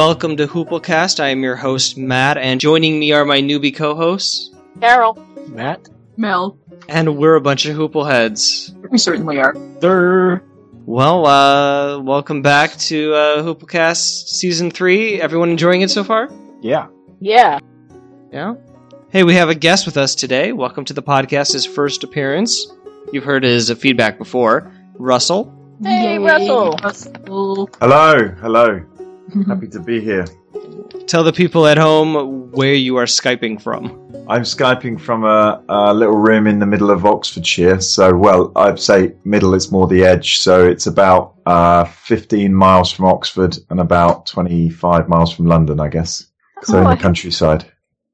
Welcome to Hooplecast. I am your host, Matt, and joining me are my newbie co hosts, Carol. Matt? Mel. and we're a bunch of Hoople heads. We certainly are. There. Well, uh, welcome back to uh, Hooplecast Season 3. Everyone enjoying it so far? Yeah. Yeah. Yeah? Hey, we have a guest with us today. Welcome to the podcast, his first appearance. You've heard his uh, feedback before. Russell. Hey, Yay, Russell. Russell. Hello, hello. Happy to be here. Tell the people at home where you are Skyping from. I'm Skyping from a, a little room in the middle of Oxfordshire. So, well, I'd say middle is more the edge. So it's about uh, 15 miles from Oxford and about 25 miles from London, I guess. So in Oh, the I- countryside.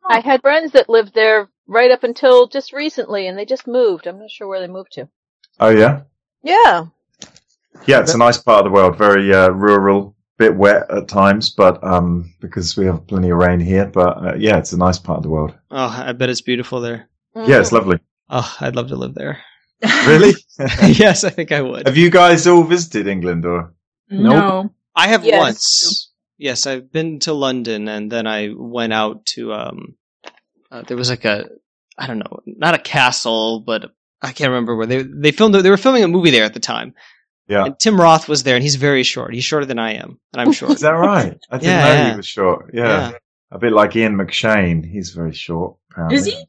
I had friends that lived there right up until just recently, and they just moved. I'm not sure where they moved to. Oh yeah, Yeah. yeah. It's a nice part of the world. Very uh, rural, bit wet at times, but um, because we have plenty of rain here. But uh, yeah, it's a nice part of the world. Oh, I bet it's beautiful there. Yeah, it's lovely. Oh, I'd love to live there. Really? yes, I think I would. have you guys all visited England or? No. I have Yes. once. Yes, I've been to London, and then I went out to. Um, uh, there was like a, I don't know, not a castle, but I can't remember where they they filmed. They were filming a movie there at the time, Yeah. and Tim Roth was there, and he's very short. He's shorter than I am, and I'm short. Is that right? I didn't Yeah, know yeah. he was short. Yeah. Yeah. A bit like Ian McShane. He's very short, apparently. Is he?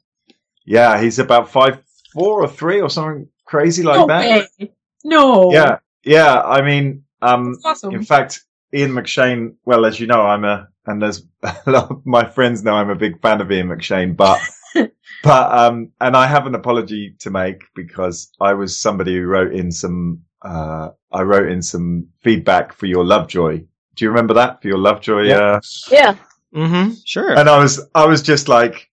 Yeah, he's about five four or three or something crazy like no that. way. No. Yeah. Yeah. I mean, um awesome. in fact, Ian McShane, well, as you know, I'm a and there's a lot of my friends know I'm a big fan of Ian McShane, but but um and I have an apology to make because I was somebody who wrote in some uh I wrote in some feedback for your Lovejoy. Do you remember that for your Lovejoy Yeah. uh Yeah. mm-hmm. Sure. and I was I was just like,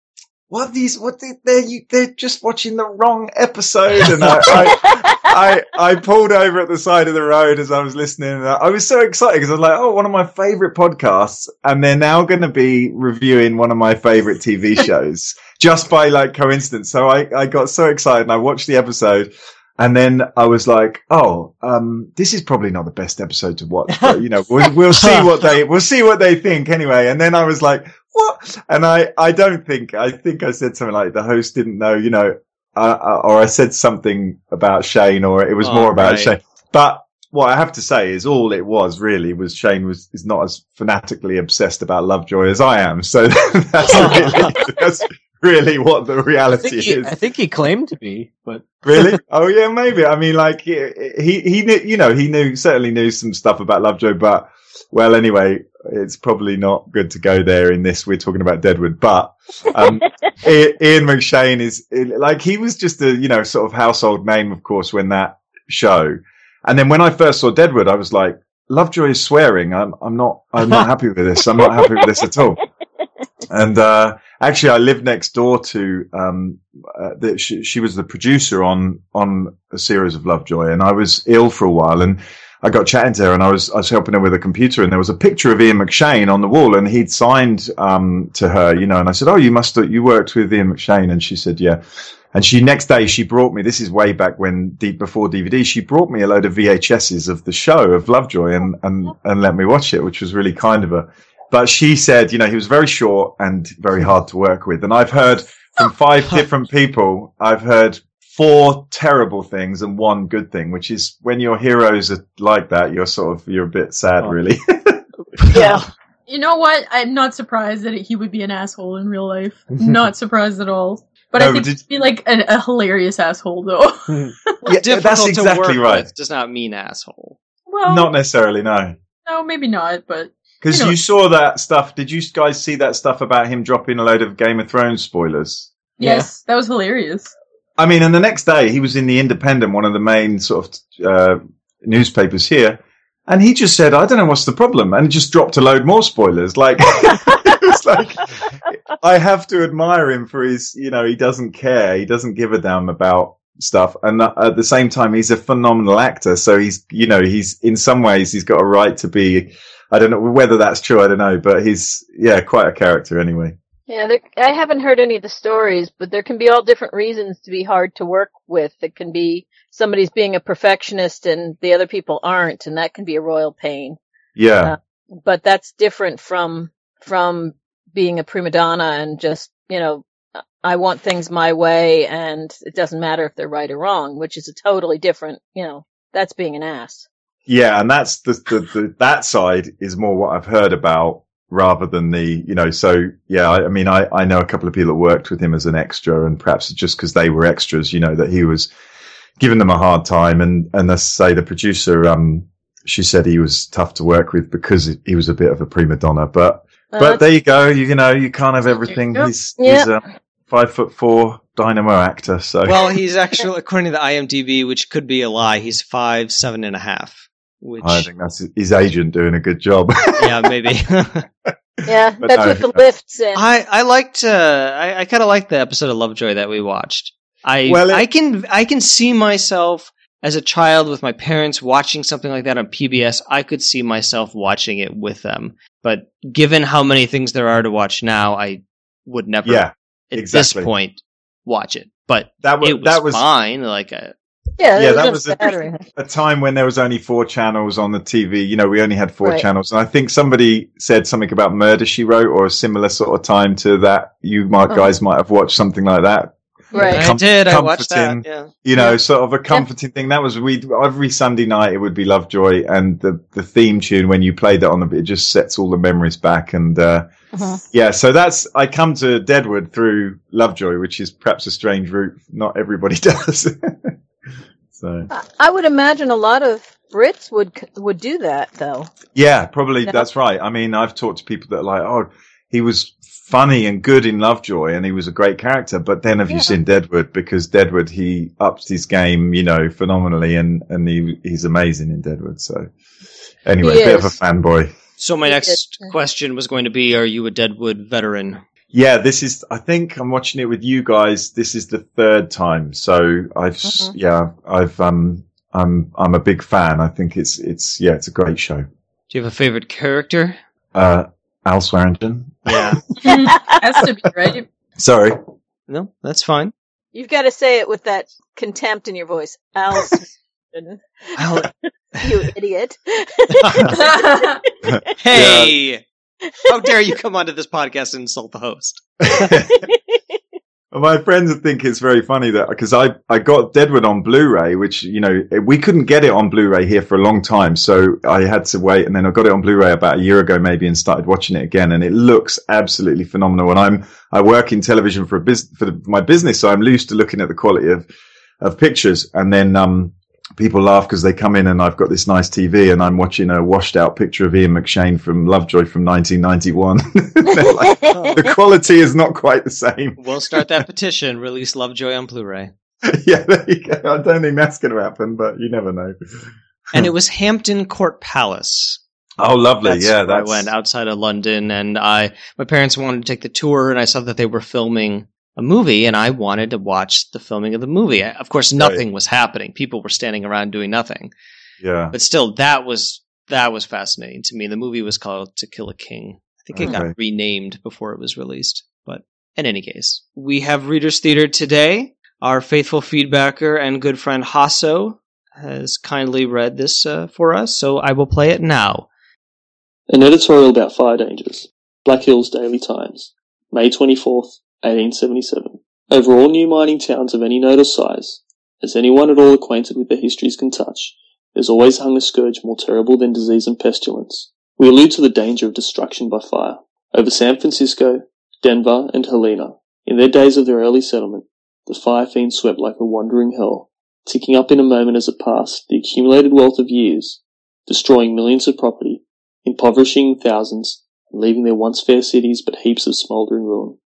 what these what they they're you, they're just watching the wrong episode, and I, I I I pulled over at the side of the road as I was listening, and I was so excited because I was like, oh, one of my favorite podcasts, and they're now going to be reviewing one of my favorite TV shows just by like coincidence. So I I got so excited, and I watched the episode. And then I was like, "Oh, um, this is probably not the best episode to watch, but you know, we'll, we'll see what they we'll see what they think anyway." And then I was like, "What?" And I I don't think I think I said something like the host didn't know, you know, uh, uh, or I said something about Shane, or it was Oh, more about right. Shane. But what I have to say is, all it was really was Shane was is not as fanatically obsessed about Lovejoy as I am. So that's really, that's really what the reality he, is. I think he claimed to be, but Really? oh yeah, maybe. I mean, like he he he knew, you know, he knew certainly knew some stuff about Lovejoy, but well, anyway, it's probably not good to go there in this. We're talking about Deadwood, but um, Ian McShane is like he was just a you know sort of household name, of course, when that show, and then when I first saw Deadwood, I was like, Lovejoy is swearing. I'm I'm not I'm not happy with this. I'm not happy with this at all. And uh, actually, I lived next door to um, uh, the, she, she was the producer on on a series of Lovejoy, and I was ill for a while, and I got chatting to her, and I was I was helping her with a computer, and there was a picture of Ian McShane on the wall, and he'd signed um, to her, you know, and I said, "Oh, you must have, you worked with Ian McShane," and she said, "Yeah." And she next day she brought me. This is way back when deep before DVD. She brought me a load of VHSs of the show of Lovejoy and and and let me watch it, which was really kind of her. But she said, you know, he was very short and very hard to work with. And I've heard from oh, five different people, I've heard four terrible things and one good thing, which is when your heroes are like that, you're sort of, you're a bit sad, Oh. really. Yeah. You know what? I'm not surprised that he would be an asshole in real life. not surprised at all. But No, I think did- he'd be like a, a hilarious asshole, though. yeah, Difficult that's to exactly work right. with does not mean asshole. well, Not necessarily, no. no, maybe not. But Because You know- you saw that stuff. Did you guys see that stuff about him dropping a load of Game of Thrones spoilers? Yeah. yes, that was hilarious. I mean, and the next day he was in the Independent, one of the main sort of uh, newspapers here, and he just said, "I don't know what's the problem," and just dropped a load more spoilers. Like, it's like I have to admire him for his, you know, he doesn't care, he doesn't give a damn about stuff, and at the same time, he's a phenomenal actor. So he's, you know, he's in some ways he's got a right to be. I don't know whether that's true. I don't know, but he's yeah, quite a character anyway. Yeah, there, I haven't heard any of the stories, but there can be all different reasons to be hard to work with. It can be somebody's being a perfectionist and the other people aren't, and that can be a royal pain. Yeah. Uh, but that's different from from being a prima donna and just you know I want things my way and it doesn't matter if they're right or wrong, which is a totally different, you know, that's being an ass. Yeah, and that's the, the, the that side is more what I've heard about rather than the you know. So yeah, I, I mean, I I know a couple of people that worked with him as an extra, and perhaps just because they were extras, you know, that he was giving them a hard time, and and let's say the producer, um, she said he was tough to work with because he was a bit of a prima donna, but. Uh, but there you go. You, you know, you can't have everything. He's, Yeah. he's a five foot four dynamo actor. So Well, he's actually, according to the IMDb, which could be a lie, he's five seven and a half. Which, I think that's his agent doing a good job. yeah, maybe. yeah, But that's no, with the uh, lifts in. I I liked uh, I I kind of liked the episode of Lovejoy that we watched. I Well, it- I can I can see myself as a child with my parents watching something like that on PBS. I could see myself watching it with them. But given how many things there are to watch now, I would never yeah, at exactly. this point watch it. But that was it was, that was fine. Like uh, yeah, yeah, there that was, was a- a time when there was only four channels on the TV. You know, we only had four Right. channels, and I think somebody said something about Murder She Wrote or a similar sort of time to that. You might Oh. guys might have watched something like that. Right. I did. I watched that. Yeah. You know, Yeah. sort of a comforting thing. That was we every Sunday night. It would be Lovejoy, and the the theme tune when you played that on the it just sets all the memories back. And uh, Mhm. yeah, so that's I come to Deadwood through Lovejoy, which is perhaps a strange route. Not everybody does. so I- I would imagine a lot of Brits would would do that though. yeah, probably Yeah. that's right. I mean, I've talked to people that are like, oh, he was funny and good in Lovejoy, and he was a great character. But then have you seen Deadwood? Because Deadwood, he ups his game, you know, phenomenally, and and he he's amazing in Deadwood. So anyway, He a bit of a fanboy. So my next question was going to be: Are you a Deadwood veteran? Yeah, this is. I think I'm watching it with you guys. This is the third time, so I've s Mhm. yeah, I've um, I'm I'm a big fan. I think it's it's yeah, it's a great show. Do you have a favorite character? Uh, Al Swearingen. Yeah. Has to be, right? Sorry. no, that's fine. You've got to say it with that contempt in your voice, Alice. Al- you idiot. hey, how dare you come onto this podcast and insult the host? My friends think it's very funny that because I, I got Deadwood on Blu-ray, which you know we couldn't get it on Blu-ray here for a long time, so I had to wait, and then I got it on Blu-ray about a year ago maybe, and started watching it again, and it looks absolutely phenomenal. And I'm I work in television for a bus for the, my business, so I'm used to looking at the quality of of pictures, and then um people laugh because they come in and I've got this nice TV and I'm watching a washed out picture of Ian McShane from Lovejoy from 1991. Like, the quality is not quite the same. We'll start that petition. Release Lovejoy on Blu-ray. yeah, there you go. I don't think that's going to happen, but you never know. And it was Hampton Court Palace. Oh, lovely. That's yeah, where I went outside of London, and I my parents wanted to take the tour, and I saw that they were filming a movie, and I wanted to watch the filming of the movie. I- Of course, nothing was happening; people were standing around doing nothing. yeah. But still, that was that was fascinating to me. The movie was called To Kill a King. I think it Okay. got renamed before it was released. But in any case, we have Readers Theater today. Our faithful feedbacker and good friend Hasso has kindly read this uh, for us, so I will play it now. An editorial about fire dangers. Black Hills Daily Times. May 24th, 1877. Over all new mining towns of any note or size, as anyone at all acquainted with their histories can touch, there's always hung a scourge more terrible than disease and pestilence. We allude to the danger of destruction by fire. Over San Francisco, Denver, and Helena, in their days of their early settlement, the fire fiend swept like a wandering hell, ticking up in a moment as it passed the accumulated wealth of years, destroying millions of property, impoverishing thousands, and leaving their once fair cities but heaps of smouldering ruin.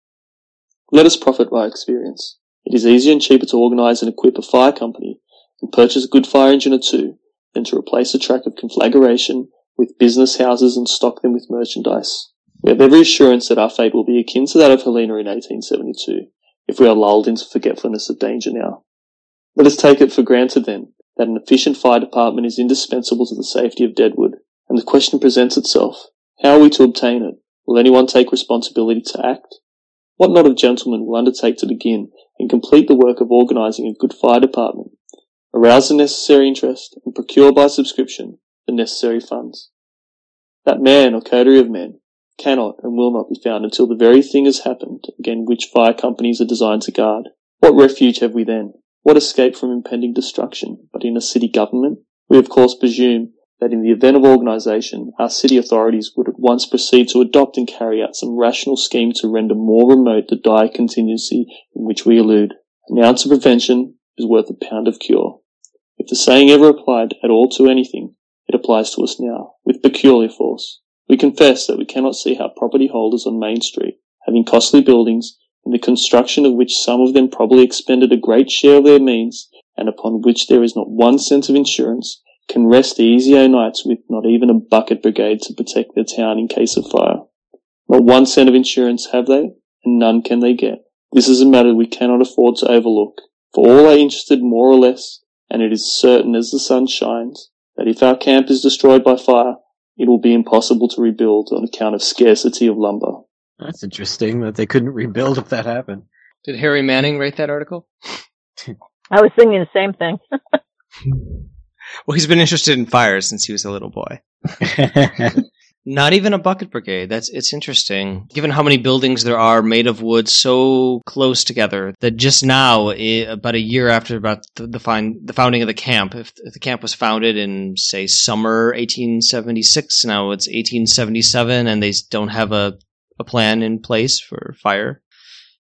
Let us profit by experience. It is easier and cheaper to organize and equip a fire company and purchase a good fire engine or two than to replace a track of conflagration with business houses and stock them with merchandise. We have every assurance that our fate will be akin to that of Helena in 1872 if we are lulled into forgetfulness of danger now. Let us take it for granted then that an efficient fire department is indispensable to the safety of Deadwood, and the question presents itself, how are we to obtain it? Will anyone take responsibility to act? What knot of gentlemen will undertake to begin and complete the work of organizing a good fire department, arouse the necessary interest, and procure by subscription the necessary funds? That man or coterie of men cannot and will not be found until the very thing has happened against which fire companies are designed to guard. What refuge have we then? What escape from impending destruction but in a city government? We of course presume that in the event of organisation, our city authorities would at once proceed to adopt and carry out some rational scheme to render more remote the dire contingency in which we allude. An ounce of prevention is worth a pound of cure. If the saying ever applied at all to anything, it applies to us now, with peculiar force. We confess that we cannot see how property holders on Main Street, having costly buildings, in the construction of which some of them probably expended a great share of their means, and upon which there is not one cent of insurance, can rest easy o' nights with not even a bucket brigade to protect their town in case of fire. Not one cent of insurance have they, and none can they get. This is a matter we cannot afford to overlook, for all are interested more or less, and it is certain as the sun shines, that if our camp is destroyed by fire, it will be impossible to rebuild on account of scarcity of lumber. That's interesting that they couldn't rebuild if that happened. Did Harry Manning write that article? I was thinking the same thing. Well, he's been interested in fire since he was a little boy. Not even a bucket brigade. That's it's interesting. Given how many buildings there are made of wood so close together that just now, i- about a year after about the the, find, the founding of the camp, if, if the camp was founded in say summer 1876, now it's 1877, and they don't have a a plan in place for fire.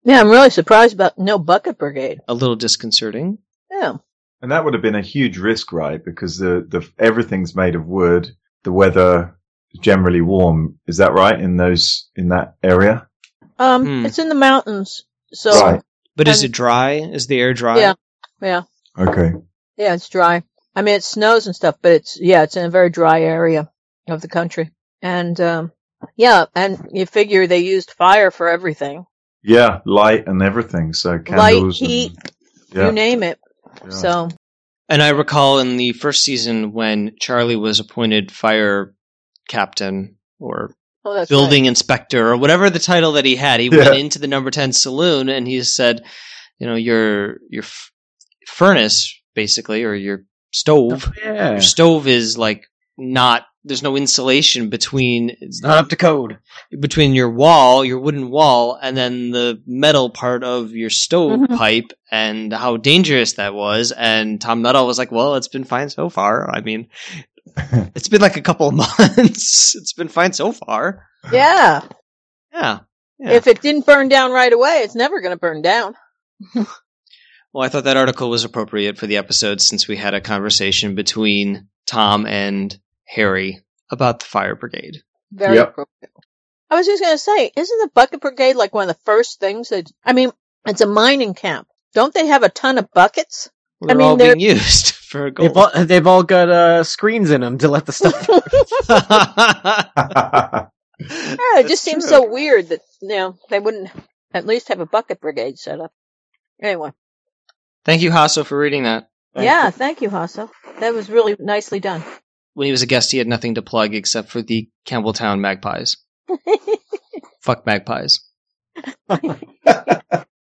Yeah, I'm really surprised about no bucket brigade. A little disconcerting. Yeah. And that would have been a huge risk, right? Because the, the everything's made of wood. The weather is generally warm. Is that right in those in that area? Um, Hmm. it's in the mountains, so Right. But is it dry? Is the air dry? Yeah. yeah, Okay. yeah, it's dry. I mean, it snows and stuff, but it's yeah, it's in a very dry area of the country, and um, yeah, and you figure they used fire for everything, Yeah, light and everything. So light, candles. heat, and, yeah, you name it. Yeah. So And I recall in the first season when Charlie was appointed fire captain or oh, that's building inspector or whatever the title that he had, he Yeah. went into the number 10 saloon and he said, you know, your your f- furnace basically or your stove, oh, yeah. your stove is like not there's no insulation between It's not up to code. between your wall, your wooden wall, and then the metal part of your stove mm-hmm. pipe, and how dangerous that was. And Tom Nuttall was like, "Well, it's been fine so far. I mean, it's been like a couple of months. it's been fine so far. Yeah. Yeah. Yeah. If it didn't burn down right away, it's never going to burn down. Well, I thought that article was appropriate for the episode since we had a conversation between Tom and Harry about the fire brigade. Very Yep. appropriate. I was just going to say, isn't the bucket brigade like one of the first things that? I mean, it's a mining camp. Don't they have a ton of buckets? Well, I they're mean, all they're- being used for They've gold. all, they've all got uh, screens in them to let the stuff. Yeah, it just seems so weird that you know they wouldn't at least have a bucket brigade set up. Anyway, Thank you, Hasso, for reading that. yeah, thank you, Hasso. That was really nicely done. When he was a guest, he had nothing to plug except for the Campbelltown Magpies. Fuck Magpies.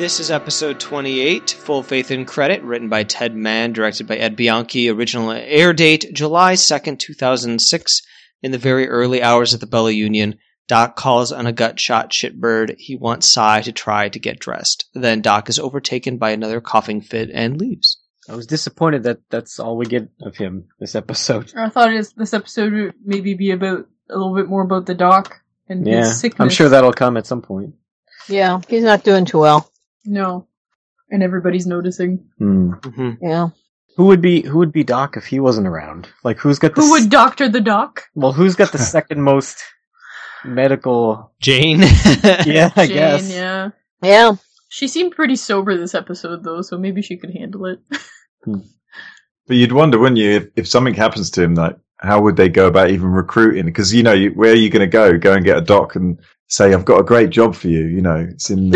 This is episode 28, Full Faith and Credit, written by Ted Mann, directed by Ed Bianchi. Original air date July 2nd, 2006. In the very early hours of the Bella Union, Doc calls on a gut shot shitbird. He wants Cy to try to get dressed. Then Doc is overtaken by another coughing fit and leaves. I was disappointed that that's all we get of him this episode. I thought this, this episode would maybe be about a little bit more about the doc and Yeah, his sickness. I'm sure that'll come at some point. Yeah, he's not doing too well. No. And everybody's noticing. Hmm. Mm-hmm. Yeah, Who would be who would be Doc if he wasn't around? Like who's got the Who s- would doctor the doc? well who's got the second most medical? Jane? Yeah, I Jane, guess. yeah. yeah. She seemed pretty sober this episode, though, so maybe she could handle it. But you'd wonder, wouldn't you, if, if something happens to him, like how would they go about even recruiting? Because you know, you, where are you going to go? Go and get a doc and say, "I've got a great job for you." You know, it's in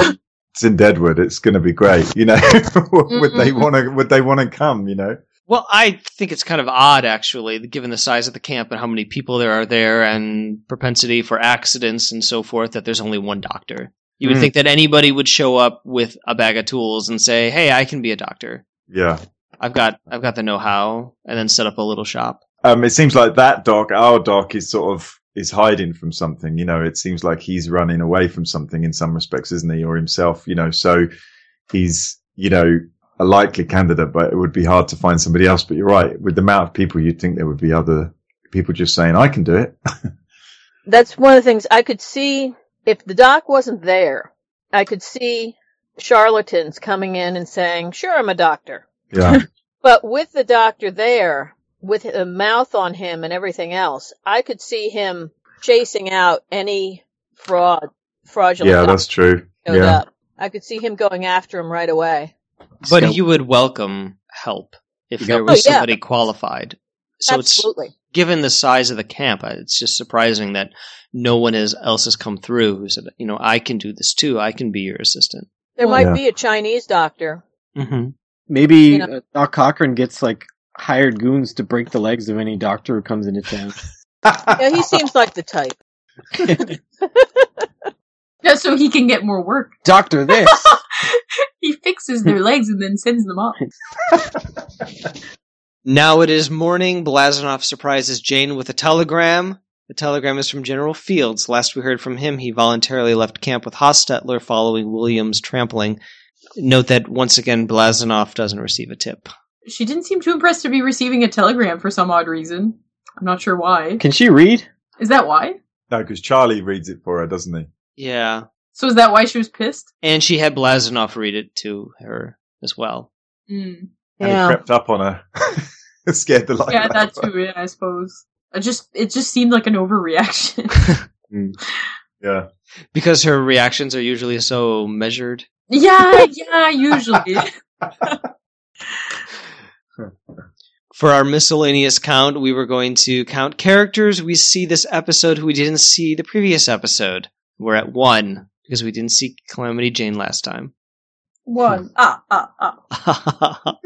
it's in Deadwood. It's going to be great. You know, would they want to? Would they want to come? You know, Well, I think it's kind of odd, actually, given the size of the camp and how many people there are there, and propensity for accidents and so forth. That there's only one doctor. You would Mm. think that anybody would show up with a bag of tools and say, "Hey, I can be a doctor. yeah. I've got I've got the know-how," and then set up a little shop. Um, it seems like that doc, our doc, is sort of is hiding from something. You know, it seems like he's running away from something in some respects, isn't he, or himself? You know, so he's you know a likely candidate, but it would be hard to find somebody else. But you're right, with the amount of people, you'd think there would be other people just saying, "I can do it." That's one of the things I could see if the doc wasn't there. I could see charlatans coming in and saying, "Sure, I'm a doctor," yeah, but with the doctor there, with a mouth on him and everything else, I could see him chasing out any fraud, fraudulent. yeah, that's true. Yeah, up. I could see him going after him right away. But Scout- you would welcome help if You there was Oh, yeah. somebody qualified. So it's Absolutely. given the size of the camp, uh, it's just surprising that no one is, else has come through who said, you know, I can do this too. I can be your assistant. There Well, might Yeah. be a Chinese doctor. Mm-hmm. Maybe You know- uh, Doc Cochran gets like hired goons to break the legs of any doctor who comes into town. Yeah, he seems like the type. Yeah, so he can get more work. doctor, this. he fixes their legs and then sends them off. Now it is morning. Blazanov surprises Jane with a telegram. The telegram is from General Fields. Last we heard from him, he voluntarily left camp with Hostetler following Williams' trampling. Note that once again, Blazanov doesn't receive a tip. She didn't seem too impressed to be receiving a telegram for some odd reason. I'm not sure why. Can she read? Is that why? no, because Charlie reads it for her, doesn't he? Yeah. So is that why she was pissed? And she had Blazanov read it to her as well. Mm. And Yeah. he crept up on her, scared the life Yeah, out that of her. too. Yeah, I suppose. I just it just seemed like an overreaction. Yeah, Because her reactions are usually so measured. yeah, yeah. Usually, For our miscellaneous count, we were going to count characters we see this episode who we didn't see the previous episode. We're at one because we didn't see Calamity Jane last time. one. Ah, ah, ah.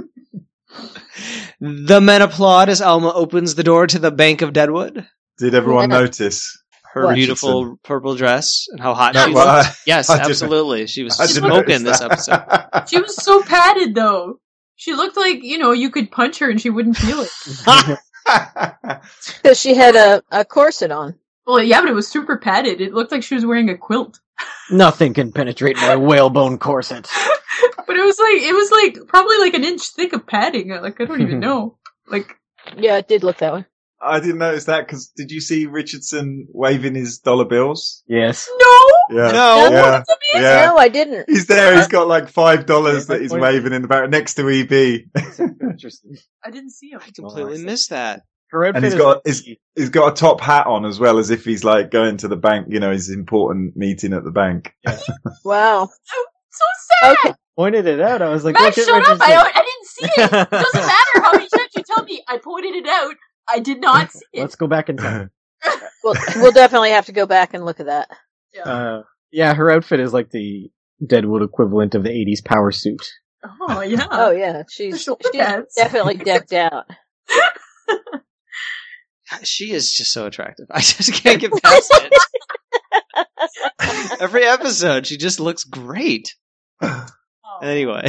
the men applaud as Alma opens the door to the Bank of Deadwood. did everyone Yeah. notice? Her What? beautiful purple dress and how hot No, she well, looked. Yes, I absolutely. She was smoking this episode. She was so padded though. She looked like you know you could punch her and she wouldn't feel it. Because she had a, a corset on. Well, yeah, but it was super padded. It looked like she was wearing a quilt. Nothing can penetrate my whalebone corset. But it was like it was like probably like an inch thick of padding. Like I don't even know. Like Yeah, it did look that way. I didn't notice that because did you see Richardson waving his dollar bills? Yes. no. Yeah, No. yeah, yeah. No, I didn't. He's there. He's got like five dollars that he's waving in the back next to E EB, Interesting. I didn't see him. I completely see. missed that. Her outfit he's is got- is- the- he's got a top hat on as well, as if he's like going to the bank. You know, his important meeting at the bank. Wow. So sad. Okay. pointed it out. I was like, Max, look shut at up! I, I didn't see it. It doesn't matter how many times you tell me. I pointed it out. I did not see it. Let's go back in time. Well, we'll definitely have to go back and look at that. Yeah. Uh, yeah, her outfit is like the Deadwood equivalent of the 80s power suit. oh yeah. Oh yeah, she's she's definitely decked out. She is just so attractive. I just can't get past it. Every episode, she just looks great. Oh. Anyway,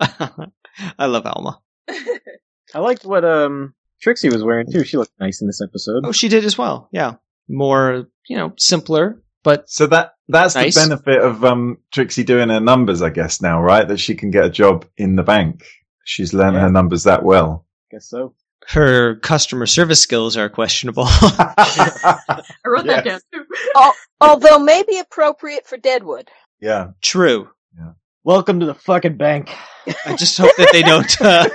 I love Alma. I liked what um Trixie was wearing too. She looked nice in this episode. Oh, she did as well. Yeah, more you know, simpler, but So that that's Nice. the benefit of um, Trixie doing her numbers, I guess. Now, right, that she can get a job in the bank. She's learned Yeah. her numbers that well. Guess so. her customer service skills are questionable. I wrote that down too. Although maybe appropriate for Deadwood. yeah, True. Welcome to the fucking bank. I just hope that they don't. Uh,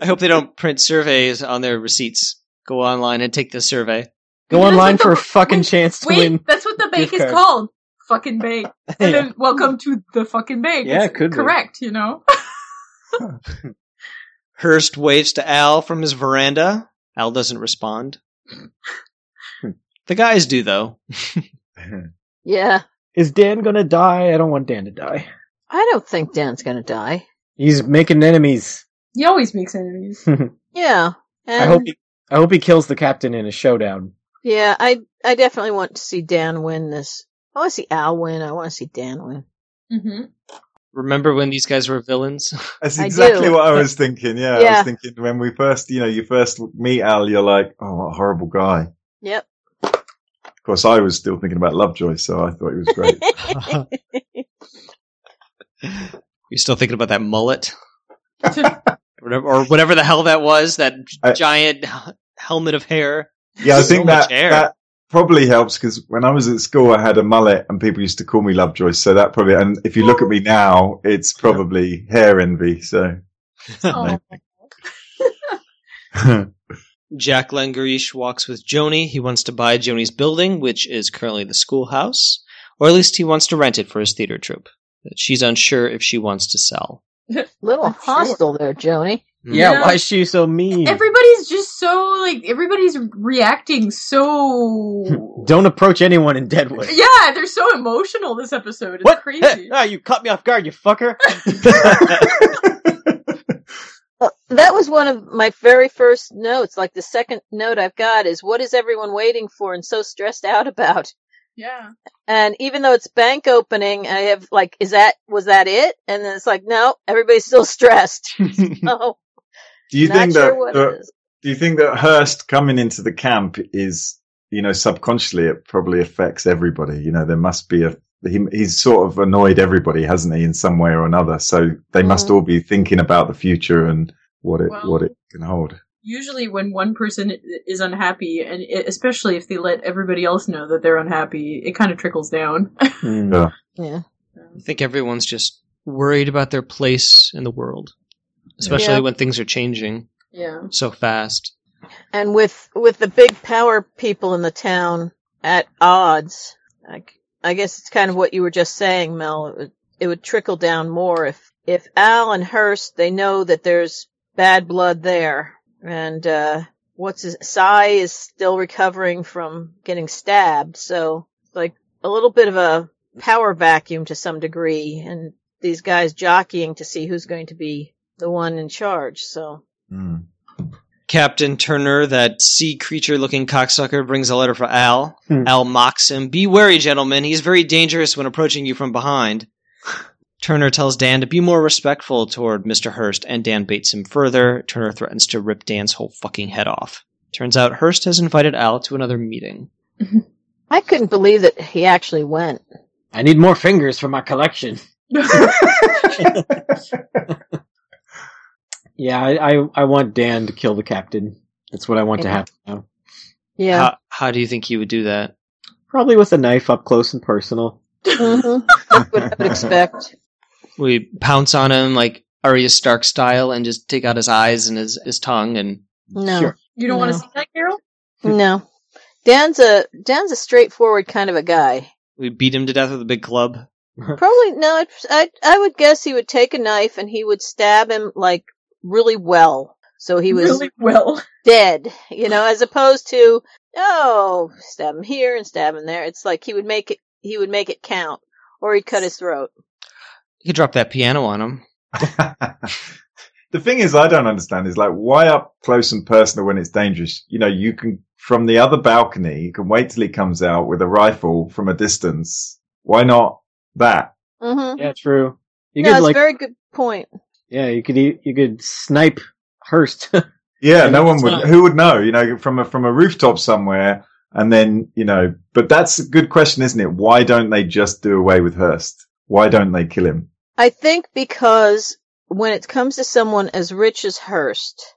I hope they don't print surveys on their receipts. Go online and take the survey. Go that's online what for a fucking wait, chance to Wait, win. that's what the bank is card. called. fucking bank. And then welcome to the fucking bank. Yeah, It's it could be. correct, you know. Hearst waves to Al from his veranda. Al doesn't respond. the guys do, though. Yeah. Is Dan gonna die? I don't want Dan to die. I don't think Dan's gonna die. He's making enemies. He always makes enemies. Yeah. And I hope he, I hope he kills the captain in a showdown. Yeah, I I definitely want to see Dan win this. I want to see Al win. I want to see Dan win. hmm Remember when these guys were villains? That's exactly do. what I was thinking. Yeah, I was thinking when we first, you know, you first meet Al, you're like, oh, what a horrible guy. Yep. Of course, I was still thinking about Lovejoy, so I thought he was great. you still thinking about that mullet? Or whatever the hell that was, that I- giant helmet of hair. yeah, I So think much that hair. that probably helps because when I was at school, I had a mullet, and people used to call me Lovejoy. So that probably, and if you look at me now, it's probably hair envy. So Oh. Jack Langrishe walks with Joanie. He wants to buy Joanie's building, which is currently the schoolhouse, or at least he wants to rent it for his theater troupe. She's unsure if she wants to sell. Little hostile there, Joanie. Yeah, Yeah. why is she so mean? Everybody's just so like everybody's reacting so. Don't approach anyone in Deadwood. yeah, they're so emotional this episode. It's What? crazy. ah, you caught me off guard, you fucker. Uh, that was one of my very first notes. Like the second note I've got is, "What is everyone waiting for and so stressed out about?" Yeah. And even though it's bank opening, I have like, "Is that was that it?" And then it's like, "No, everybody's still stressed." oh, do you not think sure that? what that- it is. do you think that Hearst coming into the camp is, you know, subconsciously it probably affects everybody? You know, there must be a. He, he's sort of annoyed everybody, hasn't he, in some way or another? So they must Mhm. all be thinking about the future and what it Well- what it can hold. Usually, when one person is unhappy, and it, especially if they let everybody else know that they're unhappy, it kind of trickles down. Hmm. Yeah. Yeah. I think everyone's just worried about their place in the world, especially Yeah. when things are changing yeah. so fast. And with with the big power people in the town at odds, i guess it's kind of what you were just saying, Mel. It would, it would trickle down more if if Al and Hearst they know that there's bad blood there, and uh, what's his Cy is still recovering from getting stabbed, so like a little bit of a power vacuum to some degree, and these guys jockeying to see who's going to be the one in charge. So Mm. Captain Turner, that sea creature looking cocksucker, brings a letter for Al. Hmm. Al mocks him. Be wary, gentlemen. He's very dangerous when approaching you from behind. Turner tells Dan to be more respectful toward Mr. Hearst, and Dan baits him further. Turner threatens to rip Dan's whole fucking head off. Turns out Hearst has invited Al to another meeting. I couldn't believe that he actually went. I need more fingers for my collection. Yeah, I, I, I want Dan to kill the captain. That's what I want to happen now. Yeah. How, how do you think he would do that? Probably with a knife up close and personal. hmm That's what I would expect. We pounce on him like Arya Stark style and just take out his eyes and his, his tongue and No, Sure. You don't want to see that, Carol? no. Dan's a Dan's a straightforward kind of a guy. we beat him to death with a big club. Probably no. I'd- I I would guess he would take a knife and he would stab him like really well, so he was really well. dead. You know, as opposed to oh, stab him here and stab him there. It's like he would make it he would make it count, or he'd cut his throat. You could drop that piano on him. the thing is, I don't understand is like why up close and personal when it's dangerous? You know, you can from the other balcony, you can wait till he comes out with a rifle from a distance. Why not that? Mm-hmm. Yeah, true. You no, could it's like, a very good point. yeah, you could e- you could snipe Hearst. Yeah, Yeah, no one would. fine. Who would know? You know, from a from a rooftop somewhere, and then you know. But that's a good question, isn't it? Why don't they just do away with Hearst? Why don't they kill him? I think because when it comes to someone as rich as Hearst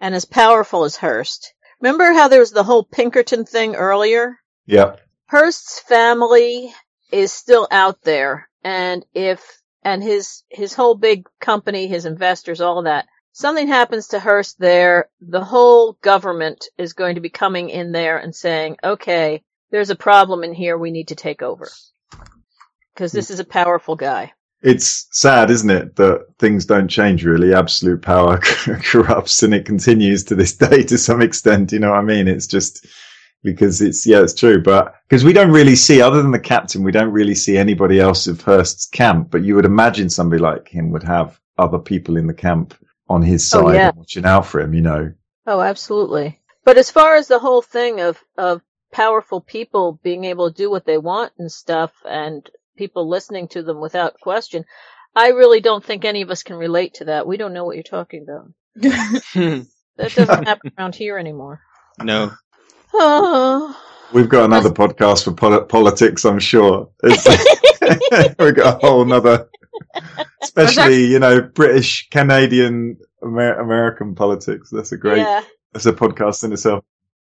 and as powerful as Hearst, remember how there was the whole Pinkerton thing earlier? Yeah, Hearst's family is still out there, and if and his his whole big company, his investors, all that. Something happens to Hearst there, the whole government is going to be coming in there and saying, "Okay, there's a problem in here. We need to take over." because this hmm. is a powerful guy. It's sad, isn't it, that things don't change really. Absolute power corrupts and it continues to this day to some extent. You know what I mean? It's just because it's, yeah, it's true. But because we don't really see, other than the captain, we don't really see anybody else of Hearst's camp. But you would imagine somebody like him would have other people in the camp on his Oh, side yeah. watching out for him, you know. Oh, absolutely. But as far as the whole thing of, of powerful people being able to do what they want and stuff and people listening to them without question, I really don't think any of us can relate to that. We don't know what you're talking about. That doesn't happen around here anymore. no. Oh. We've got another podcast for poli- politics, I'm sure. We've got a whole nother, especially, you know, British, Canadian, Amer- American politics. That's a great, Yeah. that's a podcast in itself.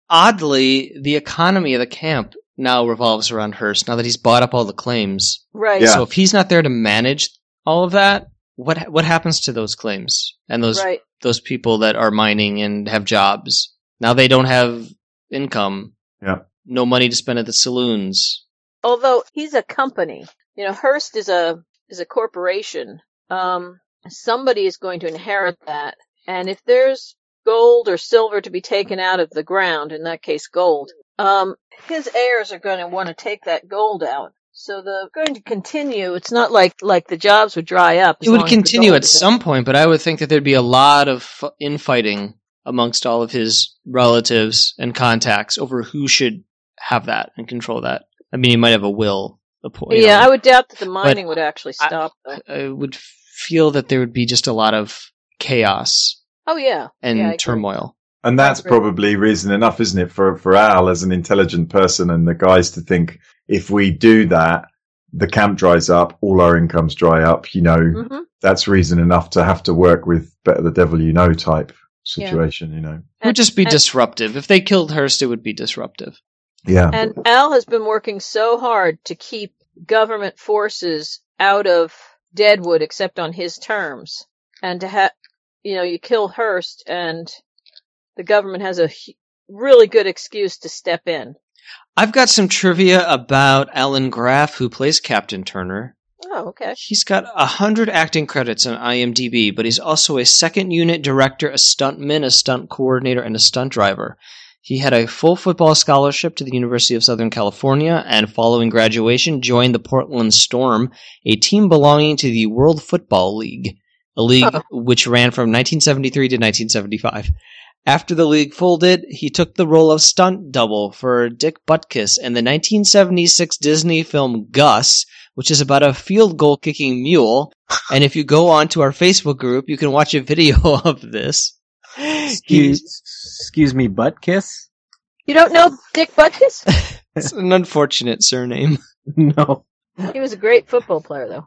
Oddly, the economy of the camp now revolves around Hearst. Now that he's bought up all the claims, Right. Yeah. so if he's not there to manage all of that, what what happens to those claims and those Right. those people that are mining and have jobs? Now they don't have income. Yeah. No money to spend at the saloons. although he's a company, you know, Hearst is a is a corporation. Um, somebody is going to inherit that, and if there's gold or silver to be taken out of the ground, in that case, gold, um, his heirs are going to want to take that gold out. So they're going to continue. It's not like like the jobs would dry up. It would the continue at some point, but I would think that there'd be a lot of f- infighting amongst all of his relatives and contacts over who should have that and control that. I mean, he might have a will. a Yeah, know. I would doubt that the mining would actually stop. though. I would feel that there would be just a lot of chaos Oh yeah, and Yeah, I turmoil. And that's probably reason enough, isn't it, for, for Al as an intelligent person and the guys to think if we do that, the camp dries up, all our incomes dry up, you know, hmm that's reason enough to have to work with better the devil you know type Yeah. situation, you know. It would just be and- disruptive. If they killed Hearst, it would be disruptive. Yeah. And Al has been working so hard to keep government forces out of Deadwood except on his terms. And to have, you know, you kill Hearst and the government has a really good excuse to step in. I've got some trivia about Allan Graf, who plays Captain Turner. Oh, okay. He's got a hundred acting credits on IMDb, but he's also a second unit director, a stuntman, a stunt coordinator, and a stunt driver. He had a full football scholarship to the University of Southern California, and following graduation, joined the Portland Storm, a team belonging to the World Football League, a league Huh. which ran from 1973 to 1975. After the league folded, he took the role of stunt double for Dick Butkus in the 1976 Disney film Gus, which is about a field goal kicking mule. And if you go on to our Facebook group, you can watch a video of this. Excuse, excuse me, butt kiss? You don't know Dick Butkus? It's an unfortunate surname. No. he was a great football player, though,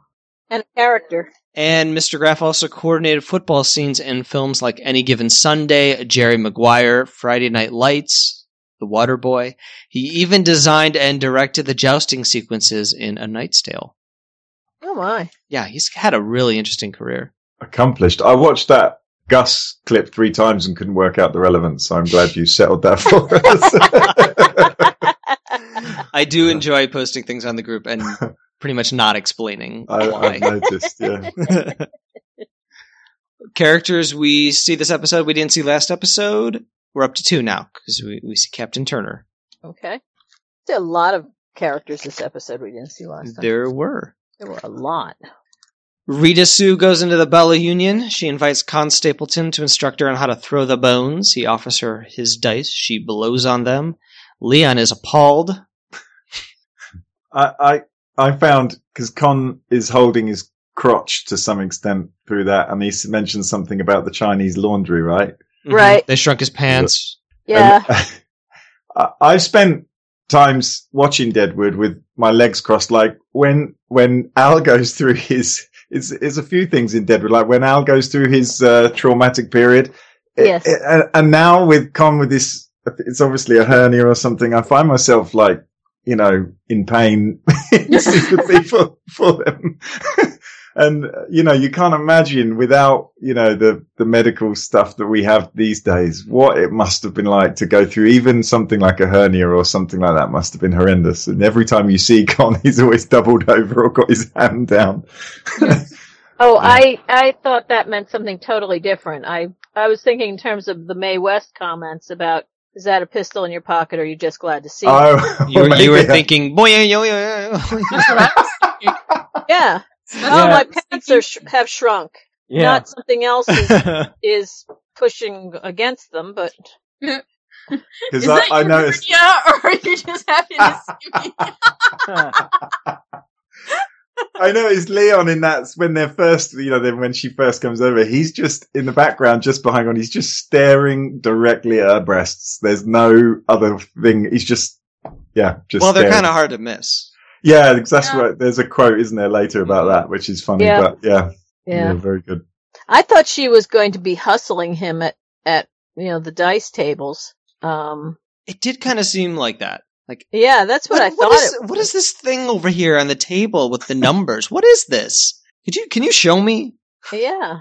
and a character. And Mr. Graf also coordinated football scenes in films like Any Given Sunday, Jerry Maguire, Friday Night Lights, The Water Boy. He even designed and directed the jousting sequences in A Knight's Tale. Oh my! Yeah, he's had a really interesting career. Accomplished. I watched that Gus clip three times and couldn't work out the relevance, so I'm glad you settled that for us. I do enjoy posting things on the group and pretty much not explaining I, why. I've noticed, yeah. Characters we see this episode, we didn't see last episode. We're up to two now because we, we see Captain Turner. okay. There a lot of characters this episode we didn't see last time. There were. there were a lot. Rita Sue goes into the Bella Union. She invites Con Stapleton to instruct her on how to throw the bones. He offers her his dice. She blows on them. Leon is appalled. I, I, I found, because Con is holding his crotch to some extent through that, and he mentioned something about the Chinese laundry, right? Right. They shrunk his pants. Yeah. And, I- I've spent times watching Deadwood with my legs crossed, like when when Al goes through his. It's, it's a few things in Deadwood, like when Al goes through his uh, traumatic period. It- Yes. it- and, and now with Con with this, it's obviously a hernia or something. I find myself like, you know, in pain, in sympathy for, for them. and you know, you can't imagine without you know the the medical stuff that we have these days, what it must have been like to go through. Even something like a hernia or something like that must have been horrendous. And every time you see Con, he's always doubled over or got his hand down. Oh. I I thought that meant something totally different. I I was thinking in terms of the Mae West comments about is that a pistol in your pocket or are you just glad to see it? oh, You were, you were maybe thinking, boy, yo, yo, yo, That's what I was thinking. Yeah. Oh, what I my pants are sh- have shrunk. Yeah. Not something else is, is pushing against them, but Because Is I, that I your noticed. hernia, or are you just happy to see me? I know it's Leon in that when they're first, you know, when she first comes over, he's just in the background, just behind on. He's just staring directly at her breasts. There's no other thing. He's just, yeah, just. well, they're kind of hard to miss. Yeah, that's Yeah. what. There's a quote, isn't there, later about that, which is funny. Yeah. But yeah, yeah. very good. I thought she was going to be hustling him at, at, you know, the dice tables. Um, It did kind of seem like that. Like, yeah, that's what, I thought. what is, it what is this thing over here on the table with the numbers? what is this? Could you can you show me? Yeah.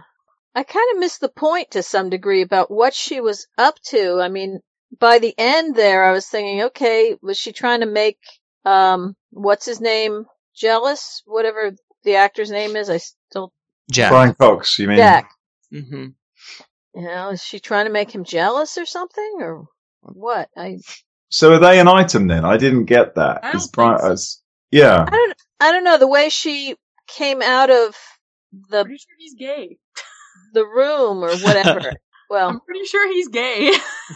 I kind of missed the point to some degree about what she was up to. I mean, by the end there, I was thinking, okay, was she trying to make, um, what's his name jealous? Whatever the actor's name is, I still, Jack. Brian Cox, you mean? Jack. hmm You know, is she trying to make him jealous or something or what? I, So are they an item then? I didn't get that. I don't Is think Brian- so. as- yeah. I don't, I don't know. The way she came out of the, Pretty sure he's gay. the room or whatever. well, I'm pretty sure he's gay.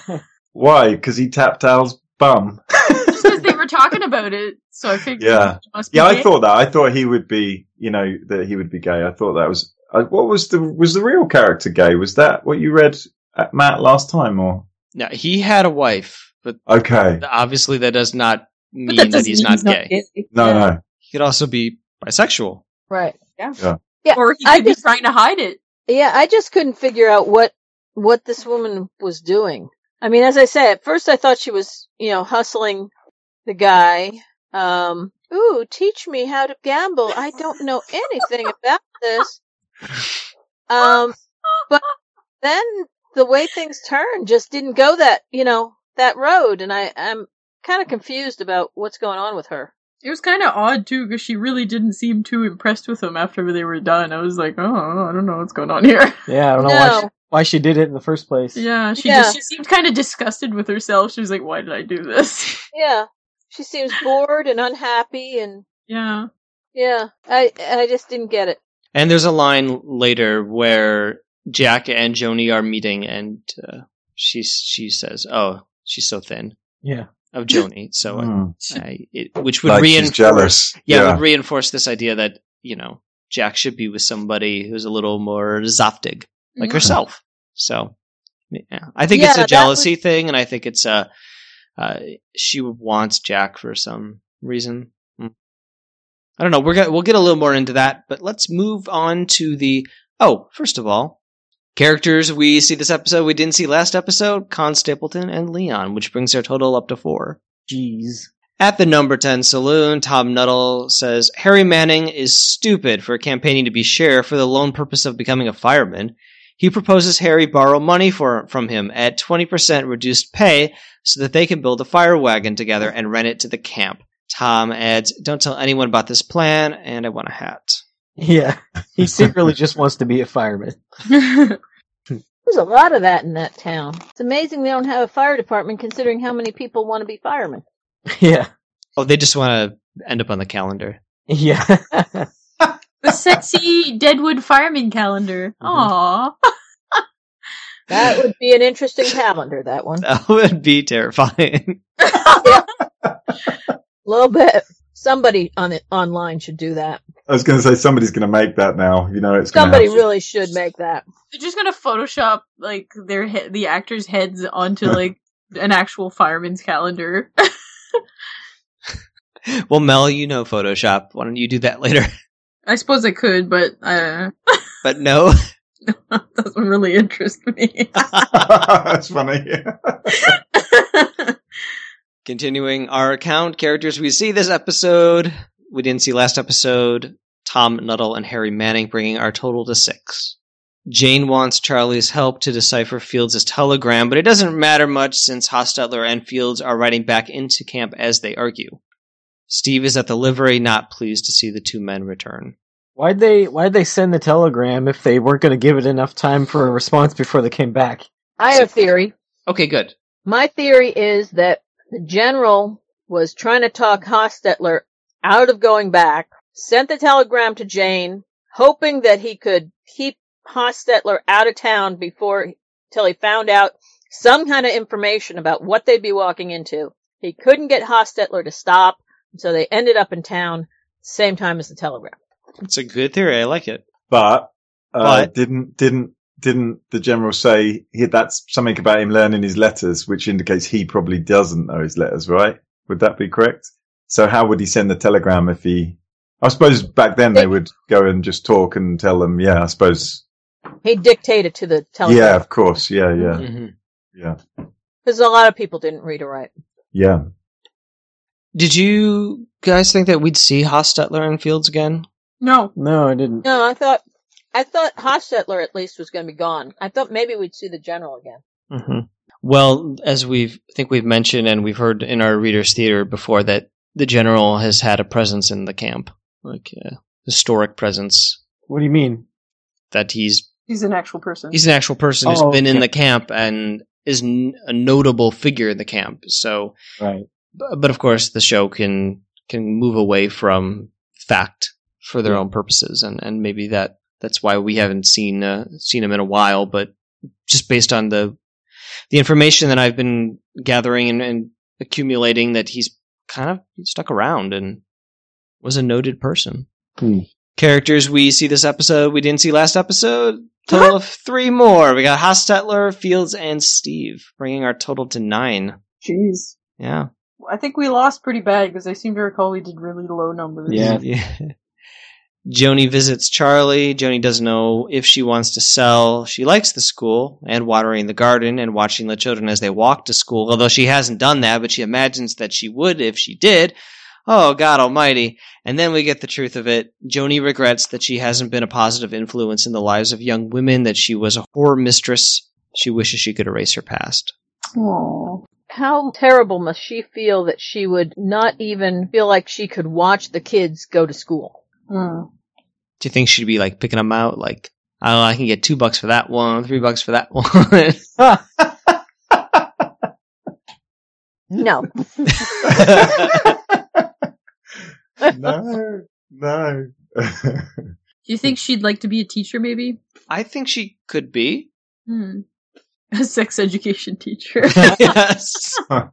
Why? Because he tapped Al's bum. Just because they were talking about it, so I figured Yeah. he must be Yeah, I thought that. I thought he would be, you know, that he would be gay. I thought that was. Uh, what was the was the real character gay? Was that what you read at Matt last time, or Now he had a wife, but okay? obviously that does not mean that that, doesn't he's mean not gay. No, Yeah. no. He could also be bisexual. right. Yeah. Yeah, Or he I could be just- trying to hide it. Yeah, I just couldn't figure out what what this woman was doing. I mean, as I say, at first I thought she was, you know, hustling the guy. Um, ooh, teach me how to gamble. I don't know anything about this. Um, but then the way things turned just didn't go that, you know, that road, and I I'm kind of confused about what's going on with her. It was kind of odd too, because she really didn't seem too impressed with him after they were done. I was like, oh, I don't know what's going on here. Yeah, I don't know why she, why she did it in the first place. Yeah, she Yeah. just she seemed kind of disgusted with herself. She was like, why did I do this? Yeah, she seems bored and unhappy, and Yeah. yeah, I I just didn't get it. And there's a line later where Jack and Joanie are meeting, and uh, she she says, "Oh, she's so thin." Yeah. Of Joanie, so uh, Hmm. I, it, which would Like reinforce, jealous. yeah, Yeah. would reinforce this idea that you know Jack should be with somebody who's a little more zaftig, like Mhm. herself. So, yeah, I think Yeah, it's a that jealousy thing, and I think it's a uh, she wants Jack for some reason. I don't know. We're gonna we'll get a little more into that, but let's move on to the. Oh, first of all, characters we see this episode we didn't see last episode: Con Stapleton and Leon, which brings their total up to four. Jeez. At the number 10 saloon, Tom Nuttall says Harry Manning is stupid for campaigning to be sheriff for the lone purpose of becoming a fireman. He proposes Harry borrow money for, from him at 20% reduced pay so that they can build a fire wagon together and rent it to the camp. Tom adds, Don't tell anyone about this plan, and I want a hat. Yeah. He secretly just wants to be a fireman. There's a lot of that in that town. It's amazing they don't have a fire department considering how many people want to be firemen. Yeah. Oh, they just want to end up on the calendar. Yeah. the sexy Deadwood fireman calendar. Mm-hmm. Aww. That would be an interesting calendar, that one. That would be terrifying. A little bit. Somebody on it online should do that. I was going to say somebody's going to make that now. You know, it's gonna Somebody have- really should make that. They're just gonna Photoshop like their he- the actors' heads onto like an actual fireman's calendar. Well, Mel, you know Photoshop. Why don't you do that later? I suppose I could, but uh, But no. doesn't really interest me. That's funny. Continuing our account, characters we see this episode, we didn't see last episode. Tom Nuttall, and Harry Manning, bringing our total to six. Jane wants Charlie's help to decipher Fields' telegram, but it doesn't matter much since Hostetler and Fields are riding back into camp as they argue. Steve is at the livery, not pleased to see the two men return. Why'd they Why'd they send the telegram if they weren't going to give it enough time for a response before they came back? I have a theory. Okay, good. My theory is that the general was trying to talk Hostetler out of going back, sent the telegram to Jane, hoping that he could keep Hostetler out of town before till he found out some kind of information about what they'd be walking into. He couldn't get Hostetler to stop, so they ended up in town same time as the telegram. It's a good theory. I like it. But, uh, But- didn't didn't didn't the general say he, that's something about him learning his letters, which indicates he probably doesn't know his letters, right? Would that be correct? So how would he send the telegram if he? I suppose back then they would go and just talk and tell them. Yeah, I suppose. He dictated to the telegram. Yeah, of course. Yeah, yeah, Mhm. yeah, because a lot of people didn't read or write. yeah. Did you guys think that we'd see Hostetler and Fields again? No. No, I didn't. No, I thought I thought Hostetler at least was going to be gone. I thought maybe we'd see the general again. Mm-hmm. Well, as we've I think we've mentioned and we've heard in our readers' theater before that the general has had a presence in the camp, like a historic presence. What do you mean? That he's He's an actual person. he's an actual person who's Oh, been in the camp and is n- a notable figure in the camp. So, Right. bu- but of course, the show can can move away from fact for their Yeah. own purposes, and and maybe that that's why we haven't seen uh, seen him in a while. But just based on the the information that I've been gathering and, and accumulating, that he's kind of stuck around and was a noted person. Hmm. Characters we see this episode we didn't see last episode. Total of three more. We got Hostetler, Fields, and Steve, bringing our total to nine. Jeez. Yeah. I think we lost pretty bad because I seem to recall we did really low numbers. Yeah. Joanie visits Charlie. Joanie doesn't know if she wants to sell. She likes the school and watering the garden and watching the children as they walk to school, although she hasn't done that, but she imagines that she would if she did. Oh, God almighty. And then we get the truth of it. Joanie regrets that she hasn't been a positive influence in the lives of young women, that she was a horror mistress. She wishes she could erase her past. Aww. How terrible must she feel that she would not even feel like she could watch the kids go to school? Mm. Do you think she'd be like picking them out? Like, oh, I can get two bucks for that one, three bucks for that one. No. no, no. Do you think she'd like to be a teacher, maybe? I think she could be. Hmm. A sex education teacher. yes. I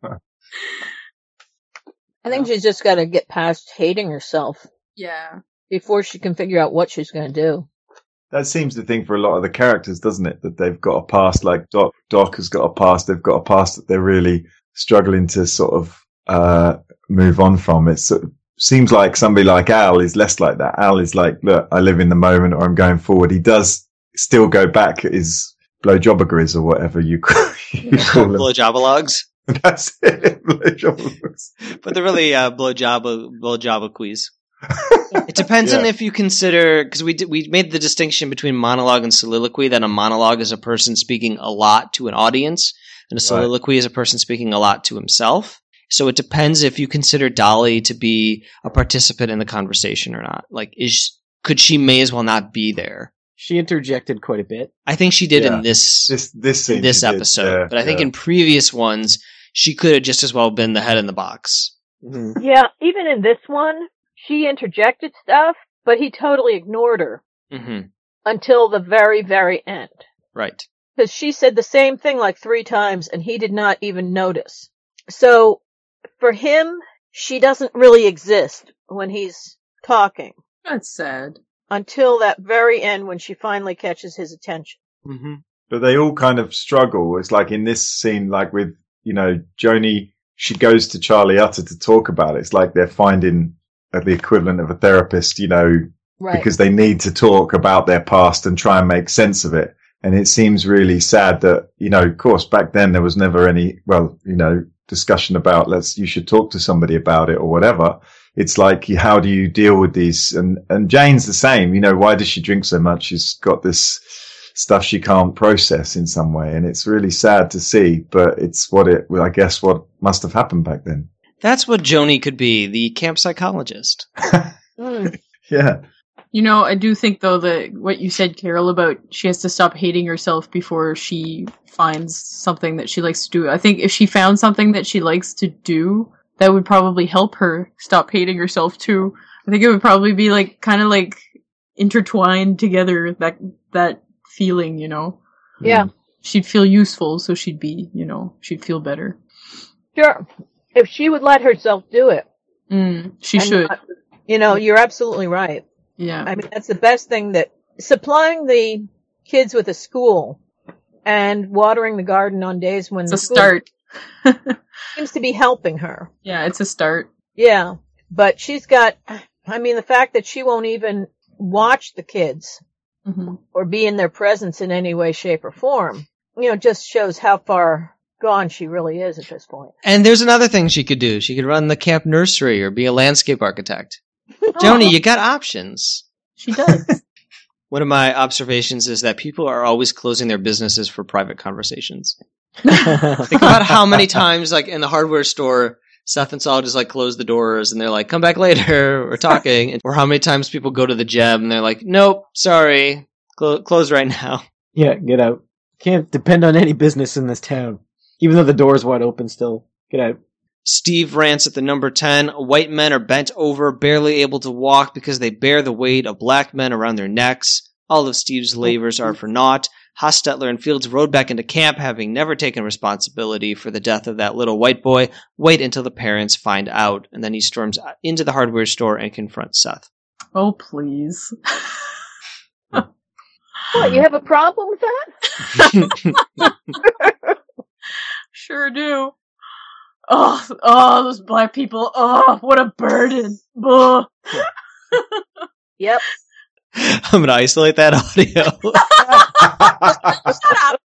think she's just got to get past hating herself yeah. Before she can figure out what she's going to do. that seems the thing for a lot of the characters, doesn't it? That they've got a past, like Doc, Doc has got a past, they've got a past that they're really struggling to sort of, uh, move on from. It sort of seems like somebody like Al is less like that. Al is like, look, I live in the moment or I'm going forward. He does still go back at his blowjobbergries or whatever you call, you call them. Blowjobalogs. That's it. Blowjobbergries. But they're really uh, blowjob blowjobaquies. It depends on if you consider because we did, we made the distinction between monologue and soliloquy. That a monologue is a person speaking a lot to an audience, and a soliloquy is a person speaking a lot to himself. So it depends if you consider Dolly to be a participant in the conversation or not. Like, is could she may as well not be there? She interjected quite a bit. I think she did Yeah. in this This, this scene. in this she did, episode, yeah, but I think in previous ones she could have just as well been the head in the box. Mm-hmm. Yeah, even in this one, she interjected stuff, but he totally ignored her hmm until the very, very end. Right. Because she said the same thing like three times and he did not even notice. So, for him, she doesn't really exist when he's talking That's sad. until that very end when she finally catches his attention. Mm-hmm. but they all kind of struggle. It's like in this scene, like with, you know, Joanie, she goes to Charlie Utter to talk about it. It's like they're finding uh, the equivalent of a therapist, you know, Right. because they need to talk about their past and try and make sense of it. And it seems really sad that, you know, of course, back then there was never any, well, you know, discussion about let's, you should talk to somebody about it or whatever. it's like, how do you deal with these? And, and Jane's the same. You know, why does she drink so much? She's got this stuff she can't process in some way. And it's really sad to see, but it's what it, I guess what must have happened back then. That's what Joanie could be, the camp psychologist. Mm. Yeah. You know, I do think though that what you said, Carol, about she has to stop hating herself before she finds something that she likes to do. I think if she found something that she likes to do, that would probably help her stop hating herself too. I think it would probably be like kind of like intertwined together that that feeling, you know. Yeah, She'd feel useful, so she'd be, you know, she'd feel better. sure. If she would let herself do it, Mm, she should. not- you know, you're absolutely right. Yeah. I mean, that's the best thing that supplying the kids with a school and watering the garden on days when It's the a start. seems to be helping her. yeah, it's a start. Yeah, but she's got. I mean, the fact that she won't even watch the kids hmm or be in their presence in any way, shape, or form, you know, just shows how far gone she really is at this point. And there's another thing she could do. She could run the camp nursery or be a landscape architect. Joanie, you got options. She does. One of my observations is that people are always closing their businesses for private conversations. Think about how many times, like in the hardware store, Seth and Sol just like close the doors and they're like, "Come back later, we're talking." Or how many times people go to the gym and they're like, "Nope, sorry, Clo- close right now." yeah, get out. Can't depend on any business in this town. Even though the door's wide open still. Get out. Steve rants at the number 10. White men are bent over, barely able to walk because they bear the weight of black men around their necks. All of Steve's labors are for naught. Hostetler and Fields rode back into camp, having never taken responsibility for the death of that little white boy. Wait until the parents find out. And then he storms into the hardware store and confronts Seth. oh, please. What, you have a problem with that? Sure do. Oh, oh, those black people. Oh, what a burden. Ugh. Yep. I'm going to isolate that audio. Shut up.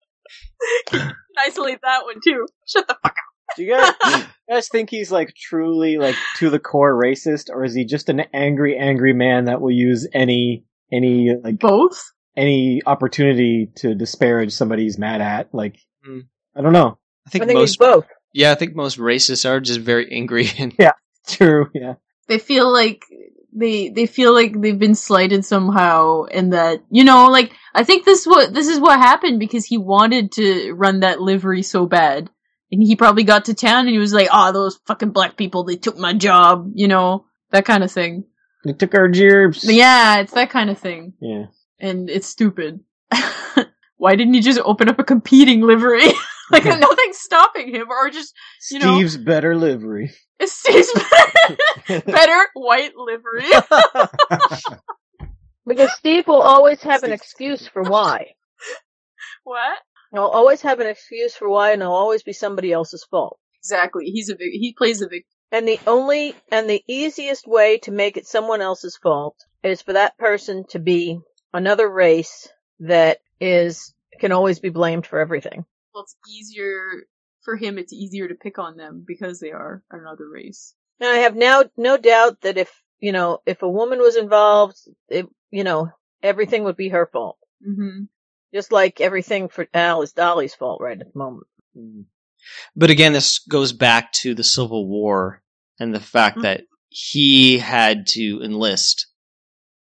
Isolate that one too. Shut the fuck up. Do you guys, do you guys think he's like truly like to the core racist, or is he just an angry, angry man that will use any any like Both? any opportunity to disparage somebody he's mad at? Like, Hmm. I don't know. I think I think most, both. yeah, I think most racists are just very angry and yeah, True. Yeah. They feel like they they feel like they've been slighted somehow and that you know like I think this what this is what happened because he wanted to run that livery so bad and he probably got to town and he was like oh those fucking black people they took my job you know that kind of thing They took our gerbs. yeah it's that kind of thing Yeah. and it's stupid why didn't he just open up a competing livery like nothing's stopping him or just you know- Steve's better livery. it's Steve's better white livery Because Steve will always have an excuse for why. what He'll always have an excuse for why, and it'll always be somebody else's fault. Exactly. He's a vic- he plays a victim. And the only and the easiest way to make it someone else's fault is for that person to be another race that is can always be blamed for everything. Well, it's easier for him. It's easier to pick on them because they are another race. And I have now no doubt that if you know if a woman was involved, it, you know everything would be her fault. Mm-hmm. Just like everything for Al is Dolly's fault right at the moment. But again, this goes back to the Civil War and the fact Mhm. that he had to enlist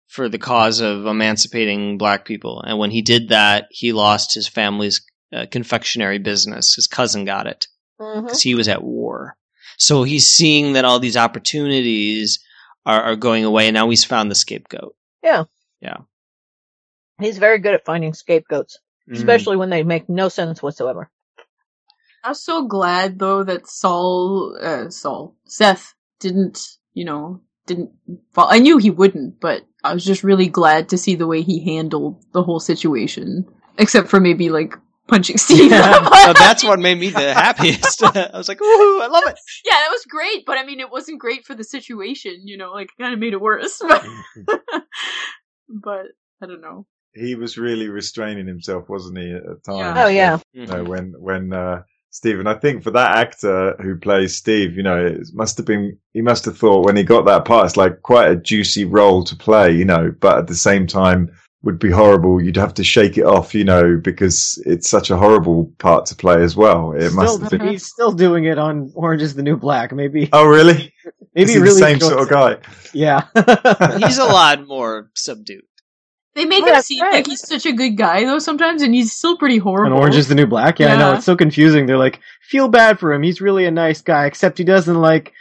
for the cause of emancipating black people. And when he did that, he lost his family's uh, confectionery business. His cousin got it Mm-hmm. because he was at war. So he's seeing that all these opportunities are, are going away, and now he's found the scapegoat. Yeah. Yeah. He's very good at finding scapegoats, Mm. especially when they make no sense whatsoever. I'm so glad though that Sol, uh, Sol, Seth didn't, you know, didn't fall. I knew he wouldn't, but I was just really glad to see the way he handled the whole situation. Except for maybe like punching Steve. so that's what made me the happiest. I was like, "Ooh, I love it!" yeah, that was great, but I mean, it wasn't great for the situation, you know, like, it kind of made it worse. But, but I don't know. he was really restraining himself, wasn't he, at the time? Yeah. Oh yeah. You know, when when uh, Stephen, I think for that actor who plays Steve, you know, it must have been, he must have thought when he got that part, it's like quite a juicy role to play, you know, but at the same time would be horrible. You'd have to shake it off, you know, because it's such a horrible part to play as well. It must Still, have been. he's still doing it on Orange is the New Black. Maybe, Oh, really? maybe Is really the same sort of it. guy. Yeah, He's a lot more subdued. They make Oh, him seem right. like he's such a good guy though sometimes, and he's still pretty on horrible. Orange is the New Black. Yeah, I know it's so confusing. They're like, feel bad for him. He's really a nice guy, except he doesn't like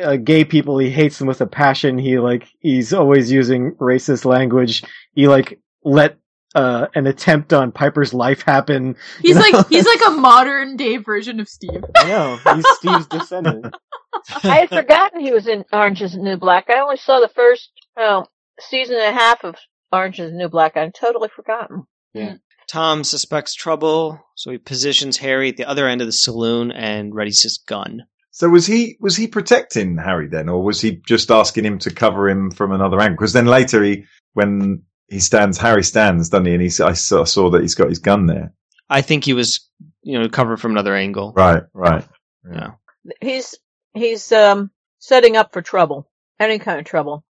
uh, gay people. He hates them with a passion. He like he's always using racist language. He like let uh, an attempt on Piper's life happen. He's you know? like he's like a modern day version of Steve. I know he's Steve's descendant. I had forgotten he was in Orange is the New Black. I only saw the first oh, season and a half of Orange is the New Black. I'd totally forgotten. Yeah. Tom suspects trouble, so he positions Harry at the other end of the saloon and readies his gun. So was he was he protecting Harry then, or was he just asking him to cover him from another angle? Because then later he, when he stands, Harry stands, doesn't he? And he, I saw, saw that he's got his gun there. I think he was, you know, covered from another angle. Right, right. Yeah. He's he's um setting up for trouble, any kind of trouble.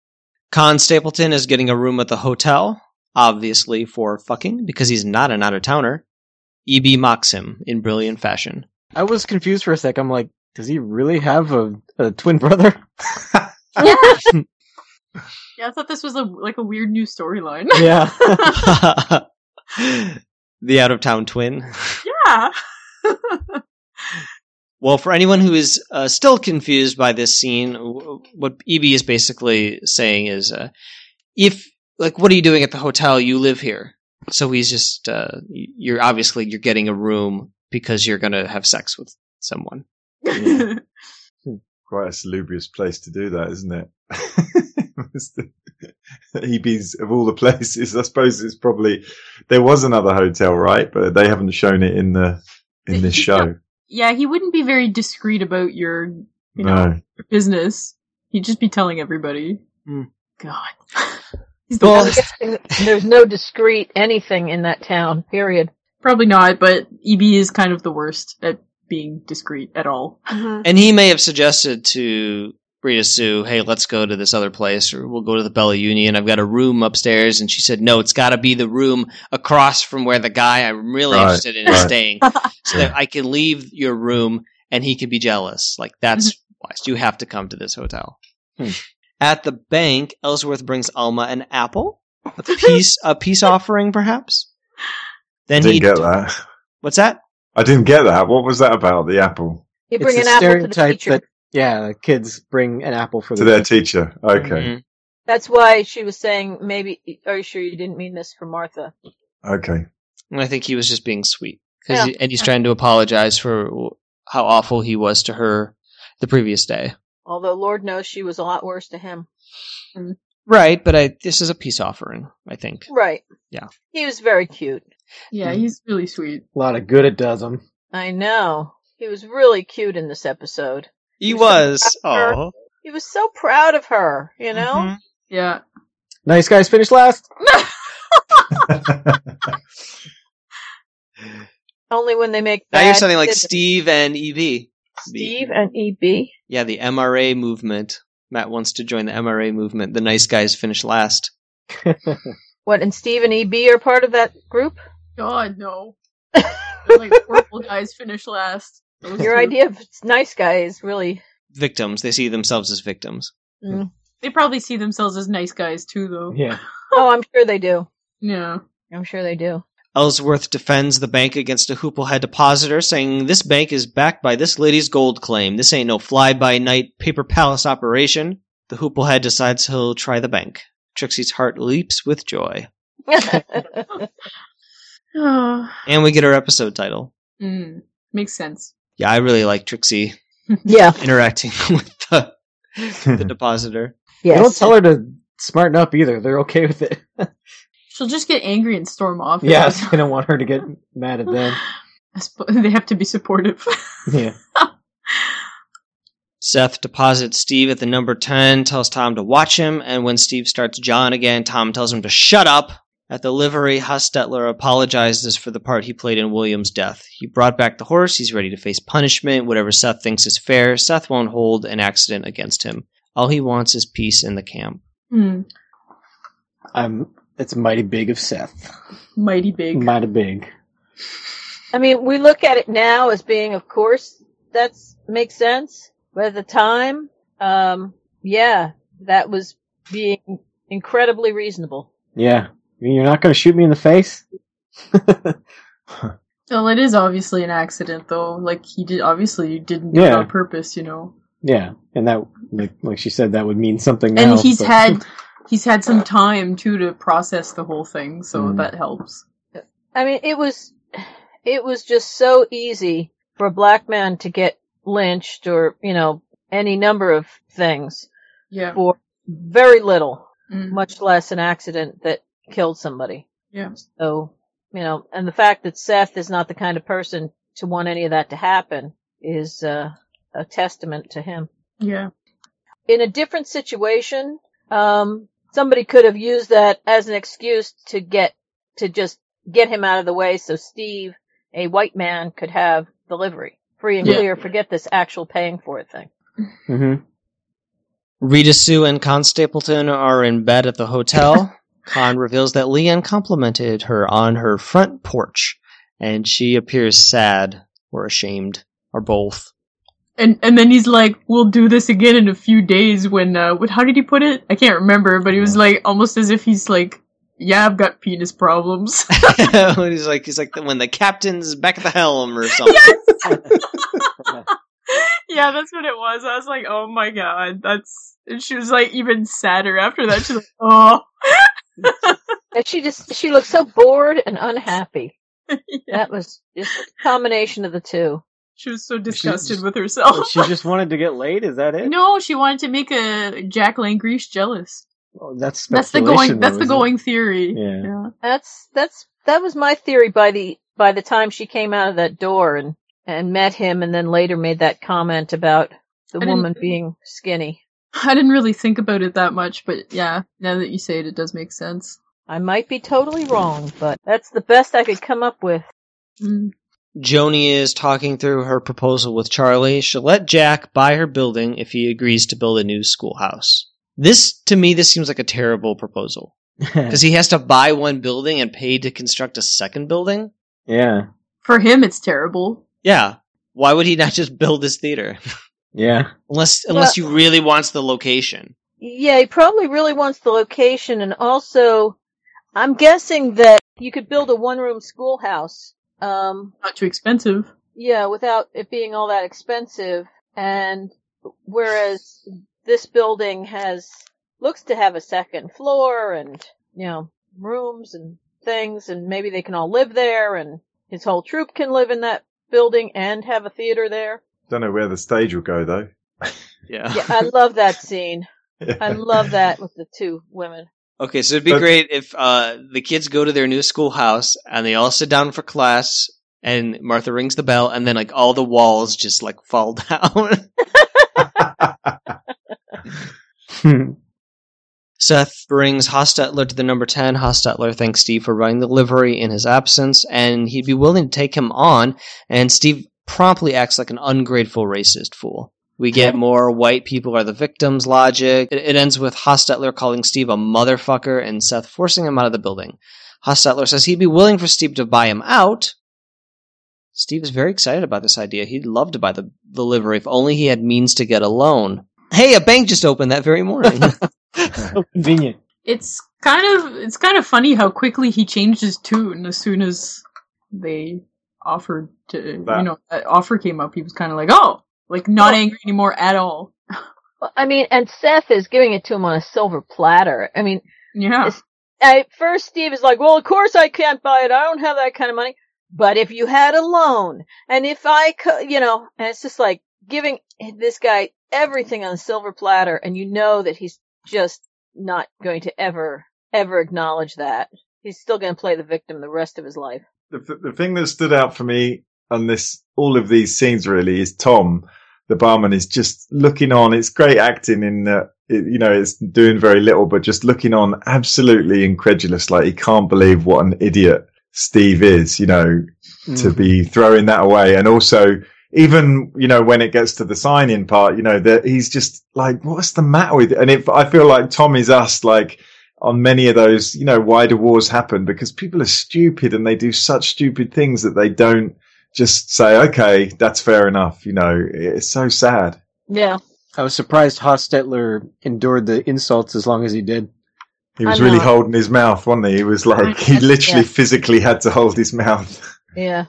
Con Stapleton is getting a room at the hotel, obviously for fucking, because he's not an out of towner. EB mocks him in brilliant fashion. I was confused for a sec. I'm like, does he really have a, a twin brother? Yeah, yeah. I thought this was a like a weird new storyline. yeah. the out of town twin. yeah. Well, for anyone who is uh, still confused by this scene, w- what EB is basically saying is, uh, if like, what are you doing at the hotel? You live here, so he's just uh, you're obviously you're getting a room because you're gonna have sex with someone. Quite a salubrious place to do that, isn't it? It's the- EB's of all the places, I suppose it's probably there was another hotel, right? But they haven't shown it in the in this He's show. yeah, he wouldn't be very discreet about your you know no. business. He'd just be telling everybody. Hmm. God. He's the Well, worst. There's no discreet anything in that town. Period. Probably not, but EB is kind of the worst at being discreet at all. and he may have suggested to Rita Sue, "Hey, let's go to this other place, or we'll go to the Bella Union. I've got a room upstairs." And she said, "No, it's got to be the room across from where the guy I'm really Right, interested in is right. staying, so that I can leave your room and he can be jealous. Like that's why you have to come to this hotel." Hmm. At the bank, Ellsworth brings Alma an apple, a peace, a peace offering, perhaps. Then Didn't he get that. What's that? I didn't get that. What was that about? The apple You It's bring a an apple to the stereotype teacher. that yeah, the kids bring an apple for to the their teacher. Okay, Mhm. That's why she was saying maybe. Are you sure you didn't mean this for Martha? okay. And I think he was just being sweet. 'Cause Yeah. he- and he's trying to apologize for how awful he was to her the previous day. Although Lord knows she was a lot worse to him. Right, but I, this is a peace offering, I think. Right. Yeah. He was very cute. Yeah, he's really sweet. A lot of good it does him. I know. He was really cute in this episode. He He was. was so proud of her. Oh. He was so proud of her, you know? Mhm. Yeah. Nice guys finish last. Only when they make Now bad you're something like decisions. Steve and EB. Steve and E EB. Yeah, the MRA movement. Matt wants to join the MRA movement. The nice guys finish last. What, and Steve and EB are part of that group? God, no. They're like purple guys finish last. Those Your idea of nice guy is really. Victims. They see themselves as victims. Mm. They probably see themselves as nice guys too, though. Yeah. Oh, I'm sure they do. Yeah. I'm sure they do. Ellsworth defends the bank against a Hooplehead depositor, saying this bank is backed by this lady's gold claim. This ain't no fly-by-night paper palace operation. The Hooplehead decides he'll try the bank. Trixie's heart leaps with joy. Oh, And we get our episode title. mm, makes sense. Yeah, I really like Trixie yeah. interacting with the, the depositor. They don't tell her to smarten up either. They're okay with it. She'll just get angry and storm off. yes, they don't want her to get mad at them. Sp- they have to be supportive. Yeah. Seth deposits Steve at the number 10, tells Tom to watch him, and when Steve starts jawing again, Tom tells him to shut up, At the livery, Hostetler apologizes for the part he played in William's death. He brought back the horse. He's ready to face punishment, whatever Seth thinks is fair. Seth won't hold an accident against him. All he wants is peace in the camp. Hmm. I'm. It's mighty big of Seth. Mighty big. Mighty big. I mean, we look at it now as being, of course, that makes sense. But at the time, um, yeah, that was being incredibly reasonable. Yeah. You're not going to shoot me in the face? Well, it is obviously an accident, though. Like he did, obviously, you didn't do it on purpose, you know. yeah. And that, like, like she said, that would mean something now. and he's but- had he's had some time too to process the whole thing, so Mm. that helps. I mean, it was, it was just so easy for a black man to get lynched or, you know, any number of things Yeah. for very little, Mm. much less an accident that killed somebody. Yeah. So, you know, and the fact that Seth is not the kind of person to want any of that to happen is, uh, a testament to him. Yeah. in a different situation, um, somebody could have used that as an excuse to get to just get him out of the way, so Steve, a white man, could have the livery free and Yeah. clear. Forget this actual paying for it thing. Mm-hmm. Rita Sue and Con Stapleton are in bed at the hotel. Con reveals that Leon complimented her on her front porch, and she appears sad or ashamed, or both. And and then he's like, "We'll do this again in a few days." When uh, what? How did he put it? I can't remember, but he was like almost as if he's like, "Yeah, I've got penis problems." He's like, he's like when the captain's back at the helm or something. yeah, that's what it was. I was like, "Oh my god, that's." And she was like even sadder after that. She's like, "Oh." And she just she looked so bored and unhappy. yeah. That was just a combination of the two. She was so disgusted just- with herself. she just wanted to get laid. Is that it? no, she wanted to make a Jack Langrishe jealous. Oh, that's That's the speculation, going. That's though, the isn't it? going theory. Yeah. That's that's that was my theory by the by the time she came out of that door and and met him, and then later made that comment about the I woman being skinny. I didn't really think about it that much, but yeah, now that you say it, it does make sense. I might be totally wrong, but that's the best I could come up with. Mm. Joanie is talking through her proposal with Charlie. She'll let Jack buy her building if he agrees to build a new schoolhouse. This, to me, this seems like a terrible proposal. Because he has to buy one building and pay to construct a second building? yeah. For him, it's terrible. Yeah. Why would he not just build his theater? Yeah. unless unless he really wants the location. Yeah, he probably really wants the location, and also, I'm guessing that you could build a one-room schoolhouse. Um, Not too expensive. yeah, without it being all that expensive, and whereas this building has looks to have a second floor and you know rooms and things, and maybe they can all live there, and his whole troop can live in that building and have a theater there. Don't know where the stage will go though. Yeah. Yeah, I love that scene. I love that with the two women. Okay, so it'd be But- great if uh, the kids go to their new schoolhouse and they all sit down for class, and Martha rings the bell, and then like all the walls just like fall down. Seth brings Hostetler to the number 10. Hostetler thanks Steve for running the livery in his absence, and he'd be willing to take him on, and Steve promptly acts like an ungrateful racist fool. We get more white people are the victims logic. It, it ends with Hostetler calling Steve a motherfucker and Seth forcing him out of the building. Hostetler says he'd be willing for Steve to buy him out. Steve is very excited about this idea. He'd love to buy the, the livery if only he had means to get a loan. Hey, a bank just opened that very morning. so convenient. It's kind of it's kind of funny how quickly he changed his tune as soon as they offered to That- you know that offer came up. He was kind of like, oh, like not Well- angry anymore at all. Well, I mean, and Seth is giving it to him on a silver platter. I mean, Yeah, It's- at first Steve is like, well, of course I can't buy it. I don't have that kind of money. But if you had a loan and if I could, you know, and it's just like giving this guy everything on a silver platter and you know that he's just not going to ever, ever acknowledge that. He's still going to play the victim the rest of his life. The, the thing that stood out for me on this, all of these scenes really is Tom, the barman is just looking on. It's great acting in that it, you know, it's doing very little, but just looking on absolutely incredulous, like he can't believe what an idiot Steve is, you know, to mm. be throwing that away. And also, even, you know, when it gets to the sign-in part, you know, that he's just like, what's the matter with it? And if I feel like Tom is us, like, on many of those, you know, why do wars happen? Because people are stupid and they do such stupid things that they don't just say, okay, that's fair enough. You know, it's so sad. Yeah. I was surprised Hostetler endured the insults as long as he did. He was really holding his mouth, wasn't he? He was like, he literally physically had to hold his mouth. Yeah.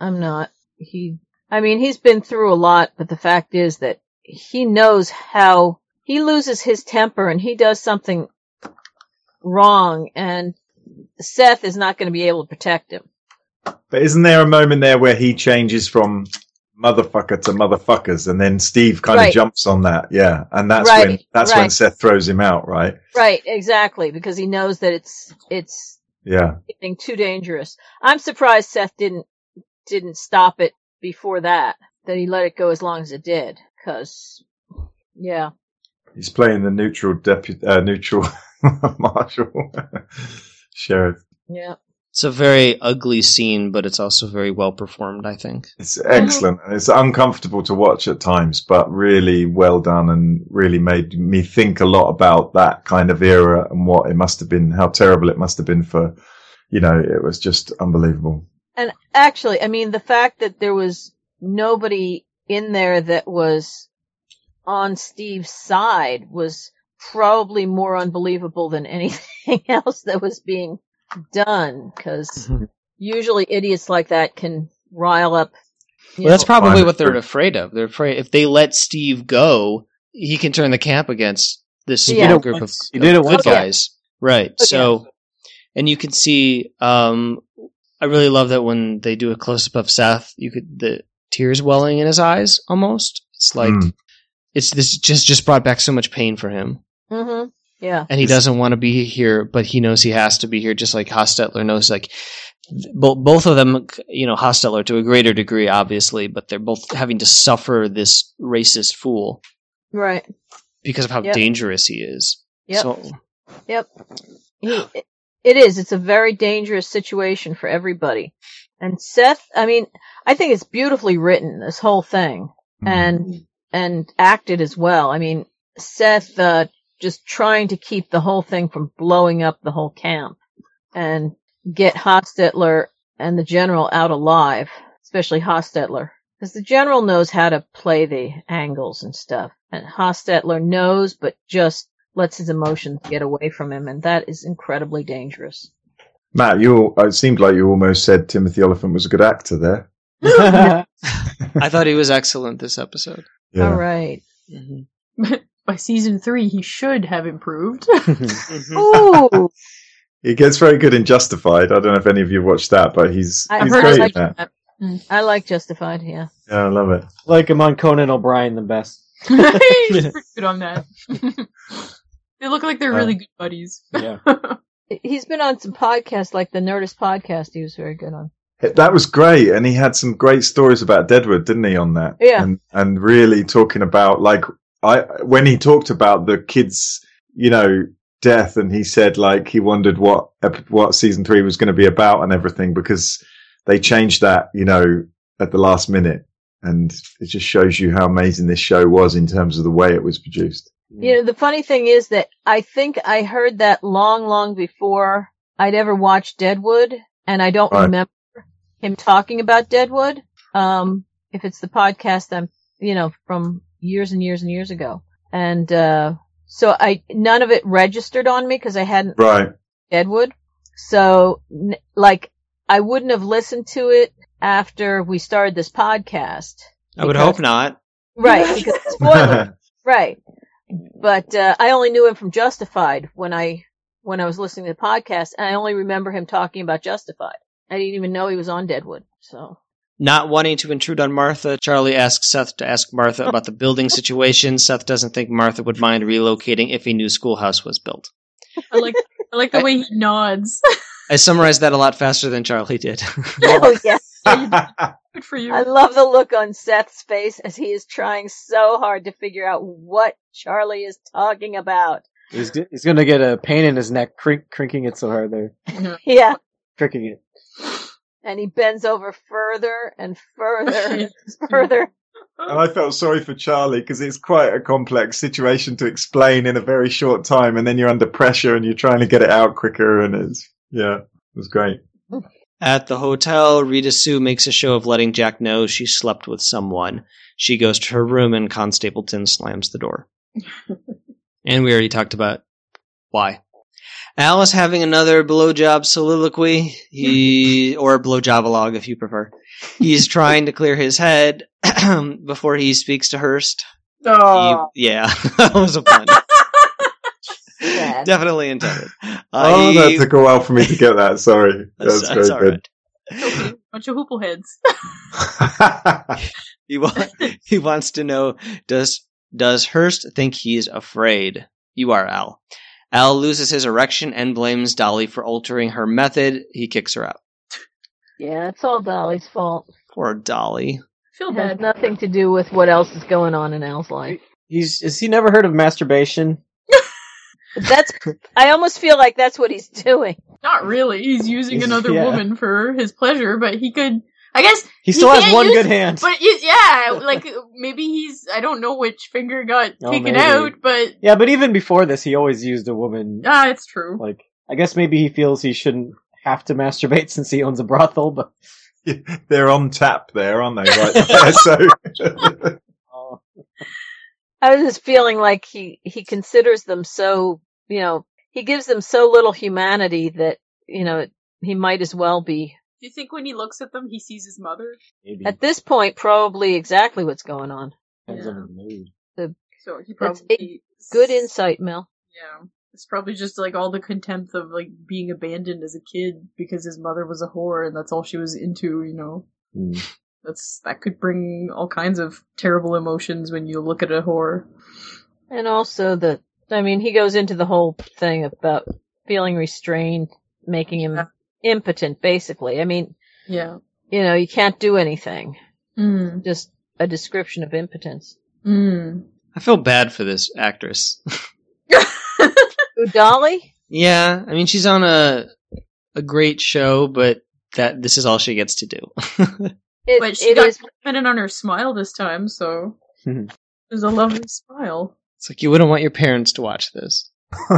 I'm not. He, I mean, he's been through a lot, but the fact is that he knows how he loses his temper and he does something wrong and Seth is not going to be able to protect him. But isn't there a moment there where he changes from motherfucker to motherfuckers and then Steve kind Right. of jumps on that? Yeah. And that's Right, when, that's when. Seth throws him out, right? Right, exactly, because he knows that it's, it's Yeah. getting too dangerous. I'm surprised Seth didn't, didn't stop it before that, that he let it go as long as it did, cause, yeah. He's playing the neutral deputy, uh, neutral marshal, sheriff. Yeah. It's a very ugly scene, but it's also very well performed. I think. It's excellent. and It's uncomfortable to watch at times, but really well done and really made me think a lot about that kind of era and what it must have been, how terrible it must have been for, you know, it was just unbelievable. And actually, I mean, the fact that there was nobody in there that was on Steve's side was probably more unbelievable than anything else that was being done, because usually idiots like that can rile up. you Well, that's probably what they're afraid of. They're afraid if they let Steve go, he can turn the camp against this Yeah. small group of, did it of good once. guys. Right. Okay. So, and you can see, um, I really love that when they do a close up of Seth, you could, the tears welling in his eyes almost. It's like, Mm. It's this just, just brought back so much pain for him. Mhm. Yeah. And he doesn't want to be here, but he knows he has to be here, just like Hostetler knows, like, both both of them, you know, Hostetler to a greater degree, obviously, but they're both having to suffer this racist fool Right. because of how Yep. dangerous he is. Yep. So, Yep. He, it is. It's a very dangerous situation for everybody. And Seth, I mean, I think it's beautifully written, this whole thing, Mm. and, and acted as well. I mean, Seth, uh, just trying to keep the whole thing from blowing up the whole camp and get Hostetler and the general out alive, especially Hostetler. Because the general knows how to play the angles and stuff. And Hostetler knows, but just lets his emotions get away from him, and that is incredibly dangerous. Matt, you, it seemed like you almost said Timothy Olyphant was a good actor there. I thought he was excellent this episode. Yeah. All right. Mm-hmm. By season three, he should have improved. Ooh, He gets very good in Justified. I don't know if any of you watched that, but he's, I- he's great in like that. that. I like Justified. Yeah. Yeah, I love it. like him on Conan O'Brien the best. He's pretty good on that. they look like they're Uh, really good buddies. Yeah. He's been on some podcasts like the Nerdist podcast. He was very good on. That was great, and he had some great stories about Deadwood, didn't he? On that, Yeah. and and really talking about like I when he talked about the kids, you know, death, and he said like he wondered what what season three was going to be about and everything because they changed that, you know, at the last minute, and it just shows you how amazing this show was in terms of the way it was produced. You know, the funny thing is that I think I heard that long, long before I'd ever watched Deadwood, and I don't Right. remember him talking about Deadwood. Um, if it's the podcast I'm, you know, from years and years and years ago. And, uh, so I, none of it registered on me because I hadn't Right. Deadwood. So, n- like, I wouldn't have listened to it after we started this podcast. I would hope not. Right, because spoiler. Right. But uh, I only knew him from Justified when I when I was listening to the podcast, and I only remember him talking about Justified. I didn't even know he was on Deadwood. So Not wanting to intrude on Martha, Charlie asks Seth to ask Martha about the building situation. Seth doesn't think Martha would mind relocating if a new schoolhouse was built. I like I like the way he nods. I summarized that a lot faster than Charlie did. oh yeah, Good for you. I love the look on Seth's face as he is trying so hard to figure out what Charlie is talking about. He's, he's gonna get a pain in his neck, crink, crinking it so hard there, Yeah. Cricking it. And he bends over further and further and further. And I felt sorry for Charlie because it's quite a complex situation to explain in a very short time, and then you're under pressure and you're trying to get it out quicker, and it's yeah, it was great. At the hotel, Rita Sue makes a show of letting Jack know she slept with someone. She goes to her room and Con Stapleton slams the door. and we already talked about why. Al is having another blowjob soliloquy, he or blowjobalogue if you prefer. He's trying to clear his head before he speaks to Hearst. He- Oh. yeah, that was a pun. Yes. Definitely intended. Uh, oh, he- that took a while for me to get that. Sorry, that's, that's, that's very all right. Bunch of hoople heads. He wa- he wants to know does does Hearst think he's afraid? You are Al. Al loses his erection and blames Dolly for altering her method. He kicks her out. Yeah, it's all Dolly's fault. Poor Dolly. feel It has bad. nothing to do with what else is going on in Al's life. He's has he never heard of masturbation? That's I almost feel like that's what he's doing. Not really. He's using He's- another yeah. woman for his pleasure, but he could. I guess. He still has one use- good hand. But y- yeah, like maybe he's. I don't know which finger got Oh, taken maybe. out, but Yeah, but even before this, he always used a woman. ah, it's true. Like, I guess maybe he feels he shouldn't have to masturbate since he owns a brothel, but They're on tap there, aren't they? Right there. So I was just feeling like he he considers them so you know he gives them so little humanity that you know he might as well be Do you think when he looks at them, he sees his mother? maybe at this point probably exactly what's going on. depends on his mood. So he That's probably Good insight, Mel. Yeah. It's probably just like all the contempt of like being abandoned as a kid because his mother was a whore and that's all she was into, you know. Hmm. That's that could bring all kinds of terrible emotions when you look at a whore. And also the I mean he goes into the whole thing about feeling restrained, making him Yeah. Impotent basically. I mean, Yeah. you know, you can't do anything. Mm. Just a description of impotence. Mm. I feel bad for this actress. Who, Dolly? yeah, I mean she's on a a great show, but that this is all she gets to do. It, But she it got is confident on her smile this time, so Mhm. there's a lovely smile. it's like you wouldn't want your parents to watch this.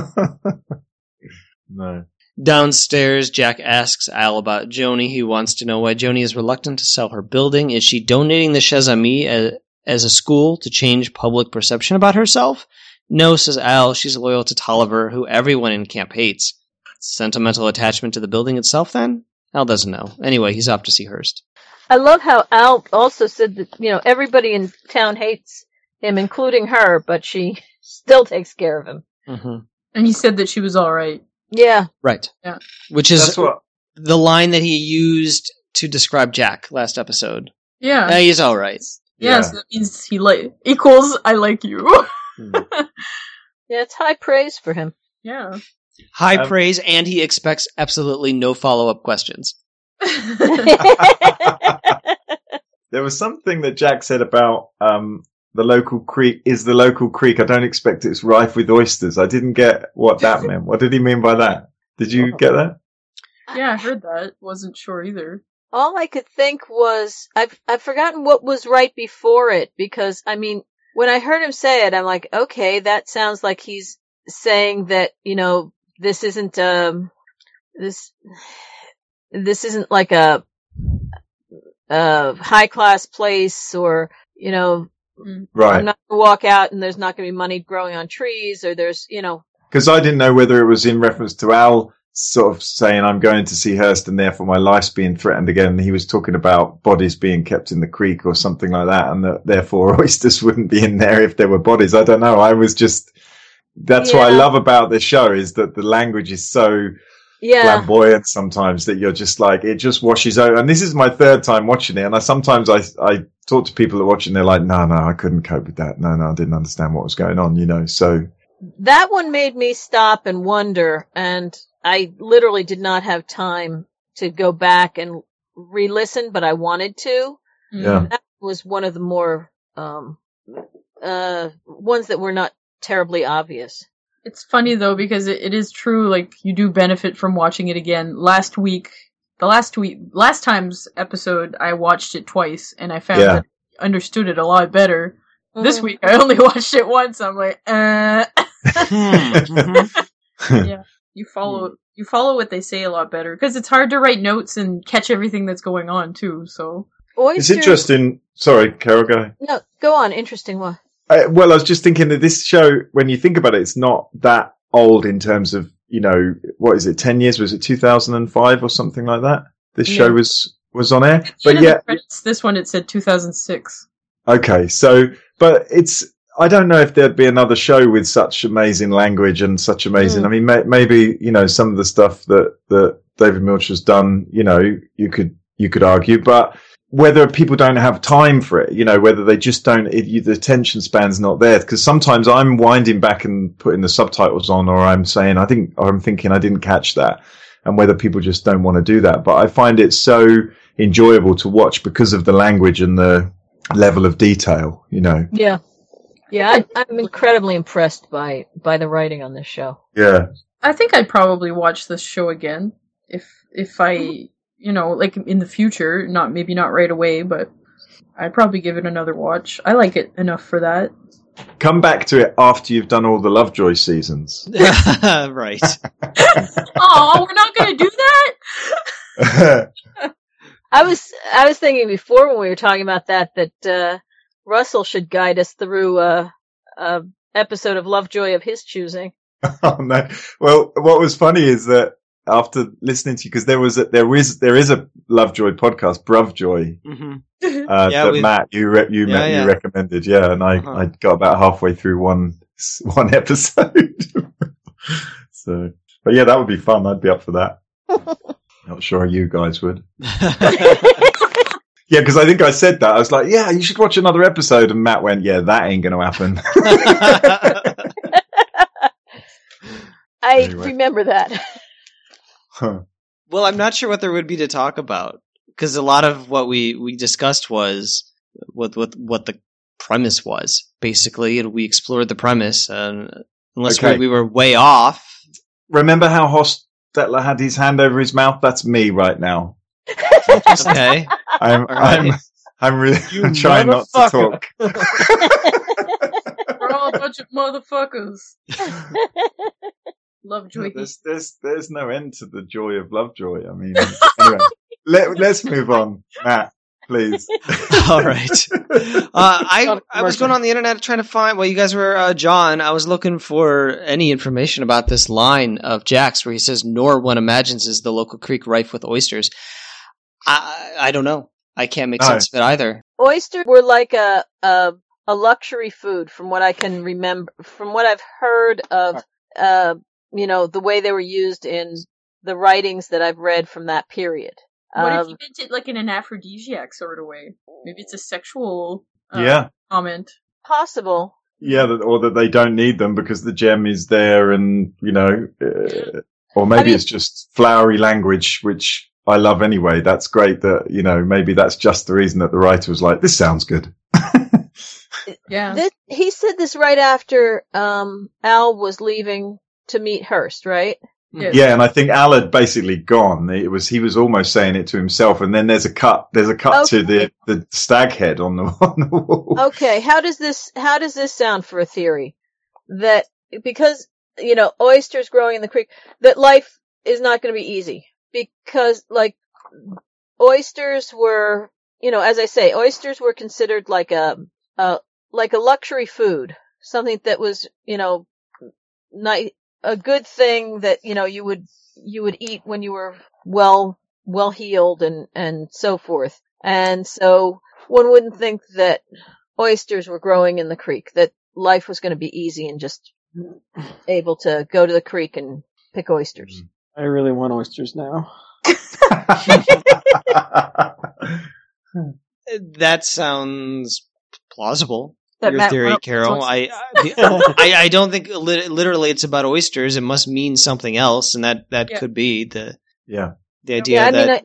no. Downstairs, Jack asks Al about Joanie. He wants to know why Joanie is reluctant to sell her building. Is she donating the Chez Ami as, as a school to change public perception about herself? No, says Al. She's loyal to Tolliver, who everyone in camp hates. Sentimental attachment to the building itself, then? Al doesn't know. Anyway, he's off to see Hearst. I love how Al also said that, you know, everybody in town hates him, including her, but she still takes care of him. Mm-hmm. And he said that she was alright. Yeah. Right. Yeah. Which is That's what. the line that he used to describe Jack last episode. Yeah. Uh, he's all right. Yeah. Yes, that means he like equals I like you. Hmm. Yeah, it's high praise for him. yeah. High Um, praise, and he expects absolutely no follow up questions. There was something that Jack said about um, the local creek is the local creek. I don't expect it's rife with oysters. I didn't get what that meant. What did he mean by that? Did you get that? yeah, I heard that. Wasn't sure either. All I could think was I've I've forgotten what was right before it because I mean when I heard him say it I'm like okay that sounds like he's saying that you know this isn't um this this isn't like a a high class place or you know Mm. I'm Right. not gonna walk out and there's not going to be money growing on trees or there's you know Because I didn't know whether it was in reference to Al sort of saying I'm going to see Hearst and therefore my life's being threatened again. He was talking about bodies being kept in the creek or something like that, and that therefore oysters wouldn't be in there if there were bodies. I don't know. I was just. That's what I love about this show is that the language is so yeah flamboyant sometimes that you're just like it just washes over. And this is my third time watching it, and I sometimes I I talk to people that are watching, they're like, no, no, I couldn't cope with that. No, no, I didn't understand what was going on, you know. So that one made me stop and wonder and i literally did not have time to go back and re-listen but i wanted to Yeah. That was one of the more um, uh, ones that were not terribly obvious. It's funny though because it, it is true. Like you do benefit from watching it again. Last week, the last week, last time's episode, I watched it twice, and I found Yeah. that I understood it a lot better. This Mhm. week, I only watched it once. I'm like, uh, Mhm. you follow you follow what they say a lot better because it's hard to write notes and catch everything that's going on too. So It's Oysters. interesting. Sorry, Carol, go. No, go on. Interesting one. Uh, well, I was just thinking that this show, when you think about it, it's not that old in terms of, you know, what is it, 10 years? Was it 2005 or something like that? This show was, was on air. But yeah, credits, this one it said 2006. okay. So, but it's, I don't know if there'd be another show with such amazing language and such amazing. Mm. I mean, may, maybe, you know, some of the stuff that, that David Milch has done, you know, you could, you could argue, but whether people don't have time for it, you know, whether they just don't, it, you, the attention span's not there. Because sometimes I'm winding back and putting the subtitles on, or I'm saying, I think, or I'm thinking I didn't catch that, and whether people just don't want to do that. But I find it so enjoyable to watch because of the language and the level of detail, you know. Yeah, yeah. I, I'm incredibly impressed by by the writing on this show. Yeah. I think I'd probably watch this show again if if I you know like in the future, not maybe not right away, but I'd probably give it another watch. I like it enough for that. Come back to it after you've done all the Lovejoy seasons. right. oh, we're not gonna do that. I was I was thinking before when we were talking about that that uh, Russell should guide us through a, a episode of Lovejoy of his choosing. oh no. Well, what was funny is that after listening to you, because there was a, there is there is a Lovejoy podcast, Bruvjoy, hmm uh, Yeah, that we- Matt you re- you, Yeah, met, yeah. you recommended, yeah, and I Uh-huh. I got about halfway through one one episode. so, but yeah, that would be fun. I'd be up for that. Not sure you guys would. Yeah, because I think I said that. I was like, yeah, you should watch another episode, and Matt went, yeah, that ain't going to happen. I Anyway. remember that. Well, I'm not sure what there would be to talk about because a lot of what we we discussed was what what what the premise was basically, and we explored the premise. And unless Okay. we, we were way off, Remember how Hostetler had his hand over his mouth? That's me right now. okay. I'm All right. I'm I'm really You trying not to talk. We're all a bunch of motherfuckers. Lovejoy. There's there's there's no end to the joy of Lovejoy. I mean, anyway, let let's move on, Matt, please. All right. Uh, I Not a I was going on the internet trying to find. Well, you guys were uh, John, I was looking for any information about this line of Jack's where he says, "Nor one imagines is the local creek rife with oysters." I I don't know. I can't make No. sense of it either. Oysters were like a, a a luxury food, from what I can remember, from what I've heard of. Uh, you know the way they were used in the writings that I've read from that period. What if Um, you meant it like in an aphrodisiac sort of way? Maybe it's a sexual uh, yeah, comment. possible. yeah, or that they don't need them because the gem is there, and you know, uh, or maybe I mean- it's just flowery language, which I love anyway. That's great. That you know, maybe that's just the reason that the writer was like, "This sounds good." Yeah. This, he said this right after um, Al was leaving to meet Hearst, right? Yeah. Yeah, and I think Al had basically gone. It was he was almost saying it to himself, and then there's a cut. There's a cut to the the stag head on the on the wall. Okay, how does this how does this sound for a theory that because you know oysters growing in the creek that life is not going to be easy because like oysters were you know as I say oysters were considered like a a like a luxury food something that was you know ni- a good thing that you know you would you would eat when you were well well healed and and so forth and so one wouldn't think that oysters were growing in the creek, that life was going to be easy and just mm-hmm. able to go to the creek and pick oysters. Mm-hmm. I really want oysters now. That sounds plausible. That Your Matt theory, went Carol. I, I I I don't think literally it's about oysters. It must mean something else, and that that Yeah. could be the yeah, the idea Yeah, I that mean, I,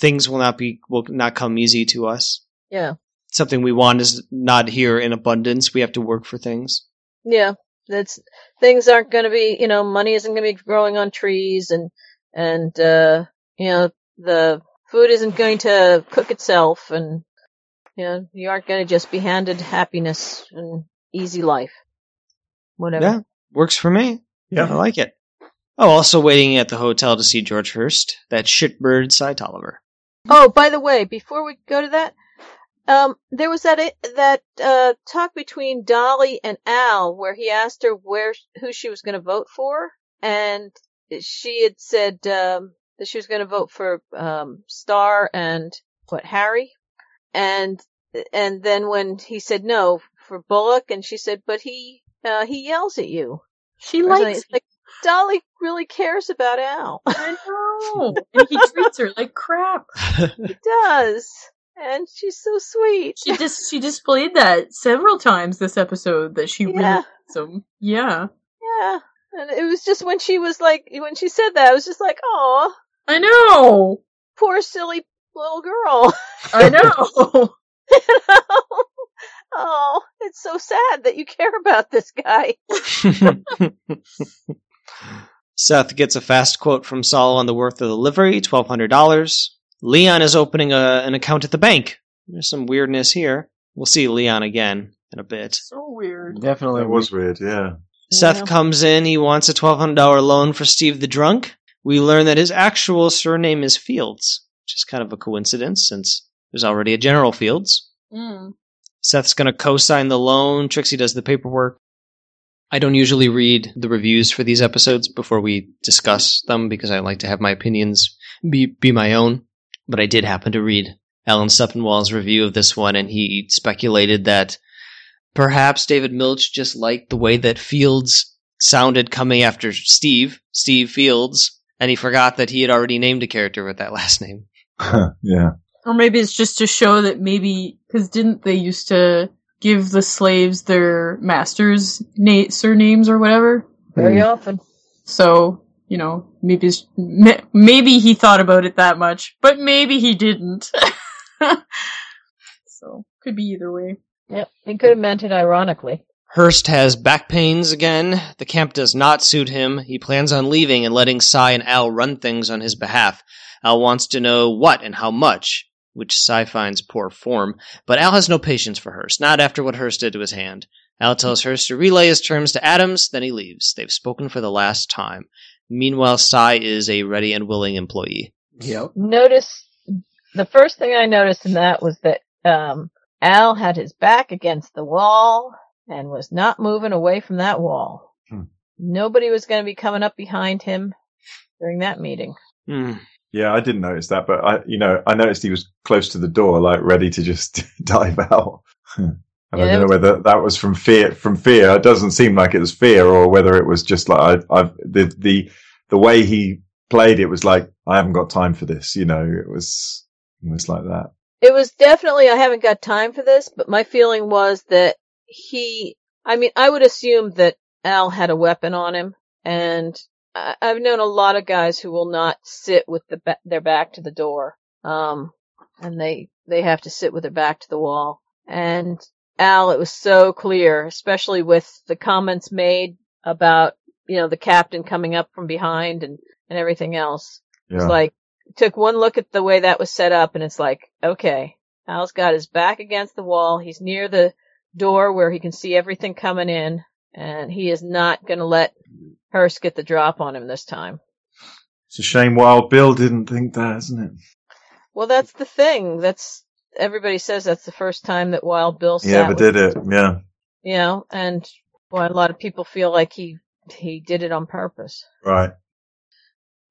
things will not be will not come easy to us. Yeah. Something we want is not here in abundance. We have to work for things. Yeah. That's things aren't going to be, you know, money isn't going to be growing on trees and and uh you know, the food isn't going to cook itself and you know, you aren't going to just be handed happiness and easy life. Whatever. Yeah, works for me. Yeah, I like it. Oh, also waiting at the hotel to see George Hearst, that shitbird Cy Tolliver. Oh, by the way, before we go to that, um, there was that that uh, talk between Dolly and Al where he asked her where who she was going to vote for, and she had said um, that she was going to vote for um, Star and what Harry, and and then when he said no for Bullock, and she said, but he uh, he yells at you. She likes like Dolly really cares about Al. I know. and he treats her like crap. he does, and she's so sweet. She just she displayed that several times this episode that she really Yeah. likes him. Yeah. Yeah. And it was just when she was like, when she said that, I was just like, oh, I know. poor silly little girl. I know. you know? Oh, it's so sad that you care about this guy. Seth gets a fast quote from Sol on the worth of the livery, twelve hundred dollars. Leon is opening a, an account at the bank. There's some weirdness here. We'll see Leon again in a bit. so weird. Definitely That was weird, yeah. Seth Yeah. comes in. He wants a twelve hundred dollar loan for Steve the drunk. We learn that his actual surname is Fields, which is kind of a coincidence since there's already a General Fields. Mm. Seth's going to co-sign the loan. Trixie does the paperwork. I don't usually read the reviews for these episodes before we discuss them because I like to have my opinions be be my own. But I did happen to read Alan Sepinwall's review of this one, and he speculated that perhaps David Milch just liked the way that Fields sounded coming after Steve, Steve Fields, and he forgot that he had already named a character with that last name. yeah. Or maybe it's just to show that maybe because didn't they used to give the slaves their masters' na- surnames or whatever? Very hmm. often. So you know, maybe it's, maybe he thought about it that much, but maybe he didn't. so could be either way. Yep. He could have meant it ironically. Hearst has back pains again. The camp does not suit him. He plans on leaving and letting Cy and Al run things on his behalf. Al wants to know what and how much, which Cy finds poor form, but Al has no patience for Hearst, not after what Hearst did to his hand. Al tells Hearst to relay his terms to Adams, then he leaves. They've spoken for the last time. Meanwhile, Cy is a ready and willing employee. Yep. Notice the first thing I noticed in that was that um, Al had his back against the wall and was not moving away from that wall. Hmm. Nobody was going to be coming up behind him during that meeting. Hmm. Yeah, I didn't notice that, but I, you know, I noticed he was close to the door, like ready to just dive out. and Yeah, I don't know whether that was from fear. From fear, it doesn't seem like it was fear, or whether it was just like I, I've the the the way he played it was like I haven't got time for this. You know, it was it was like that. It was definitely, I haven't got time for this, but my feeling was that he, I mean, I would assume that Al had a weapon on him and I've known a lot of guys who will not sit with the, ba- their back to the door. Um, and they, they have to sit with their back to the wall. And Al, it was so clear, especially with the comments made about, you know, the captain coming up from behind and, and everything else. Yeah. It's like took one look at the way that was set up and it's like, okay, Al's got his back against the wall. He's near the door where he can see everything coming in and he is not going to let Hearst get the drop on him this time. it's a shame Wild Bill didn't think that, isn't it? Well, that's the thing. That's everybody says that's the first time that Wild Bill sat Yeah, but with- did it? Yeah. you know, and well, a lot of people feel like he he did it on purpose. Right.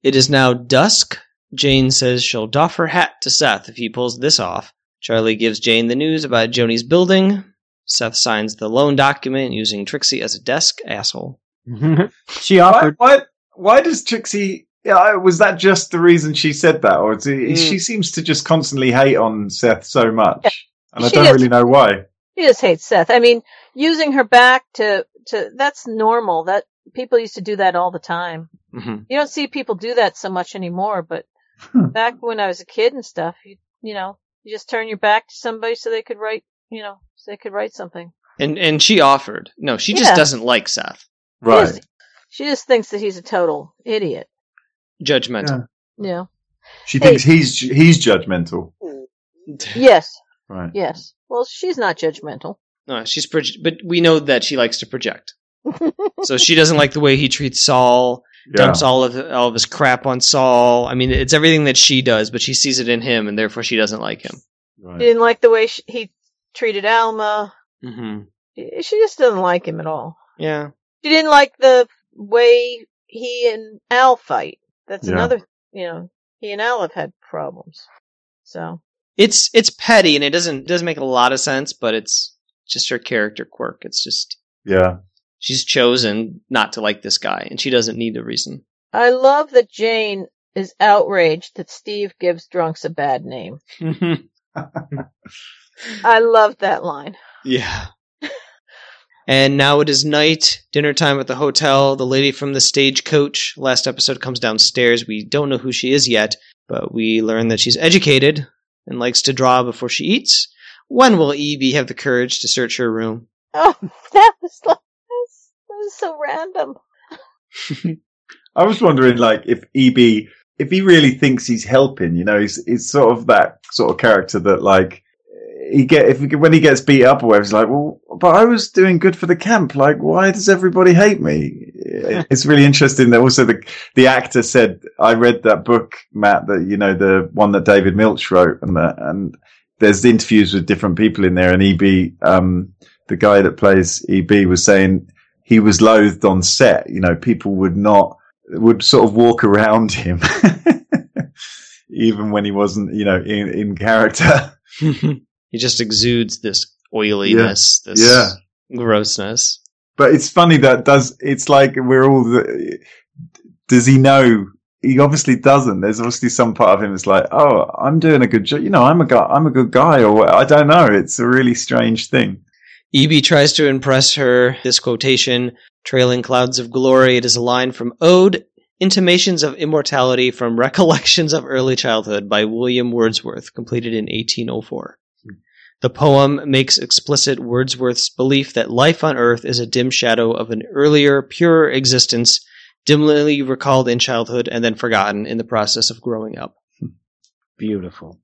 It is now dusk. Jane says she'll doff her hat to Seth if he pulls this off. Charlie gives Jane the news about Joanie's building. Seth signs the loan document using Trixie as a desk. Asshole. she Why, offered. why? Why does Trixie? Yeah, was that just the reason she said that, or is it, Mm. she seems to just constantly hate on Seth so much, and I She don't is. really know why. She just hates Seth. I mean, using her back to to that's normal. That people used to do that all the time. hmm You don't see people do that so much anymore, but Hmm. back when I was a kid and stuff, you, you know, You just turn your back to somebody so they could write, you know, so they could write something. And and she offered. No, she just doesn't like Seth. Right. She just thinks that he's a total idiot. Judgmental. Yeah. She Hey. thinks he's he's judgmental. Yes. Right. Yes. Well, she's not judgmental. No, she's proj- but we know that she likes to project. So she doesn't like the way he treats Sol. Yeah. Dumps all of all of his crap on Sol. I mean, it's everything that she does, but she sees it in him, and therefore she doesn't like him. She didn't like the way she, he treated Alma. hmm She she just doesn't like him at all. Yeah. She didn't like the way he and Al fight. That's Yeah. another, you know, he and Al have had problems. So, It's it's petty, and it doesn't doesn't make a lot of sense, but it's just her character quirk. It's just Yeah. she's chosen not to like this guy, and she doesn't need a reason. I love that Jane is outraged that Steve gives drunks a bad name. I love that line. Yeah. And now it is night, dinner time at the hotel. The lady from the stagecoach last episode comes downstairs. We don't know who she is yet, but we learn that she's educated and likes to draw before she eats. When will EB have the courage to search her room? Oh, that was like, that was, that was so random. I was wondering, like, if EB, if he really thinks he's helping, you know, he's, he's sort of that sort of character that, like, he get if he, when he gets beat up or whatever, he's like, well, but I was doing good for the camp. Like, why does everybody hate me? It's really interesting that also the the actor said, I read that book, Matt, that you know the one that David Milch wrote, and that and there's interviews with different people in there, and EB, um, the guy that plays EB, was saying he was loathed on set. You know, people would not would sort of walk around him, even when he wasn't, you know, in, in character. he just exudes this oiliness, this Yeah. grossness. But it's funny that does. It's like we're all. The, does he know? He obviously doesn't. There's obviously some part of him that's like, oh, I'm doing a good job. You know, I'm a guy. I'm a good guy, or I don't know. It's a really strange thing. EB tries to impress her. This quotation, trailing clouds of glory, it is a line from Ode, Intimations of Immortality from Recollections of Early Childhood by William Wordsworth, completed in 1804. The poem makes explicit Wordsworth's belief that life on earth is a dim shadow of an earlier, purer existence, dimly recalled in childhood and then forgotten in the process of growing up. Beautiful.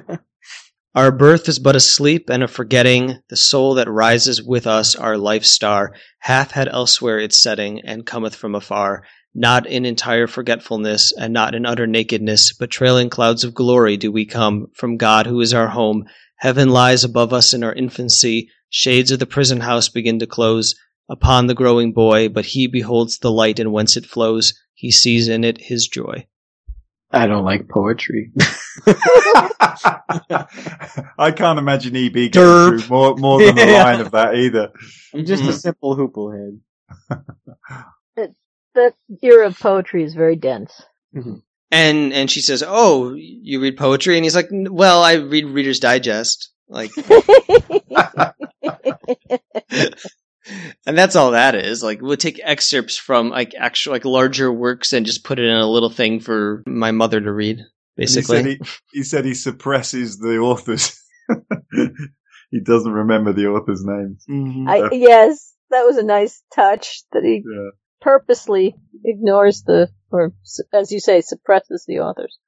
Our birth is but a sleep and a forgetting. The soul that rises with us, our life star, hath had elsewhere its setting, and cometh from afar. Not in entire forgetfulness, and not in utter nakedness, but trailing clouds of glory do we come from God who is our home. Heaven lies above us in our infancy. Shades of the prison house begin to close upon the growing boy, but he beholds the light and whence it flows. He sees in it his joy. I don't like poetry. I can't imagine EB going Derp. through more more than a Yeah. line of that either. I'm just a Mhm. simple hoople head. That era of poetry is very dense. And and she says, "Oh, you read poetry?" And he's like, "Well, I read Reader's Digest." Like, and that's all that is. Like, we'll take excerpts from like actual like larger works and just put it in a little thing for my mother to read. Basically, he said he, he said he suppresses the authors. he doesn't remember the author's names. Mhm. I, yes, that was a nice touch that he Yeah. Purposely ignores the, or as you say, suppresses the authors.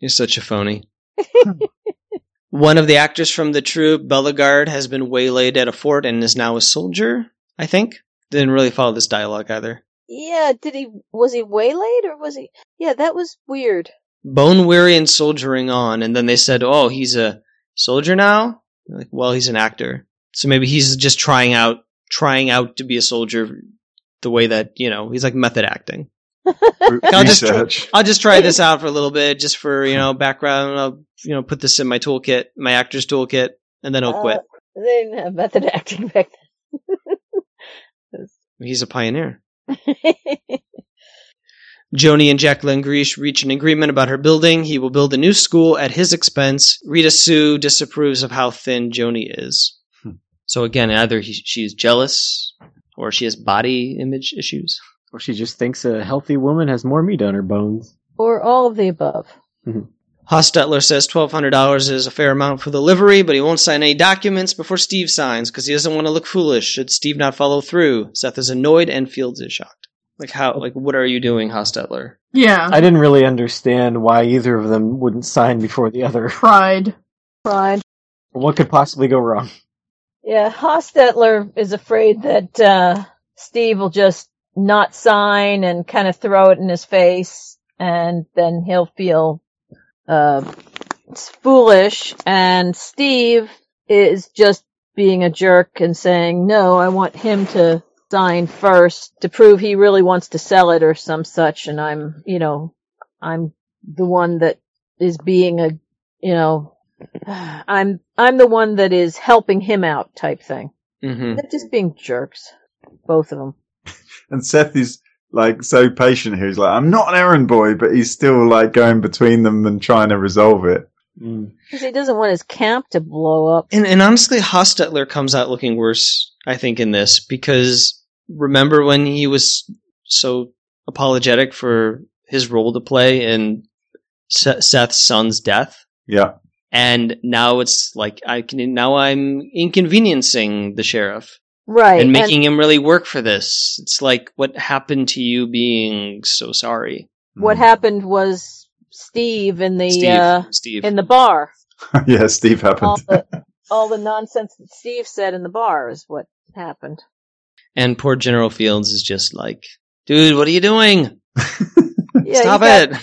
You're such a phony. One of the actors from the troupe, Bellegarde, has been waylaid at a fort and is now a soldier. I think didn't really follow this dialogue either. Yeah, did he, was he waylaid or was he, yeah, that was weird. bone weary and soldiering on and then they said oh he's a soldier now like well he's an actor so maybe he's just trying out trying out to be a soldier the way that you know he's like method acting I'll just try- i'll just try this out for a little bit just for you know background i'll you know put this in my toolkit my actor's toolkit and then i'll quit Uh, they didn't have method acting back then. he's a pioneer. Joanie and Jack Langrishe reach an agreement about her building. He will build a new school at his expense. Rita Sue disapproves of how thin Joanie is. Hmm. So again, either he, she's jealous or she has body image issues. Or she just thinks a healthy woman has more meat on her bones. or all of the above. Mm-hmm. Hostetler says $1,200 is a fair amount for the livery, but he won't sign any documents before Steve signs because he doesn't want to look foolish should Steve not follow through. Seth is annoyed and Fields is shocked. Like, how, like, what are you doing, Hostetler? Yeah. I didn't really understand why either of them wouldn't sign before the other. Pride. Pride. What could possibly go wrong? Yeah, Hostetler is afraid that uh, Steve will just not sign and kind of throw it in his face, and then he'll feel uh, foolish. And Steve is just being a jerk and saying, "No, I want him to sign first to prove he really wants to sell it or some such." And I'm, you know, I'm the one that is being a, you know, I'm I'm the one that is helping him out type thing. Mm-hmm. They're just being jerks, both of them. And Seth is like so patient here. He's like, I'm not an errand boy, but he's still like going between them and trying to resolve it. Mm. Because he doesn't want his camp to blow up. And, and honestly, Hostetler comes out looking worse, I think, in this because remember when he was so apologetic for his role to play in Seth's son's death? Yeah. And now it's like I can now I'm inconveniencing the sheriff Right. and making him really work for this. It's like what happened to you being so sorry, what happened was Steve in the Steve. uh Steve. in the bar. yeah, Steve All happened. the all the nonsense that Steve said in the bar is what happened. and poor General Fields is just like, dude, what are you doing? Yeah, Stop you got, it.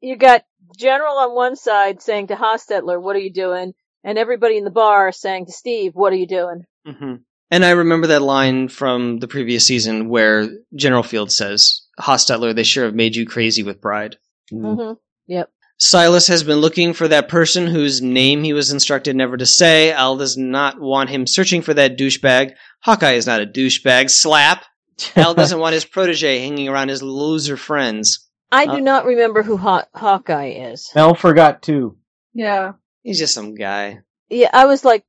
You got General on one side saying to Hostetler, "What are you doing?" and everybody in the bar saying to Steve, "What are you doing?" Mm-hmm. And I remember that line from the previous season where General Field says, Hostetler, they sure have made you crazy with pride. Mm. hmm Yep. Silas has been looking for that person whose name he was instructed never to say. Al does not want him searching for that douchebag. Hawkeye is not a douchebag. Slap. Al doesn't want his protege hanging around his loser friends. I Uh, do not remember who Haw- Hawkeye is. Mel forgot too. Yeah. He's just some guy. Yeah, I was like,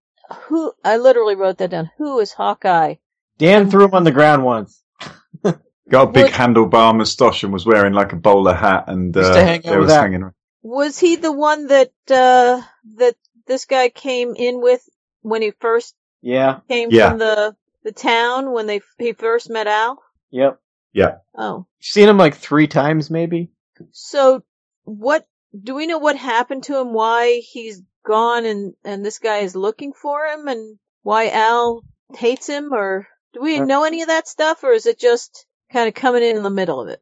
who? I literally wrote that down. Who is Hawkeye? Dan threw him on the ground once. Got a big What- handlebar moustache and was wearing like a bowler hat and Used uh, to hang out there with was that. hanging. Was he the one that uh that this guy came in with when he first Yeah. came Yeah. from the the town when they he first met Al? Yep. Oh, Seen him like three times, maybe. so what? Do we know what happened to him? Why he's gone and and this guy is looking for him, and why Al hates him? Or do we Uh, know any of that stuff, or is it just kind of coming in in the middle of it?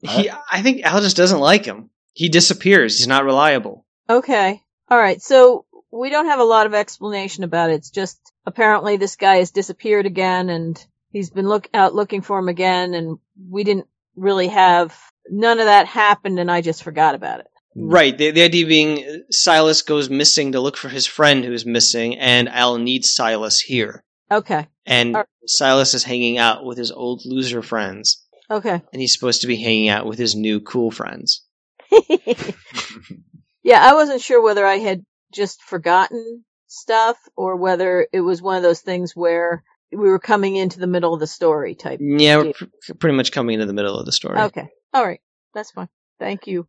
He, I think Al just doesn't like him. He disappears. He's not reliable. Okay. All right. So we don't have a lot of explanation about it. It's just apparently this guy has disappeared again and he's been look out looking for him again and we didn't really have none of that happened and I just forgot about it. Right. The, the idea being Silas goes missing to look for his friend who's missing, and Al needs Silas here. Okay. And Alright. Silas is hanging out with his old loser friends, Okay. and he's supposed to be hanging out with his new cool friends. yeah, I wasn't sure whether I had just forgotten stuff or whether it was one of those things where we were coming into the middle of the story type. Yeah, we're pr- pretty much coming into the middle of the story. Okay. All right. That's fine. Thank you.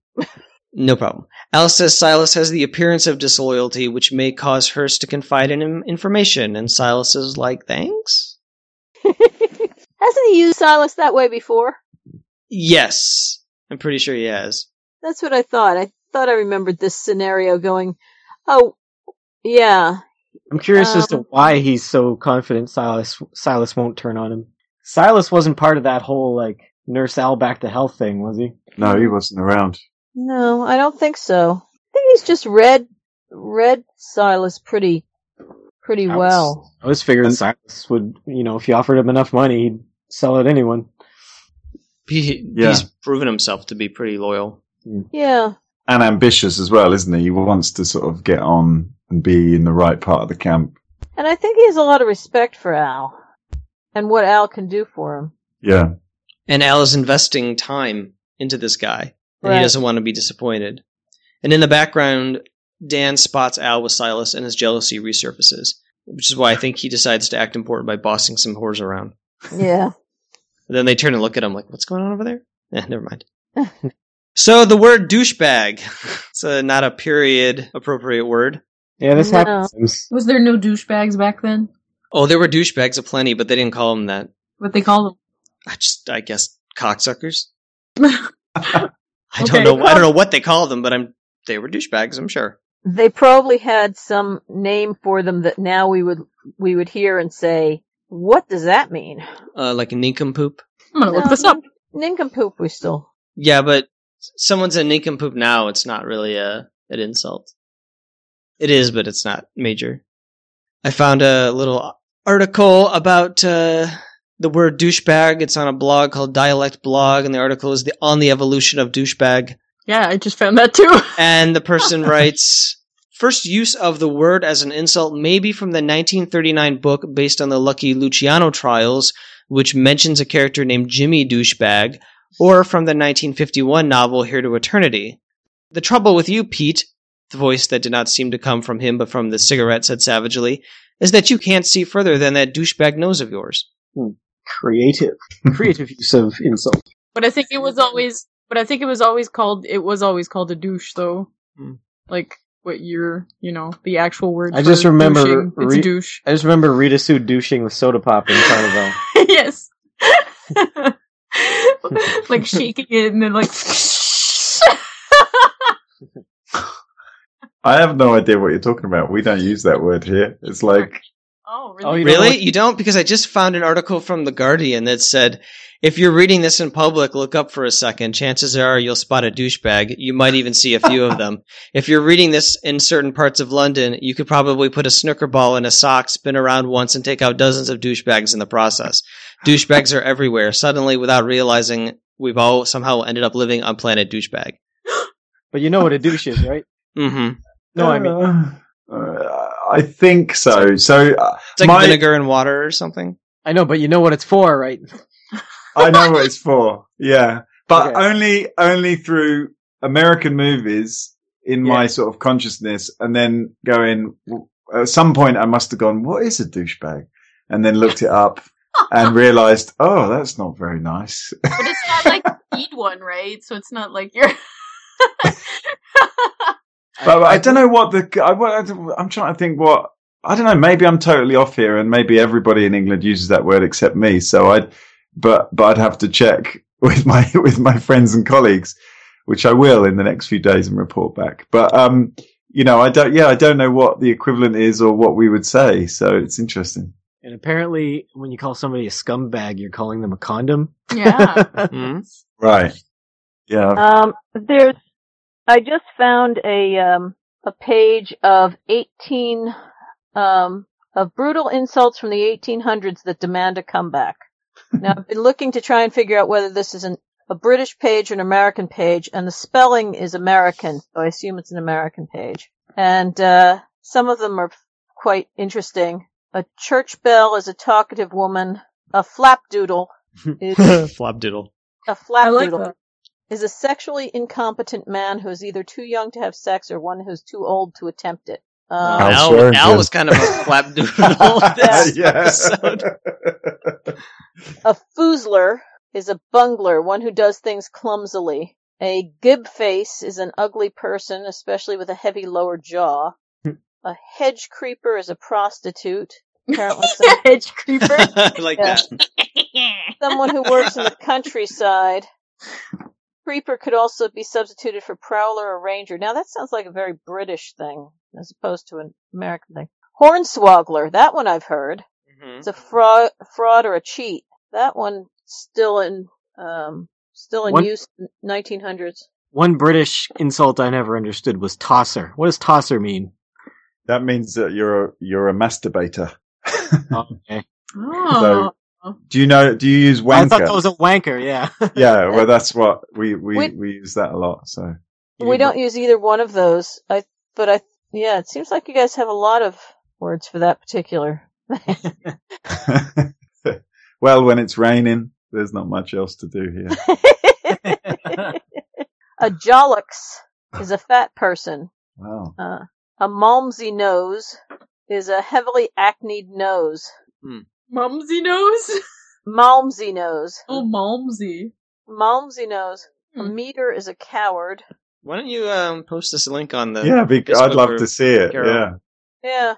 No problem. Alice says Silas has the appearance of disloyalty, which may cause Hearst to confide in him information, and Silas is like, thanks? Hasn't he used Silas that way before? Yes. I'm pretty sure he has. That's what I thought. I thought I remembered this scenario going, oh, yeah. I'm curious as to Um, why he's so confident Silas Silas won't turn on him. Silas wasn't part of that whole like nurse Al back to health thing, was he? No, he wasn't around. No, I don't think so. I think he's just read, read Silas pretty, pretty Outs. well. I was figuring And- Silas would, you know, if you offered him enough money, he'd sell it anyone. He, Yeah. He's proven himself to be pretty loyal. Yeah. And ambitious as well, isn't he? He wants to sort of get on and be in the right part of the camp. And I think he has a lot of respect for Al and what Al can do for him. Yeah. And Al is investing time into this guy, and Right. he doesn't want to be disappointed. And in the background, Dan spots Al with Silas, and his jealousy resurfaces, which is why I think he decides to act important by bossing some whores around. Yeah. And then they turn and look at him like, "What's going on over there?" Eh, never mind. So the word douchebag. It's a, not a period appropriate word. Yeah, this No. happens. Was there no douchebags back then? Oh, there were douchebags aplenty, but they didn't call them that. What they call I just, I guess, cocksuckers. I Okay. don't know. I don't know what they called them, but I'm. They were douchebags. I'm sure. They probably had some name for them that now we would we would hear and say, "What does that mean?" Uh, like a nincompoop. I'm gonna look No, this up. Nincompoop. We still. Yeah, but someone's a nincompoop now. It's not really a an insult. It is, but it's not major. I found a little article about uh, the word douchebag. It's on a blog called Dialect Blog, and the article is the, on the evolution of douchebag. Yeah, I just found that too. And the person writes First use of the word as an insult may be from the 1939 book based on the Lucky Luciano trials, which mentions a character named Jimmy Douchebag, or from the 1951 novel Here to Eternity. The trouble with you, Pete, the voice that did not seem to come from him but from the cigarette said savagely, is that you can't see further than that douchebag nose of yours. Creative. Creative use of insult. But I think it was always. But I think it was always called. It was always called a douche, though. Hmm. Like what you're, you know, the actual word. I for just remember douching. it's a douche. I just remember Rita Sue douching with soda pop in Carnival. yes. like shaking it and then like. I have no idea what you're talking about. We don't use that word here. It's like, oh, Oh, really? don't you don't? Because I just found an article from The Guardian that said if you're reading this in public, look up for a second. Chances are you'll spot a douchebag. You might even see a few of them. If you're reading this in certain parts of London, you could probably put a snooker ball in a sock, spin around once, and take out dozens of douchebags in the process. Douchebags are everywhere. Suddenly, without realizing, we've all somehow ended up living on planet douchebag. But you know what a douche is, right? Mm-hmm. No, I mean, uh, I think so. So uh, It's like My- vinegar and water or something. I know, but you know what it's for, right? I know what it's for. Yeah, but Okay. only only through American movies in my sort of consciousness, and then going at some point I must have gone, "What is a douchebag?" and then looked it up and realized, "Oh, that's not very nice." But it's not like feed one, right? So it's not like you're. But I, don't know what the I, I'm trying to think what I don't know. Maybe I'm totally off here, and maybe everybody in England uses that word except me. So I'd but but I'd have to check with my with my friends and colleagues, which I will in the next few days and report back. But um, you know, I don't. Yeah, I don't know what the equivalent is or what we would say. So it's interesting. And apparently, when you call somebody a scumbag, you're calling them a condom. yeah. hmm Right. Yeah. Um, there's. I just found a um a page of eighteen um of brutal insults from the 1800s that demand a comeback. now I've been looking to try and figure out whether this is an a British page or an American page, and the spelling is American, so I assume it's an American page. And uh, some of them are quite interesting. A church bell is a talkative woman. A flapdoodle is Flapdoodle. a I flapdoodle like that. is a sexually incompetent man who is either too young to have sex or one who's too old to attempt it. Um, Al Al, Swearingen. Al was kind of a flapdoodle this yeah. episode. a foozler is a bungler, one who does things clumsily. A gib face is an ugly person, especially with a heavy lower jaw. a hedge creeper is a prostitute. Apparently, some, Hedge creeper. Like Yeah. that. someone who works in the countryside. Creeper could also be substituted for prowler or ranger. Now that sounds like a very British thing as opposed to an American thing. Hornswoggler, that one I've heard. Mhm. It's a fraud, fraud or a cheat. That one still in, um, still in One- use in 1900s. One British insult I never understood was tosser. What does tosser mean? that means that you're a, you're a masturbator. Okay. Oh. Do you know? Do you use wanker? I thought that was a wanker. Yeah. yeah, well, that's what we we, We- we use that a lot. So We don't use either one of those. I, but I, yeah, it seems like you guys have a lot of words for that particular. well, when it's raining, there's not much else to do here. a jollocks is a fat person. Wow. Uh, a malmsey nose is a heavily acneed nose. Mumsy nose? Malmsey nose. Oh, Malmsy. Malmsey nose. A meter is a coward. Why don't you um, post this link on the? yeah, be, I'd love to see it. Carol. Yeah. Yeah.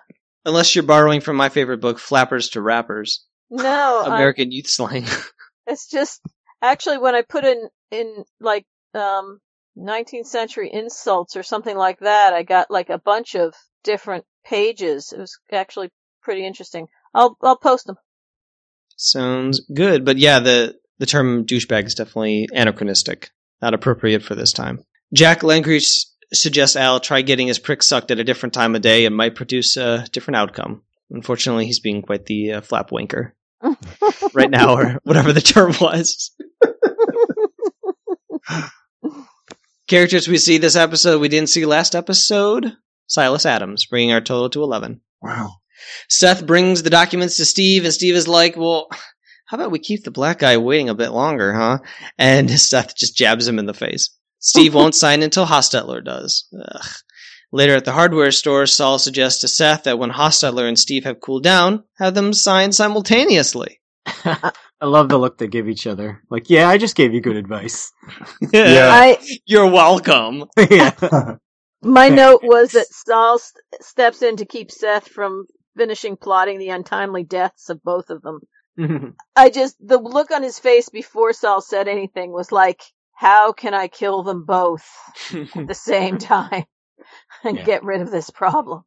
Unless you're borrowing from my favorite book, Flappers to Rappers, No, I- American Youth Slang. it's just actually when I put in in like um 19th century insults or something like that, I got like a bunch of different pages. It was actually pretty interesting. I'll I'll post them. Sounds good, but yeah, the the term douchebag is definitely anachronistic, not appropriate for this time. Jack Langrishe suggests Al try getting his prick sucked at a different time of day and might produce a different outcome. Unfortunately, he's being quite the uh, flap wanker right now, or whatever the term was. Characters we see this episode we didn't see last episode. Silas Adams, bringing our total to eleven. Wow. Seth brings the documents to Steve, and Steve is like, "Well, how about we keep the black guy waiting a bit longer, huh?" And Seth just jabs him in the face. Steve won't sign until Hostetler does. Ugh. Later at the hardware store, Sol suggests to Seth that when Hostetler and Steve have cooled down, have them sign simultaneously. I love the look they give each other. Like, yeah, I just gave you good advice. Yeah. I You're welcome. yeah. My note was that Sol st- steps in to keep Seth from finishing plotting the untimely deaths of both of them. Mm-hmm. I just the look on his face before Sol said anything was like, "How can I kill them both at the same time and Yeah. get rid of this problem?"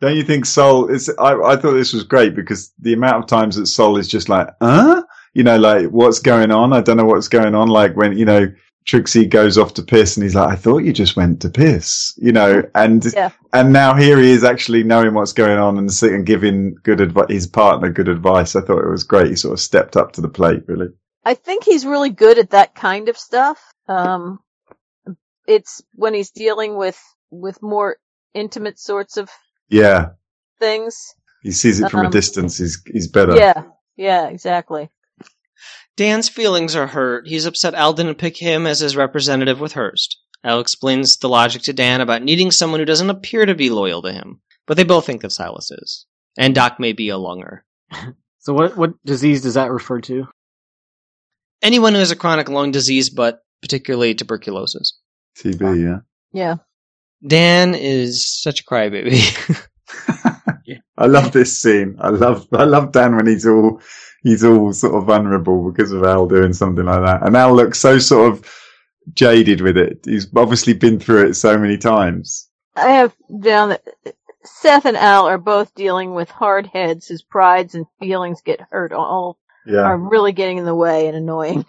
Don't you think Sol is? I, I thought this was great because the amount of times that Sol is just like, huh? You know, like, what's going on? I don't know what's going on. Like when, you know, Trixie goes off to piss and he's like, I thought you just went to piss, you know, and, Yeah. and now here he is actually knowing what's going on and, and giving good advice, his partner good advice. I thought it was great. He sort of stepped up to the plate, really. I think he's really good at that kind of stuff. Um, it's when he's dealing with with more intimate sorts of Yeah. things. He sees it from a Um, distance. He's, he's better. Yeah, yeah, exactly. Dan's feelings are hurt. He's upset Al didn't pick him as his representative with Hearst. Al explains the logic to Dan about needing someone who doesn't appear to be loyal to him, but they both think that Silas is. And Doc may be a lunger. so what what disease does that refer to? Anyone who has a chronic lung disease, but particularly tuberculosis. TB, yeah. Yeah. Dan is such a crybaby. I love this scene. I love I love Dan when he's all he's all sort of vulnerable because of Al doing something like that. And Al looks so sort of jaded with it. He's obviously been through it so many times. I have down that Seth and Al are both dealing with hard heads whose prides and feelings get hurt. All Yeah. are really getting in the way and annoying.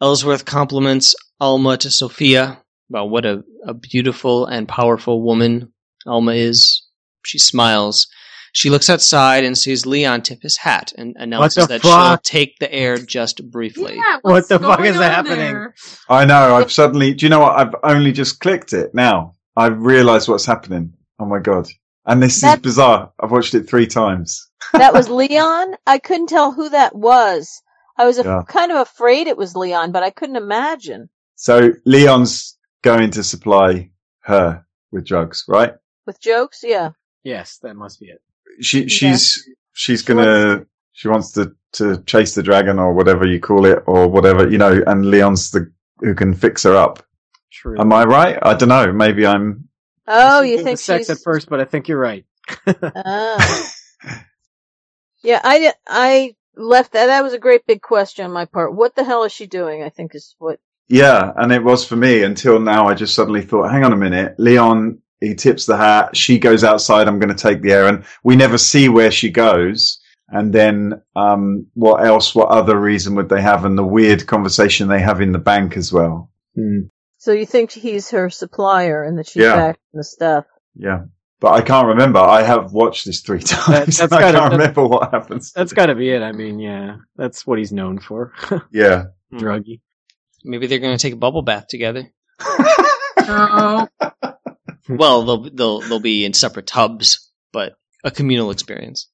Ellsworth compliments Alma to Sophia about what a, a beautiful and powerful woman Alma is. She smiles. She looks outside and sees Leon tip his hat and announces the that she'll take the air just briefly. Yeah, What the fuck is happening? there? I know. I've suddenly. Do you know what? I've only just clicked it now. I've realised what's happening. Oh my god! And this is bizarre. I've watched it three times. That was Leon. I couldn't tell who that was. I was af- Yeah. kind of afraid it was Leon, but I couldn't imagine. So Leon's going to supply her with drugs, right? With jokes, yeah. Yes, that must be it. She she's she's gonna she wants to to chase the dragon or whatever you call it or whatever you know. And Leon's the who can fix her up. True. Am I right? I don't know. Maybe I'm. Oh, you think of sex she's at first, but I think you're right. Oh. yeah, I I left that. That was a great big question on my part. What the hell is she doing? I think is what. Yeah, and it was for me until now. I just suddenly thought, hang on a minute, Leon. He tips the hat. She goes outside. I'm going to take the air, and we never see where she goes. And then, um, what else? What other reason would they have? And the weird conversation they have in the bank as well. So you think he's her supplier and that she's Yeah. back in the stuff? Yeah, but I can't remember. I have watched this three times. that's I gotta- can't that- remember what happens. That's got to be it. I mean, yeah, that's what he's known for. Yeah. Druggy. Maybe they're going to take a bubble bath together. Oh, Well, they'll they'll they'll be in separate tubs, but a communal experience.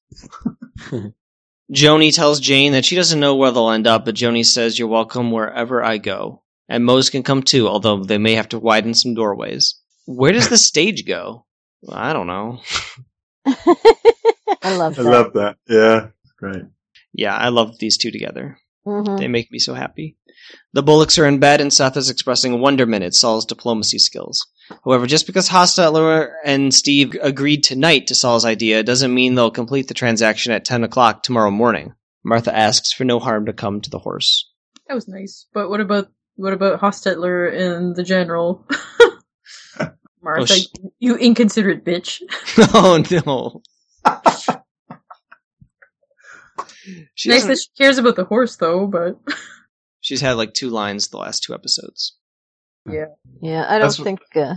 Joanie tells Jane that she doesn't know where they'll end up, but Joanie says, "You're welcome wherever I go." And Mose can come too, although they may have to widen some doorways. Where does the stage go? Well, I don't know. I love I that. love that. Yeah. Great. Yeah, I love these two together. Mhm. They make me so happy. The Bullocks are in bed, and Seth is expressing wonderment at Sol's diplomacy skills. However, just because Hostetler and Steve agreed tonight to Sol's idea doesn't mean they'll complete the transaction at 10 o'clock tomorrow morning. Martha asks for no harm to come to the horse. That was nice. But what about what about Hostetler and the general? Martha, sh- you inconsiderate bitch. oh no. she nice doesn't- that she cares about the horse, though. But she's had like two lines the last two episodes. Yeah, Yeah, I don't That's what- think. Uh,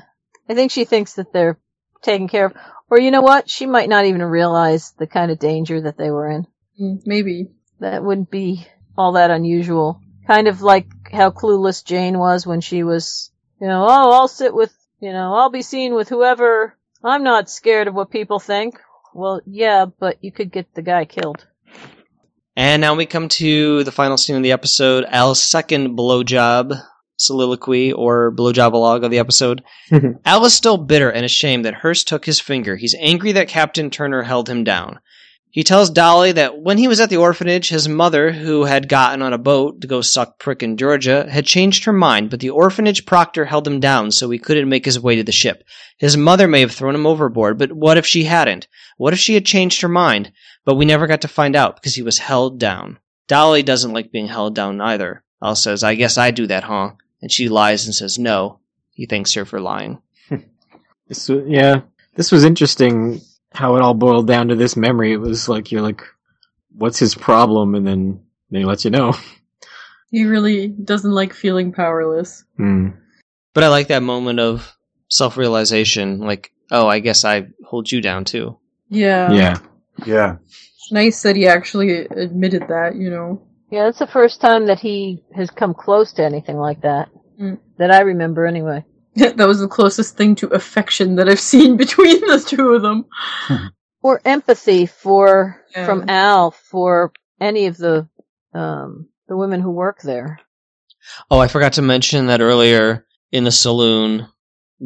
I think she thinks that they're taken care of, or you know what? She might not even realize the kind of danger that they were in. mm, maybe. That wouldn't be all that unusual. Kind of like how clueless Jane was when she was, you know, oh, I'll sit with, you know, I'll be seen with whoever. I'm not scared of what people think. Well, yeah, but you could get the guy killed. And now we come to the final scene of the episode, Al's second blowjob soliloquy or blowjobalog of the episode. Al is still bitter and ashamed that Hearst took his finger. He's angry that Captain Turner held him down. He tells Dolly that when he was at the orphanage, his mother, who had gotten on a boat to go suck prick in Georgia, had changed her mind, but the orphanage proctor held him down so he couldn't make his way to the ship. His mother may have thrown him overboard, but what if she hadn't? What if she had changed her mind? But we never got to find out because he was held down. Dolly doesn't like being held down either. Al says, I guess I do that, huh? And she lies and says no. He thanks her for lying. This was, yeah, this was interesting. How it all boiled down to this memory. It was like you're like, "What's his problem?" And then they let you know. He really doesn't like feeling powerless. Hmm. But I like that moment of self realization, like, oh, I guess I hold you down too. Yeah. Yeah. Yeah. It's nice that he actually admitted that. You know. Yeah, that's the first time that he has come close to anything like that. Mm. That I remember anyway. that was the closest thing to affection that I've seen between the two of them. Or empathy for, Yeah. from Al for any of the, um, the women who work there. Oh, I forgot to mention that earlier in the saloon,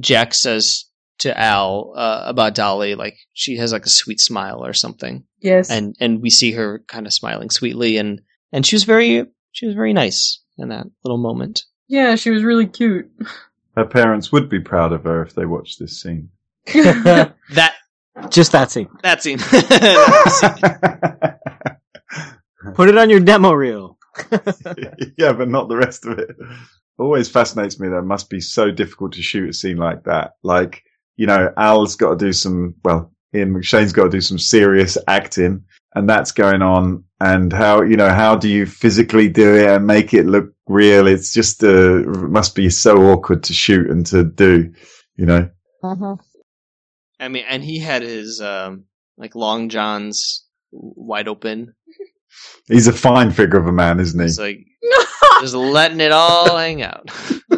Jack says to Al uh, about Dolly, like she has like a sweet smile or something, Yes. and and we see her kind of smiling sweetly, and and she was very she was very nice in that little moment. yeah, she was really cute. Her parents would be proud of her if they watched this scene. That Just that scene. that scene. Put it on your demo reel. yeah, but not the rest of it. Always fascinates me that it must be so difficult to shoot a scene like that. Like, you know, Al's got to do some, well, Ian McShane's got to do some serious acting and that's going on. And how, you know, how do you physically do it and make it look real? It's just, uh, must be so awkward to shoot and to do, you know? Mm-hmm. I mean, and he had his um like long johns wide open. He's a fine figure of a man, isn't he? He's like just letting it all hang out.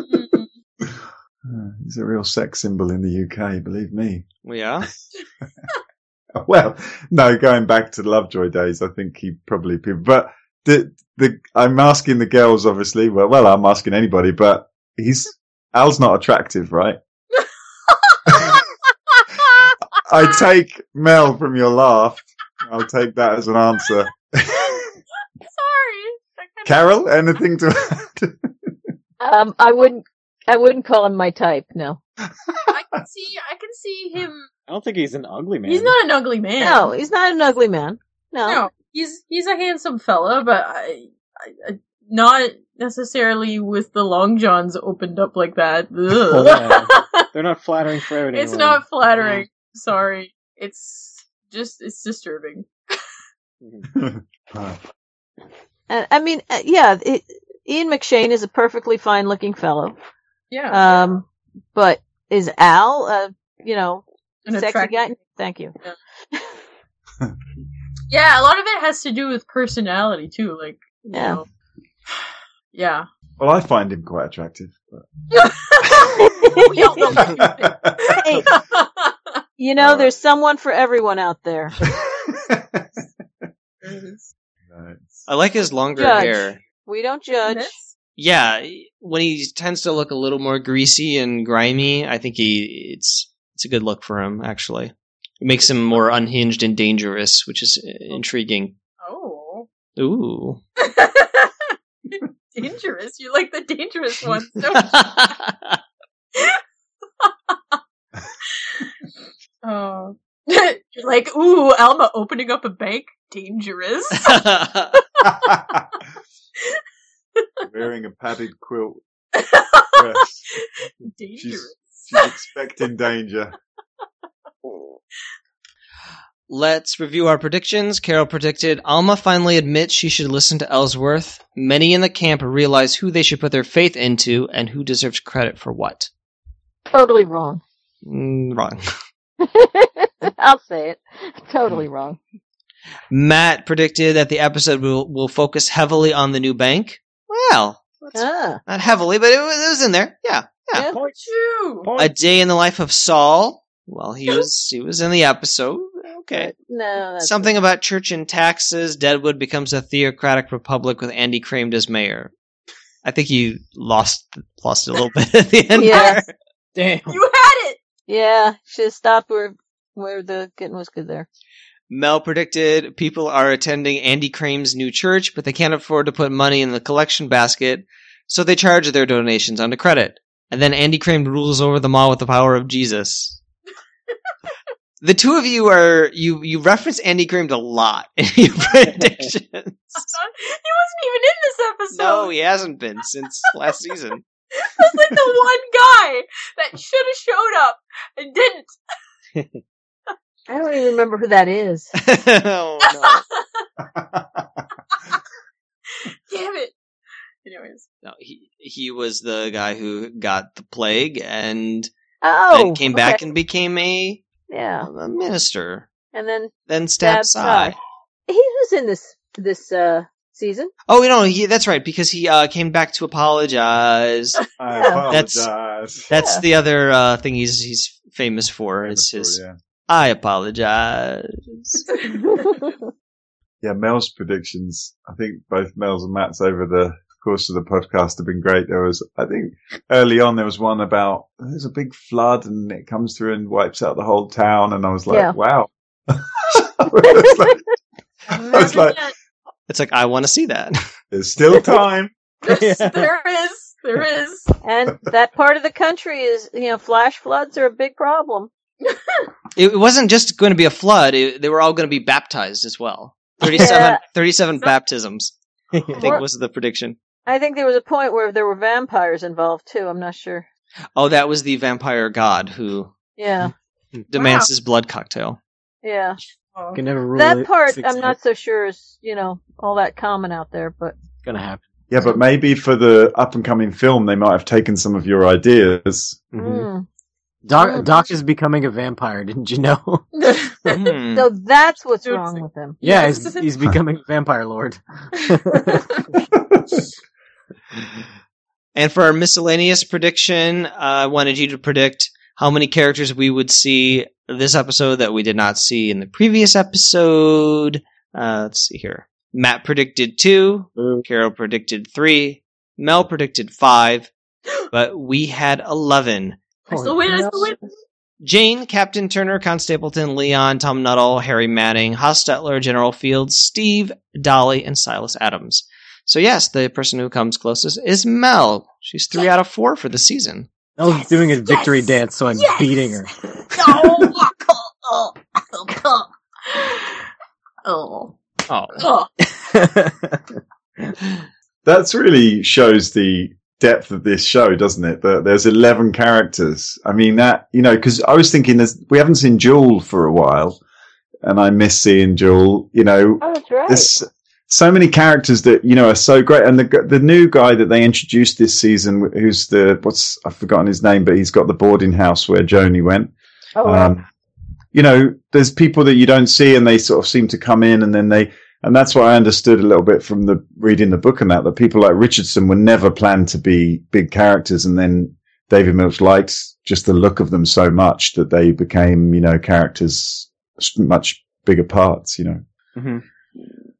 Uh, He's a real sex symbol in the UK, believe me. We are. Well, no, going back to the Lovejoy days, I think he probably but the, the, I'm asking the girls, obviously. Well, well, I'm asking anybody, but he's, Al's not attractive, right? I take Mel from your laugh. I'll take that as an answer. Sorry. Carol, anything to add? Um, I wouldn't, I wouldn't call him my type. No, I can see. I can see him. I don't think he's an ugly man. He's not an ugly man. no, he's not an ugly man. No, No, he's he's a handsome fella, but I, I, I not necessarily with the long johns opened up like that. Well, Ugh. They're not flattering for everyone. it's not flattering. Sorry, it's just it's disturbing. Uh, And, I mean, uh, yeah, it, Ian McShane is a perfectly fine-looking fellow. Yeah, Um, but is Al, uh, you know, An sexy attractive- guy? Thank you. Yeah, a lot of it has to do with personality too. Like, you Yeah. know. yeah. well, I find him quite attractive. But... We all know that Hey, you you know, Uh, there's someone for everyone out there. think. No, it's- I like his longer Judge. hair. We don't judge. That's- Yeah, when he tends to look a little more greasy and grimy, I think he it's it's a good look for him actually. It makes him more unhinged and dangerous, which is uh, intriguing. Oh. Ooh. dangerous. You like the dangerous ones. Don't you? Oh. You're like, ooh, Alma opening up a bank? Dangerous. Wearing a padded quilt. Yes. Dangerous. She's expecting danger. Let's review our predictions. Carol predicted Alma finally admits she should listen to Ellsworth. Many in the camp realize who they should put their faith into and who deserves credit for what. totally wrong. Mm, wrong. I'll say it. Totally wrong. Matt predicted that the episode will, will focus heavily on the new bank. Well, Ah, not heavily, but it was, it was in there. Yeah. Yeah. Yeah. Choo. A day in the life of Sol. Well, he was he was in the episode. Okay. no, that's Something about church and taxes. Deadwood becomes a theocratic republic with Andy Cramed as mayor. I think you lost lost it a little bit at the end Yeah. there. Damn. You had it! Yeah, should have stopped where where the getting was good there. Mel predicted people are attending Andy Cramed's new church, but they can't afford to put money in the collection basket, so they charge their donations onto credit. And then Andy Crane rules over them all with the power of Jesus. the two of you are you you reference Andy Crane a lot in your predictions. he wasn't even in this episode. no, he hasn't been since last season. That's like the one guy that should have showed up and didn't. I don't even remember who that is. oh, no. Damn it. Anyways. no, he he was the guy who got the plague and Oh, then came back and became a, yeah, a minister. and then Then stabbed Stabbed Cy. Cy. he was in this this uh season. Oh, you know, he, that's right because he uh, came back to apologize. I Yeah. That's- apologize. That's Yeah. the other uh, thing he's he's famous for. Is his yeah. I apologize. yeah, Mel's predictions. I think both Mel's and Matt's over the course of the podcast have been great. There was, I think, early on there was one about there's a big flood and it comes through and wipes out the whole town, and I was like, Yeah. wow. I was like, I was like, It's like I want to see that. there's still time. There's, there is. There is. and that part of the country is you know flash floods are a big problem. It, it wasn't just going to be a flood; it, they were all going to be baptized as well. 37, Yeah. 37 baptisms. I think Or- was the prediction. I think there was a point where there were vampires involved too. I'm not sure. Oh, that was the vampire god who Yeah, demands his blood cocktail. yeah. Oh. Can never rule That part I'm not so sure is you know all that common out there, but gonna happen. Yeah, but maybe for the up and coming film, they might have taken some of your ideas. Mhm. Mm. Doc, Mm. Doc is becoming a vampire. Didn't you know? Hmm. so that's what's Dude, wrong with him. yeah, he's, he's becoming a vampire lord. And for our miscellaneous prediction, uh, I wanted you to predict how many characters we would see this episode that we did not see in the previous episode. Uh, let's see here. Matt predicted two. Ooh. Carol predicted three. Mel predicted five. But we had 11. I still win. I still win. Jane, Captain Turner, Con Stapleton, Leon, Tom Nuttall, Harry Manning, Hostetler, General Fields, Steve, Dolly, and Silas Adams. So yes, the person who comes closest is Mel. She's three out of four for the season. Mel's Yes, doing a victory yes, dance, so I'm yes. beating her. No. oh, oh, oh, Oh. oh. That's really shows the depth of this show, doesn't it? That there's 11 characters. I mean, that, you know, because I was thinking there's, we haven't seen Jewel for a while, and I miss seeing Jewel, you know, Oh, right. there's so many characters that, you know, are so great. And the, the new guy that they introduced this season, who's the, what's, I've forgotten his name, but he's got the boarding house where Joanie went. oh, wow. Um, you know, there's people that you don't see and they sort of seem to come in and then they, and that's what I understood a little bit from the reading the book and that, that people like Richardson were never planned to be big characters. And then David Milch liked just the look of them so much that they became, you know, characters, much bigger parts, you know. Mhm.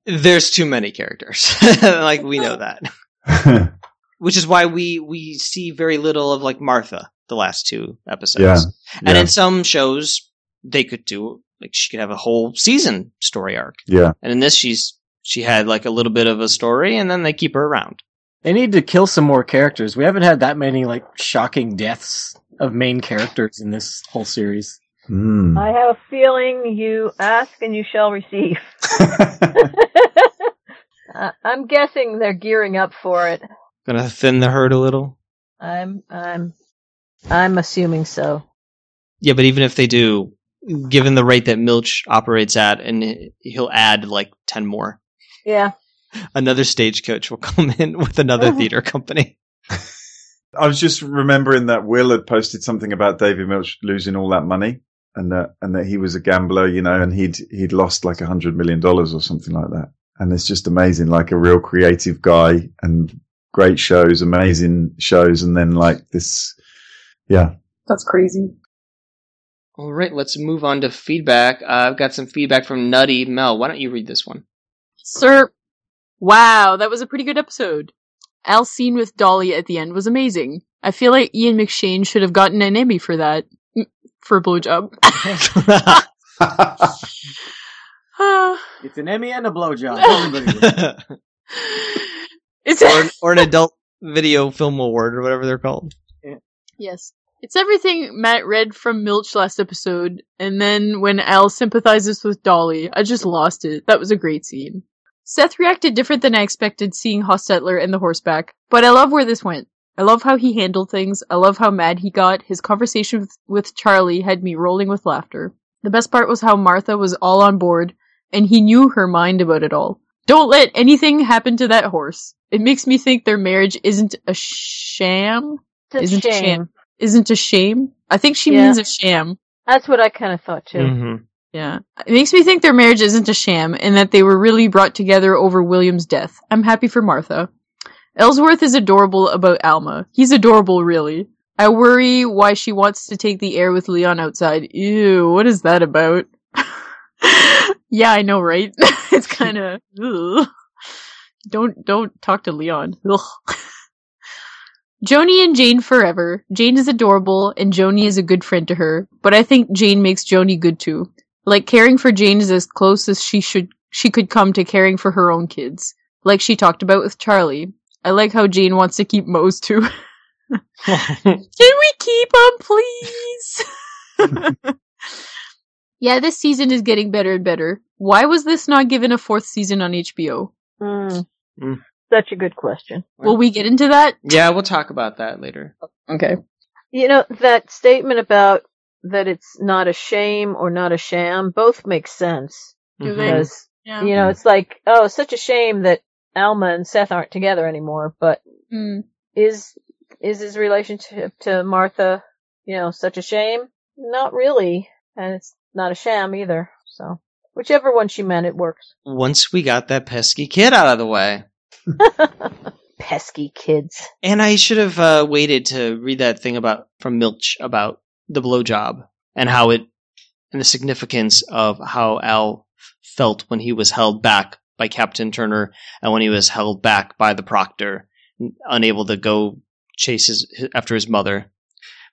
There's too many characters. like we know that. Which is why we we see very little of like Martha the last two episodes. Yeah. And yeah. in some shows they could do like she could have a whole season story arc. yeah. And in this she's she had like a little bit of a story and then they keep her around. They need to kill some more characters. We haven't had that many like shocking deaths of main characters in this whole series. Hmm. I have a feeling you ask and you shall receive. uh, I'm guessing they're gearing up for it. Gonna thin the herd a little. I'm I'm I'm assuming so. Yeah, but even if they do, given the rate that Milch operates at, and he'll add like ten more, Yeah. another stagecoach will come in with another theater company. I was just remembering that Will had posted something about David Milch losing all that money and that, and that he was a gambler, you know, and he'd, he'd lost like a hundred million dollars or something like that. And it's just amazing, like a real creative guy and great shows, amazing shows. And then like this, yeah. That's crazy. All right, let's move on to feedback. Uh, I've got some feedback from Nutty Mel. Why don't you read this one? Sir, wow, that was a pretty good episode. Al's scene with Dolly at the end was amazing. I feel like Ian McShane should have gotten an Emmy for that. Mm, For a blowjob. It's an Emmy and a blowjob. Everybody. it's or, an, or an adult video film award or whatever they're called. Yes. It's everything Matt read from Milch last episode, and then when Al sympathizes with Dolly, I just lost it. That was a great scene. Seth reacted different than I expected seeing Hostetler and the horseback, but I love where this went. I love how he handled things. I love how mad he got. His conversation with, with Charlie had me rolling with laughter. The best part was how Martha was all on board, and he knew her mind about it all. Don't let anything happen to that horse. It makes me think their marriage isn't a sham It's isn't a sham. Isn't a shame. I think she Yeah. means a sham. That's what I kind of thought too. Mm-hmm. Yeah. It makes me think their marriage isn't a sham and that they were really brought together over William's death. I'm happy for Martha. Ellsworth is adorable about Alma. He's adorable, really. I worry why she wants to take the air with Leon outside. Ew, what is that about? yeah, I know, right? it's kind of. Don't don't talk to Leon. Ugh. Joanie and Jane forever. Jane is adorable, and Joanie is a good friend to her. But I think Jane makes Joanie good too. Like caring for Jane is as close as she should she could come to caring for her own kids. Like she talked about with Charlie. I like how Jane wants to keep Mose too. Can we keep him, please? yeah, this season is getting better and better. Why was this not given a fourth season on HBO? Mm. Mm. Such a good question. Will we get into that? yeah, we'll talk about that later. Okay. You know, that statement about that it's not a shame or not a sham, both make sense. Do Mhm. they? Because, Yeah. you know, it's like, oh, such a shame that Alma and Seth aren't together anymore, but Mm. is, is his relationship to Martha, you know, such a shame? Not really. And it's not a sham either. So, whichever one she meant, it works. Once we got that pesky kid out of the way. Pesky kids. And I should have uh, waited to read that thing about from Milch about the blowjob and how it and the significance of how Al felt when he was held back by Captain Turner and when he was held back by the Proctor, unable to go chase his, after his mother.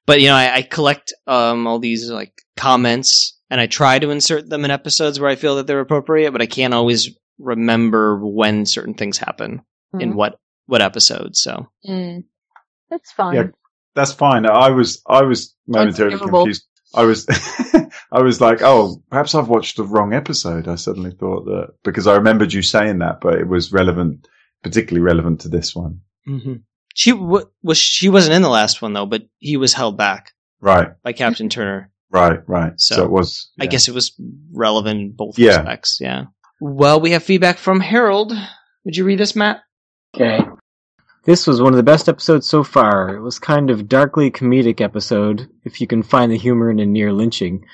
But you know, I, I collect um, all these like comments and I try to insert them in episodes where I feel that they're appropriate, but I can't always remember when certain things happen in Mhm. what what episode. So Mm. That's fine. Yeah. That's fine. I was, I was momentarily confused. I was, I was like, oh, perhaps I've watched the wrong episode. I suddenly thought that because I remembered you saying that, but it was relevant, particularly relevant to this one. Mm-hmm. She w- was she wasn't in the last one though, but he was held back Right, by Captain Turner. right, right. So, So, it was. I guess it was relevant in both Yeah. respects. Yeah. Well, we have feedback from Harold. Would you read this, Matt? Okay. This was one of the best episodes so far. It was kind of darkly comedic episode, if you can find the humor in a near lynching.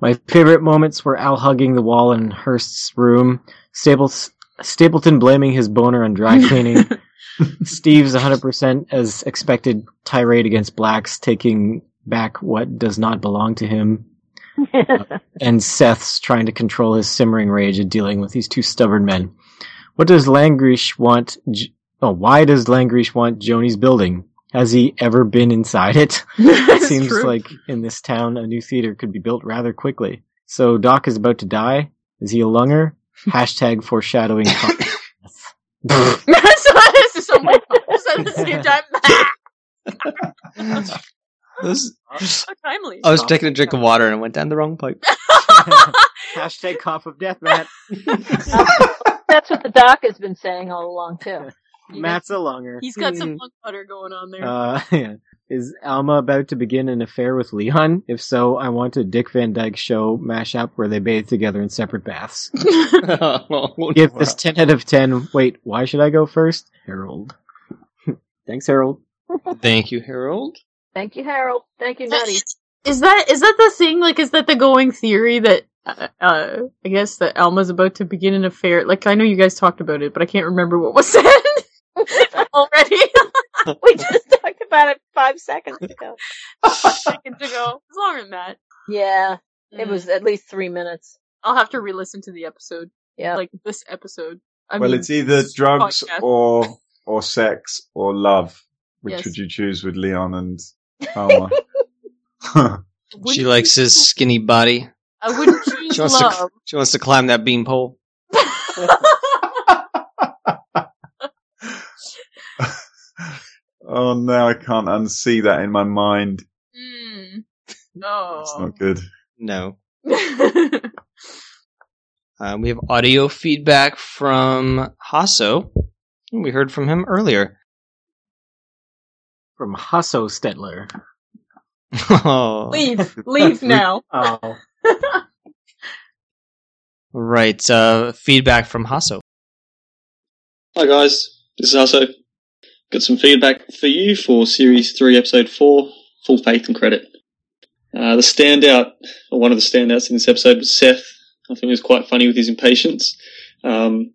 My favorite moments were Al hugging the wall in Hearst's room, Staples, Stapleton blaming his boner on dry cleaning, Steve's 100% as expected tirade against blacks, taking back what does not belong to him, and Seth's trying to control his simmering rage and dealing with these two stubborn men. What does Langrishe want? Oh, why does Langrishe want Joanie's building? Has he ever been inside it? It seems true. like in this town a new theater could be built rather quickly. So Doc is about to die. Is he a lunger? Hashtag foreshadowing. That's that's so at the same time. Those- How timely. I was taking a drink of water and it went down the wrong pipe. Hashtag cough of death, Matt. That's what the doc has been saying all along too. Matt's a longer. He's got some Mm. lung butter going on there. Uh, yeah. Is Alma about to begin an affair with Leon? If so, I want a Dick Van Dyke show mashup where they bathe together in separate baths. Oh, Give this 10 out of 10. Wait, why should I go first? Harold. Thanks, Harold. Thank you, Harold. Thank you, Harold. Thank you, Nutty. Is that is that the thing? Like, is that the going theory that uh, uh, I guess that Alma's about to begin an affair? Like, I know you guys talked about it, but I can't remember what was said already. we just talked about it five seconds ago. seconds ago. It's longer than that. Yeah, it Mm. was at least three minutes. I'll have to re-listen to the episode, Yeah. like this episode. I well, mean, it's either drugs podcast. or or sex or love. Which Yes. would you choose with Leon and Alma? Wouldn't she likes his skinny body. I wouldn't choose She wants love. to. She wants to climb that beanpole. oh no, I can't unsee that in my mind. Mm. No. It's not good. No. Uh, we have audio feedback from Hasso. We heard from him earlier. From Hasso Stetler. oh, leave, leave now. Oh. right. Uh, feedback from Hasso. Hi guys, this is Hasso got some feedback for you for series three, episode four, full faith and credit. Uh, the standout, or one of the standouts in this episode was Seth. I think he was quite funny with his impatience. Um,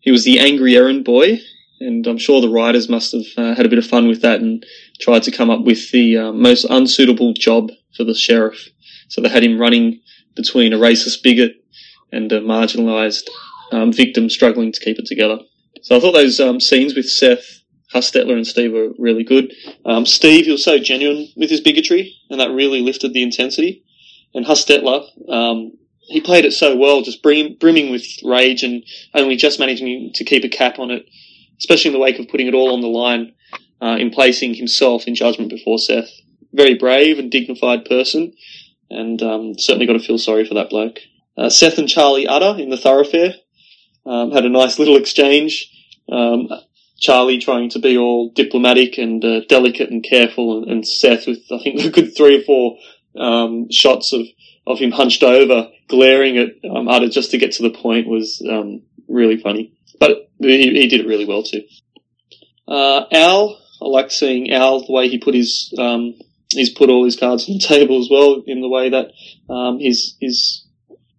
he was the angry errand boy, and I'm sure the writers must have uh, had a bit of fun with that and tried to come up with the uh, most unsuitable job for the sheriff. So they had him running between a racist bigot and a marginalised um, victim struggling to keep it together. So I thought those um, scenes with Seth, Hostetler, and Steve were really good. Um, Steve, he was so genuine with his bigotry, and that really lifted the intensity. And Hostetler, um, he played it so well, just brim, brimming with rage and only just managing to keep a cap on it, especially in the wake of putting it all on the line uh, in placing himself in judgment before Seth. Very brave and dignified person, and um, certainly got to feel sorry for that bloke. Uh, Seth and Charlie Utter in the thoroughfare um, had a nice little exchange. Um, Charlie trying to be all diplomatic and uh, delicate and careful, and, and Seth with I think a good three or four um, shots of, of him hunched over, glaring at um, Utter just to get to the point was um, really funny. But he, he did it really well too. Uh, Al, I liked seeing Al the way he put his um, he's put all his cards on the table as well in the way that um, he's he's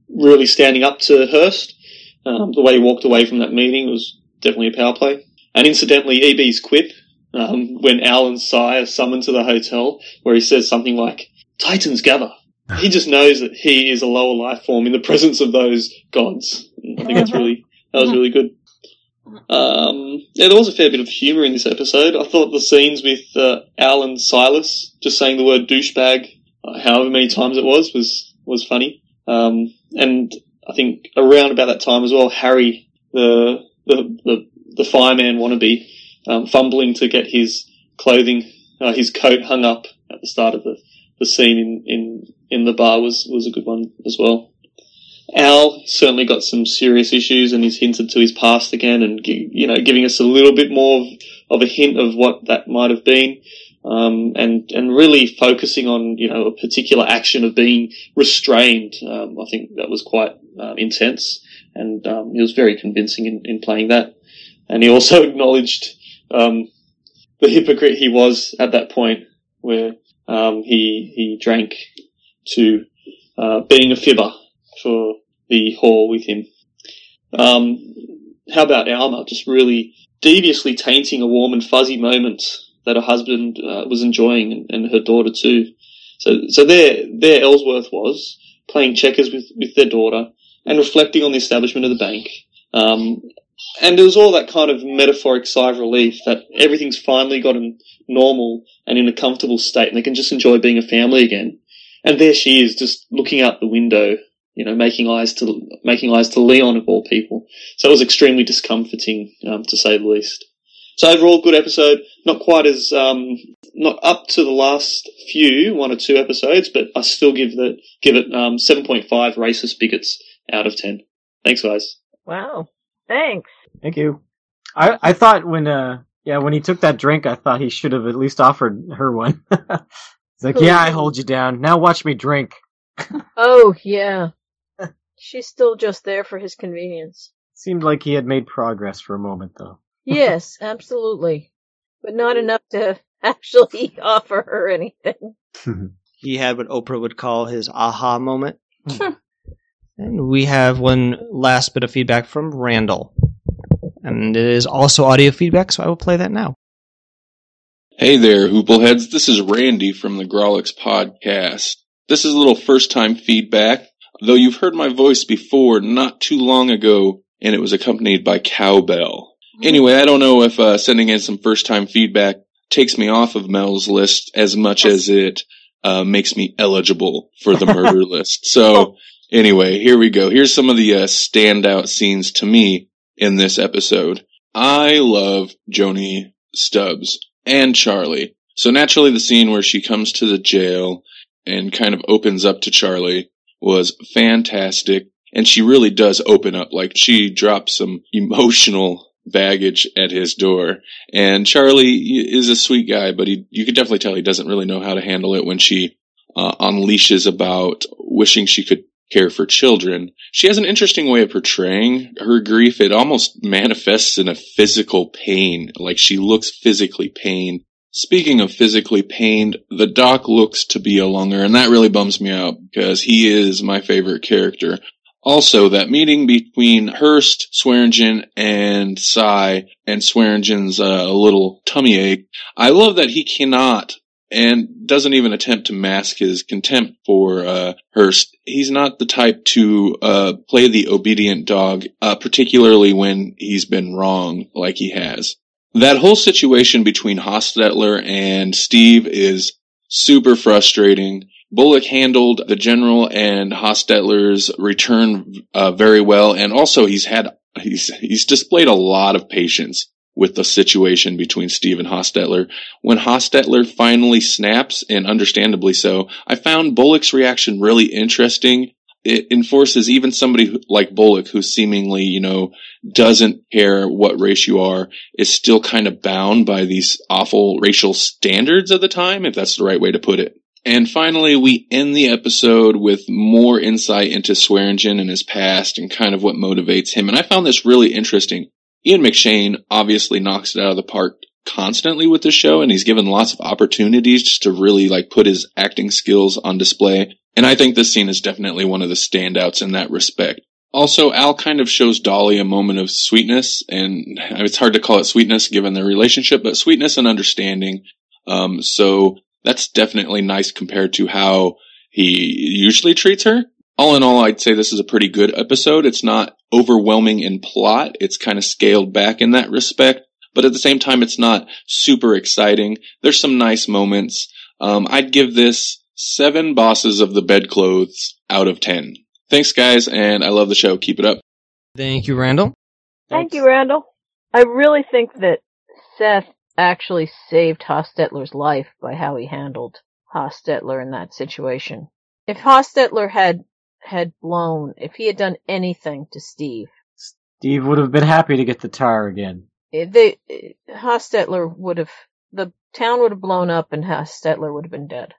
really standing up to Hearst. Um, the way he walked away from that meeting was definitely a power play. And incidentally, EB's quip um, when Al and Cy are summoned to the hotel, where he says something like "Titans gather." He just knows that he is a lower life form in the presence of those gods. I think that's really that was really good. Um, yeah, there was a fair bit of humour in this episode. I thought the scenes with uh, Al and Silas just saying the word douchebag, uh, however many times it was, was was funny. Um, and I think around about that time as well, Harry, the the the, the fireman wannabe, um, fumbling to get his clothing, uh, his coat hung up at the start of the, the scene in, in in the bar was was a good one as well. Al certainly got some serious issues, and he's hinted to his past again, and you know, giving us a little bit more of, of a hint of what that might have been, um, and and really focusing on you know a particular action of being restrained. Um, I think that was quite um, intense, and um, he was very convincing in, in playing that. And he also acknowledged um, the hypocrite he was at that point, where um, he he drank to uh, being a fibber for the whore with him. Um, how about Alma just really deviously tainting a warm and fuzzy moment that her husband uh, was enjoying and, and her daughter too. So, so there, there Ellsworth was playing checkers with, with their daughter and reflecting on the establishment of the bank. Um, and it was all that kind of metaphoric sigh of relief that everything's finally gotten normal and in a comfortable state and they can just enjoy being a family again. And there she is just looking out the window, you know, making eyes to, making eyes to Leon of all people. So it was extremely discomforting, um, to say the least. So overall, good episode. Not quite as um, not up to the last few one or two episodes, but I still give the give it um, seven point five racist bigots out of ten. Thanks, guys. Wow. Thanks. Thank you. I I thought when uh yeah when he took that drink, I thought he should have at least offered her one. He's like, yeah, I hold you down. Now watch me drink. Oh, yeah. She's still just there for his convenience. Seemed like he had made progress for a moment, though. Yes, absolutely. But not enough to actually offer her anything. He had what Oprah would call his aha moment. Hmm. and we have one last bit of feedback from Randall. And it is also audio feedback, so I will play that now. Hey there, Hoopleheads. This is Randy from the Grolix podcast. This is a little first time feedback, though you've heard my voice before not too long ago, and it was accompanied by cowbell. Anyway, I don't know if uh, sending in some first time feedback takes me off of Mel's list as much as it uh, makes me eligible for the murder list. So, anyway, here we go. Here's some of the uh, standout scenes to me in this episode. I love Joanie Stubbs and Charlie. So naturally the scene where she comes to the jail and kind of opens up to Charlie was fantastic. And she really does open up, like she drops some emotional baggage at his door. And Charlie is a sweet guy, but he, you can definitely tell he doesn't really know how to handle it when she uh, unleashes about wishing she could care for children. She has an interesting way of portraying her grief. It almost manifests in a physical pain, like she looks physically pained. Speaking of physically pained, the doc looks to be a lunger, and that really bums me out because he is my favorite character. Also, that meeting between Hearst, Swearingen, and Cy, and Swearingen's uh, little tummy ache, I love that he cannot and doesn't even attempt to mask his contempt for uh, Hearst. He's not the type to uh, play the obedient dog, uh, particularly when he's been wrong, like he has. That whole situation between Hostetler and Steve is super frustrating. Bullock handled the general and Hostetler's return uh, very well, and also he's had he's he's displayed a lot of patience with the situation between Steve and Hostetler. When Hostetler finally snaps, and understandably so, I found Bullock's reaction really interesting. It enforces even somebody like Bullock, who seemingly, you know, doesn't care what race you are, is still kind of bound by these awful racial standards of the time, if that's the right way to put it. And finally, we end the episode with more insight into Swearingen and his past and kind of what motivates him. And I found this really interesting. Ian McShane obviously knocks it out of the park constantly with the show, and he's given lots of opportunities just to really like put his acting skills on display. And I think this scene is definitely one of the standouts in that respect. Also, Al kind of shows Dolly a moment of sweetness, and it's hard to call it sweetness given their relationship, but sweetness and understanding. Um, so that's definitely nice compared to how he usually treats her. All in all, I'd say this is a pretty good episode. It's not overwhelming in plot. It's kind of scaled back in that respect, but at the same time, it's not super exciting. There's some nice moments. Um, I'd give this seven bosses of the bedclothes out of ten. Thanks, guys, and I love the show. Keep it up. Thank you, Randall. Thank you, Randall. I really think that Seth actually saved Hostetler's life by how he handled Hostetler in that situation. If Hostetler had had blown, if he had done anything to Steve, Steve would have been happy to get the tar again. eh, they eh, Hostetler would have the town would have blown up and Hostetler would have been dead.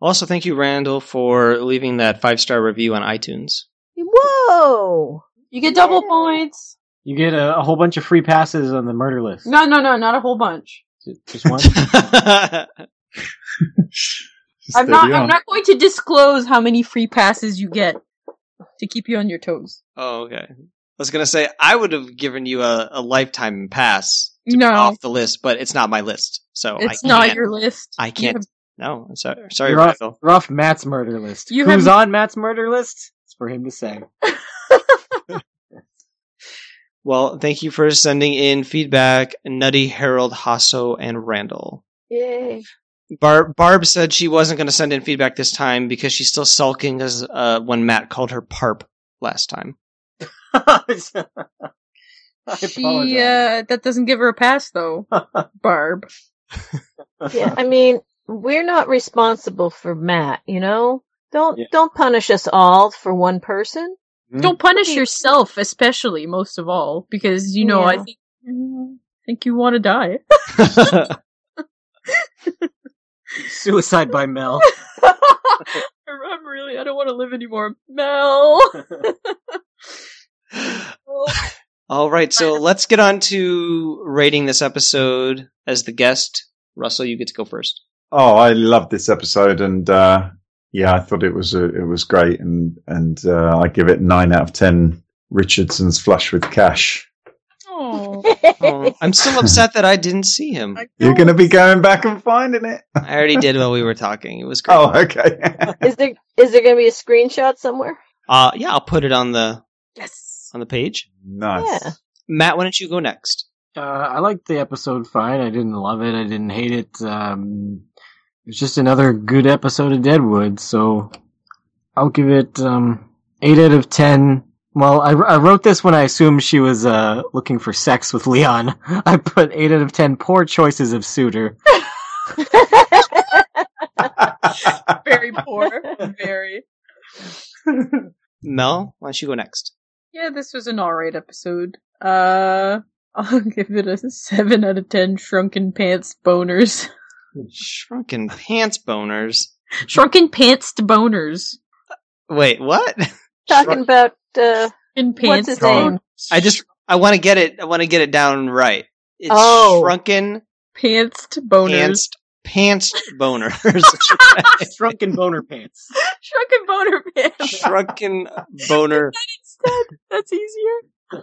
Also, thank you, Randall, for leaving that five star review on iTunes. Whoa! You get double points. You get a, a whole bunch of free passes on the murder list. No, no, no, not a whole bunch. Just one. I'm not. I'm not going to disclose how many free passes you get to keep you on your toes. oh, okay. I was gonna say I would have given you a, a lifetime pass to No. off the list, but it's not my list, so It's I not can't. your list. I can't. Have- No, I'm sorry. Sorry, You're off, Randall. you're off Matt's murder list. You Who's have- on Matt's murder list? It's for him to say. Well, thank you for sending in feedback, Nutty, Harold, Hasso, and Randall. Yay! Barb, Barb said she wasn't going to send in feedback this time because she's still sulking as uh, when Matt called her parp last time. I She apologize. uh, that doesn't give her a pass though, Barb. Yeah, I mean, we're not responsible for Matt, you know? Don't Yeah. don't punish us all for one person. Hmm? Don't punish yourself, especially most of all, because you know I think think you want to die. Suicide by Mel. I'm really I don't want to live anymore, Mel. All right, so let's get on to rating this episode as the guest. Russell, you get to go first. Oh, I loved this episode, and uh, yeah, I thought it was a, it was great, and and uh, I give it nine out of ten. Richardson's flush with cash. oh, Oh, I'm still upset that I didn't see him. You're going to be going back and finding it. I already did while we were talking. It was great. Oh, okay. is there is there going to be a screenshot somewhere? Uh, yeah, I'll put it on the yes. on the page. nice. Yeah. Matt, why don't you go next? Uh, I liked the episode fine. I didn't love it. I didn't hate it. Um, it was just another good episode of Deadwood. So I'll give it um, eight out of ten. Well, I, I wrote this when I assumed she was uh, looking for sex with Leon. I put eight out of ten. Poor choices of suitor. Very poor. Very. Mel, why don't you go next? Yeah, this was an alright episode. Uh, I'll give it a 7 out of 10 shrunken pants boners. Shrunken pants boners. shrunken pants to boners. Wait, what? Talking about uh, In what's pants. his to name? I just I want to get it. I want to get it down right. It's Oh. shrunken Pants to boners. pants pants boners. Shrunken boner pants. Shrunken boner pants. shrunken boner. Instead, that's easier.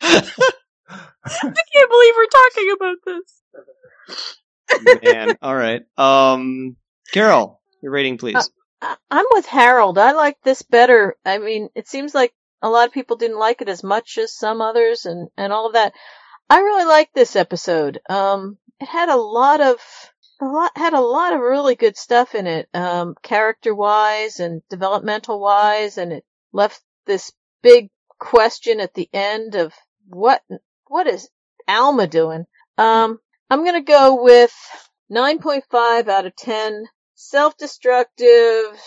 I can't believe we're talking about this. Man, all right. Um, Carol, your rating, please. Uh, I- I'm with Harold. I like this better. I mean, it seems like a lot of people didn't like it as much as some others and, and all of that. I really liked this episode. Um, it had a lot of, a lot, had a lot of really good stuff in it, um, character wise and developmental wise, and it left this big question at the end of what, what is Alma doing? Um, I'm gonna go with 9.5 out of 10 self-destructive,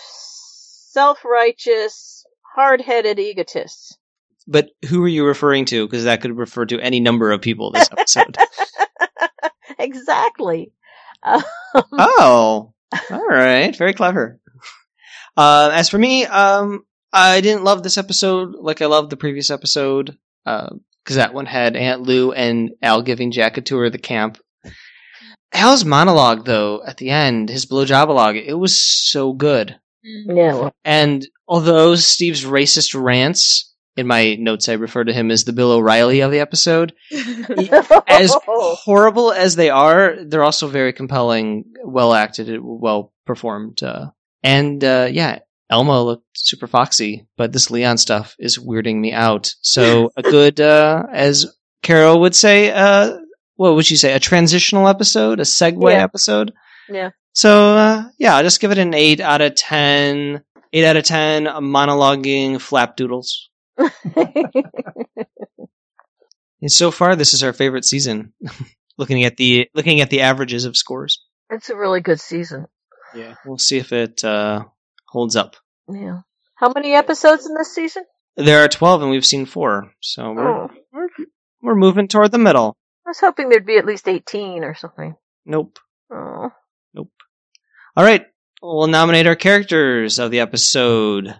self-righteous, hard-headed egotists. But who are you referring to? Because that could refer to any number of people this episode. exactly. Um, oh, all right. Very clever. Uh, as for me, um, I didn't love this episode like I loved the previous episode. because that one had Aunt Lou and Al giving Jack a tour of the camp. Al's monologue, though, at the end, his blowjobalogue, it was so good. yeah, And although Steve's racist rants, in my notes I refer to him as the Bill O'Reilly of the episode, as horrible as they are, they're also very compelling, well acted, well performed. Uh, and uh, yeah, Alma looked super foxy, but this Leon stuff is weirding me out. So a good, uh, as Carol would say, uh, what would you say? A transitional episode, a segue Yeah. episode. yeah. So uh, yeah, I'll just give it an eight out of ten. Eight out of ten. A Monologuing flapdoodles. And so far, this is our favorite season. looking at the looking at the averages of scores. it's a really good season. Yeah, we'll see if it uh, holds up. Yeah. How many episodes in this season? There are twelve, and we've seen four, so we're Oh, we're, we're moving toward the middle. I was hoping there'd be at least 18 or something. Nope. Oh. Nope. All right, we'll nominate our characters of the episode.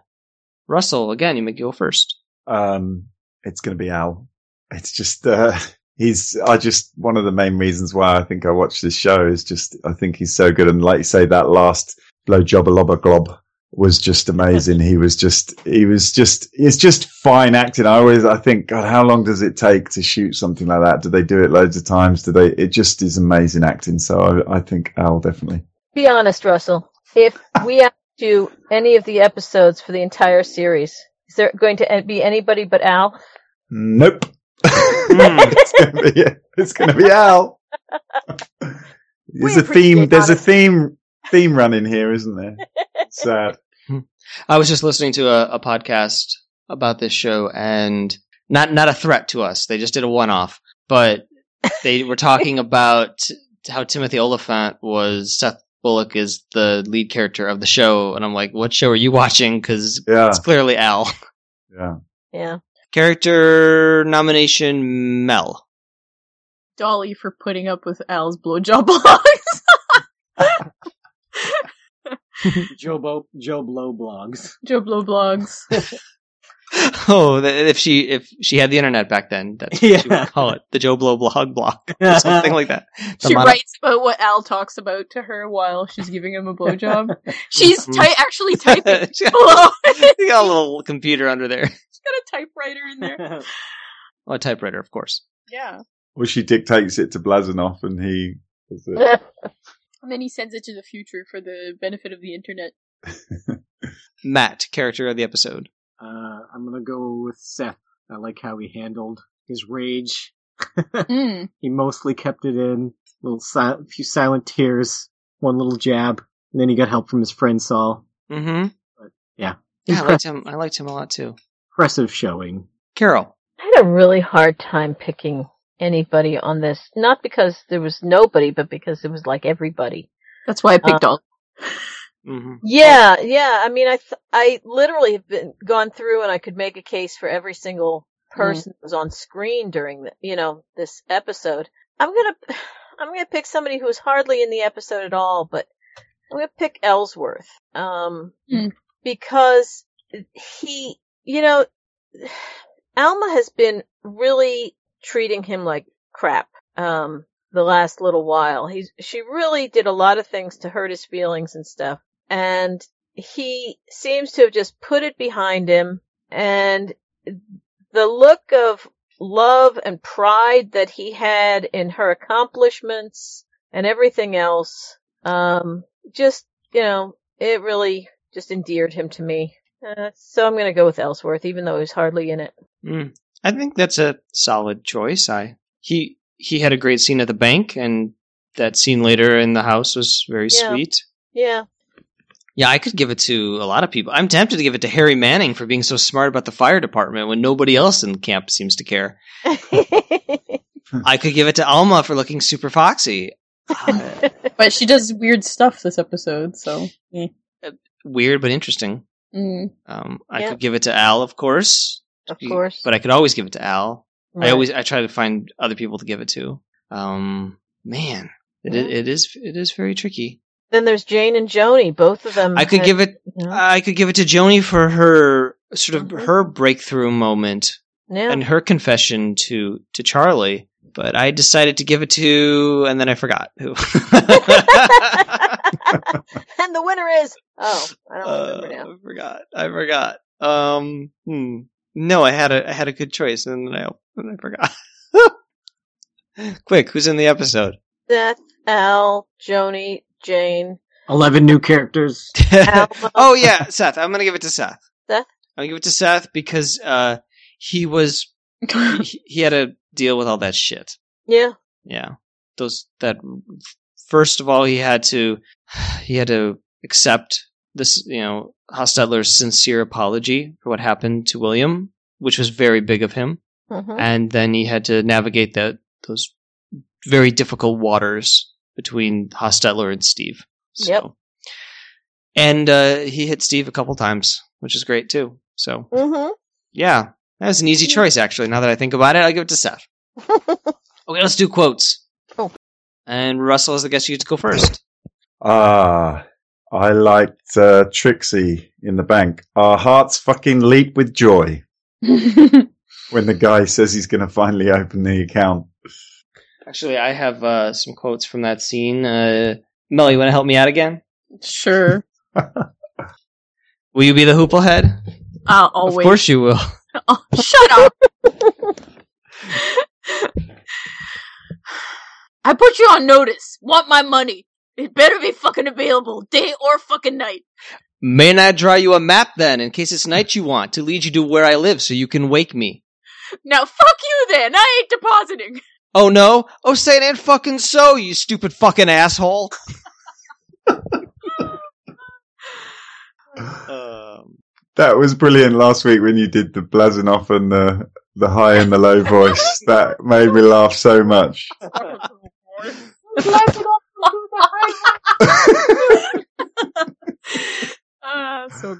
Russell, again, you may go first. Um, it's going to be Al. It's just, uh, he's, I just, one of the main reasons why I think I watch this show is just, I think he's so good. And like you say, that last blow job a lobber glob was just amazing. he was just, he was just, it's just fine acting. I always, I think, God, how long does it take to shoot something like that? Do they do it loads of times? Do they, it just is amazing acting. So I, I think Al definitely. Be honest, Russell. If we asked you any of the episodes for the entire series, is there going to be anybody but Al? Nope. Hmm. it's gonna be it's gonna be Al. There's We a theme. appreciate There's a theme theme running here, isn't there? Sad. I was just listening to a, a podcast about this show, and not not a threat to us. They just did a one off, but they were talking about how Timothy Olyphant was Seth Bullock is the lead character of the show, and I'm like, what show are you watching? Because Yeah. it's clearly Al. Yeah. Yeah. Character nomination Mel. Dolly for putting up with Al's blowjob blogs. Joe, Bo- Joe Blow blogs. Joe Blow blogs. Oh, if she if she had the internet back then, that's what she would call it, the Joe Blow blog block or something like that. The She mono- writes about what Al talks about to her while she's giving him a blowjob. She's Mhm. ty- actually typing She got- below. got a little computer under there. She's got a typewriter in there. Oh, a typewriter, of course. Yeah. Well, she dictates it to Blazanov, and he. Does. And then he sends it to the future for the benefit of the internet. Matt, character of the episode. Uh, I'm gonna go with Seth. I like how he handled his rage. Mm. he mostly kept it in. Little si- few silent tears, one little jab, and then he got help from his friend Sol. Mm-hmm. Yeah, Yeah, I liked him. I liked him a lot too. impressive showing. Carol. I had a really hard time picking anybody on this. Not because there was nobody, but because it was like everybody. That's why I picked Uh, all. Mm-hmm. Yeah, yeah. I mean, I th- I literally have been gone through, and I could make a case for every single person that was on screen during the, you know, this episode. I'm gonna, I'm gonna pick somebody who was hardly in the episode at all, but I'm gonna pick Ellsworth, um, Hmm. because he, you know, Alma has been really treating him like crap. Um, the last little while. He's she really did a lot of things to hurt his feelings and stuff. And he seems to have just put it behind him and the look of love and pride that he had in her accomplishments and everything else um just you know it really just endeared him to me uh, so i'm going to go with ellsworth even though he's hardly in it Mm. I think that's a solid choice. I he he had a great scene at the bank, and that scene later in the house was very Yeah. sweet. yeah Yeah, I could give it to a lot of people. I'm tempted to give it to Harry Manning for being so smart about the fire department when nobody else in camp seems to care. I could give it to Alma for looking super foxy. Uh, But she does weird stuff this episode, so. eh. weird but interesting. Mm. Um, I Yeah. could give it to Al, of course, of course but I could always give it to Al. I always I try to find other people to give it to. Um, man, it, Yeah. it is it is very tricky. then there's jane and Joanie both of them I could had- give it you know, I could give it to Joanie for her sort of Mhm. her breakthrough moment yeah and her confession to to Charlie. But I decided to give it to, and then I forgot who. and the winner is oh i don't remember now Uh, I forgot. I forgot. Um, hmm. No, I had a I had a good choice, and then I and I forgot. Quick, who's in the episode? Seth, Al, Joanie, Jane, Eleven new characters. Oh yeah, Seth. I'm gonna give it to Seth. Seth? I'm gonna give it to Seth because uh, he was he, he had to deal with all that shit. Yeah, Yeah, those that first of all he had to he had to accept this you know Hostetler's sincere apology for what happened to William, which was very big of him, mhm. and then he had to navigate that those very difficult waters between Hostetler and Steve. So. Yep. And uh, he hit Steve a couple times, which is great too. So Mhm. yeah, that was an easy choice actually. Now that I think about it, I'll give it to Seth. Okay, let's do quotes. Oh. And Russell, as the guest, you get to go first. Ah, I liked uh, Trixie in the bank. Our hearts fucking leap with joy when the guy says he's going to finally open the account. Actually, I have uh, some quotes from that scene. Uh, Mel, you want to help me out again? sure. Will you be the hoople head? Uh, always. Of course you will. Oh, shut up! I put you on notice. Want my money. It better be fucking available, day or fucking night. May I draw you a map then, in case it's night you want, to lead you to where I live so you can wake me? Now fuck you then, I ain't depositing. Oh no? Oh, say it ain't fucking so, you stupid fucking asshole. um, That was brilliant last week when you did the Blazanov and the the high and the low voice. That made me laugh so much. Ah, so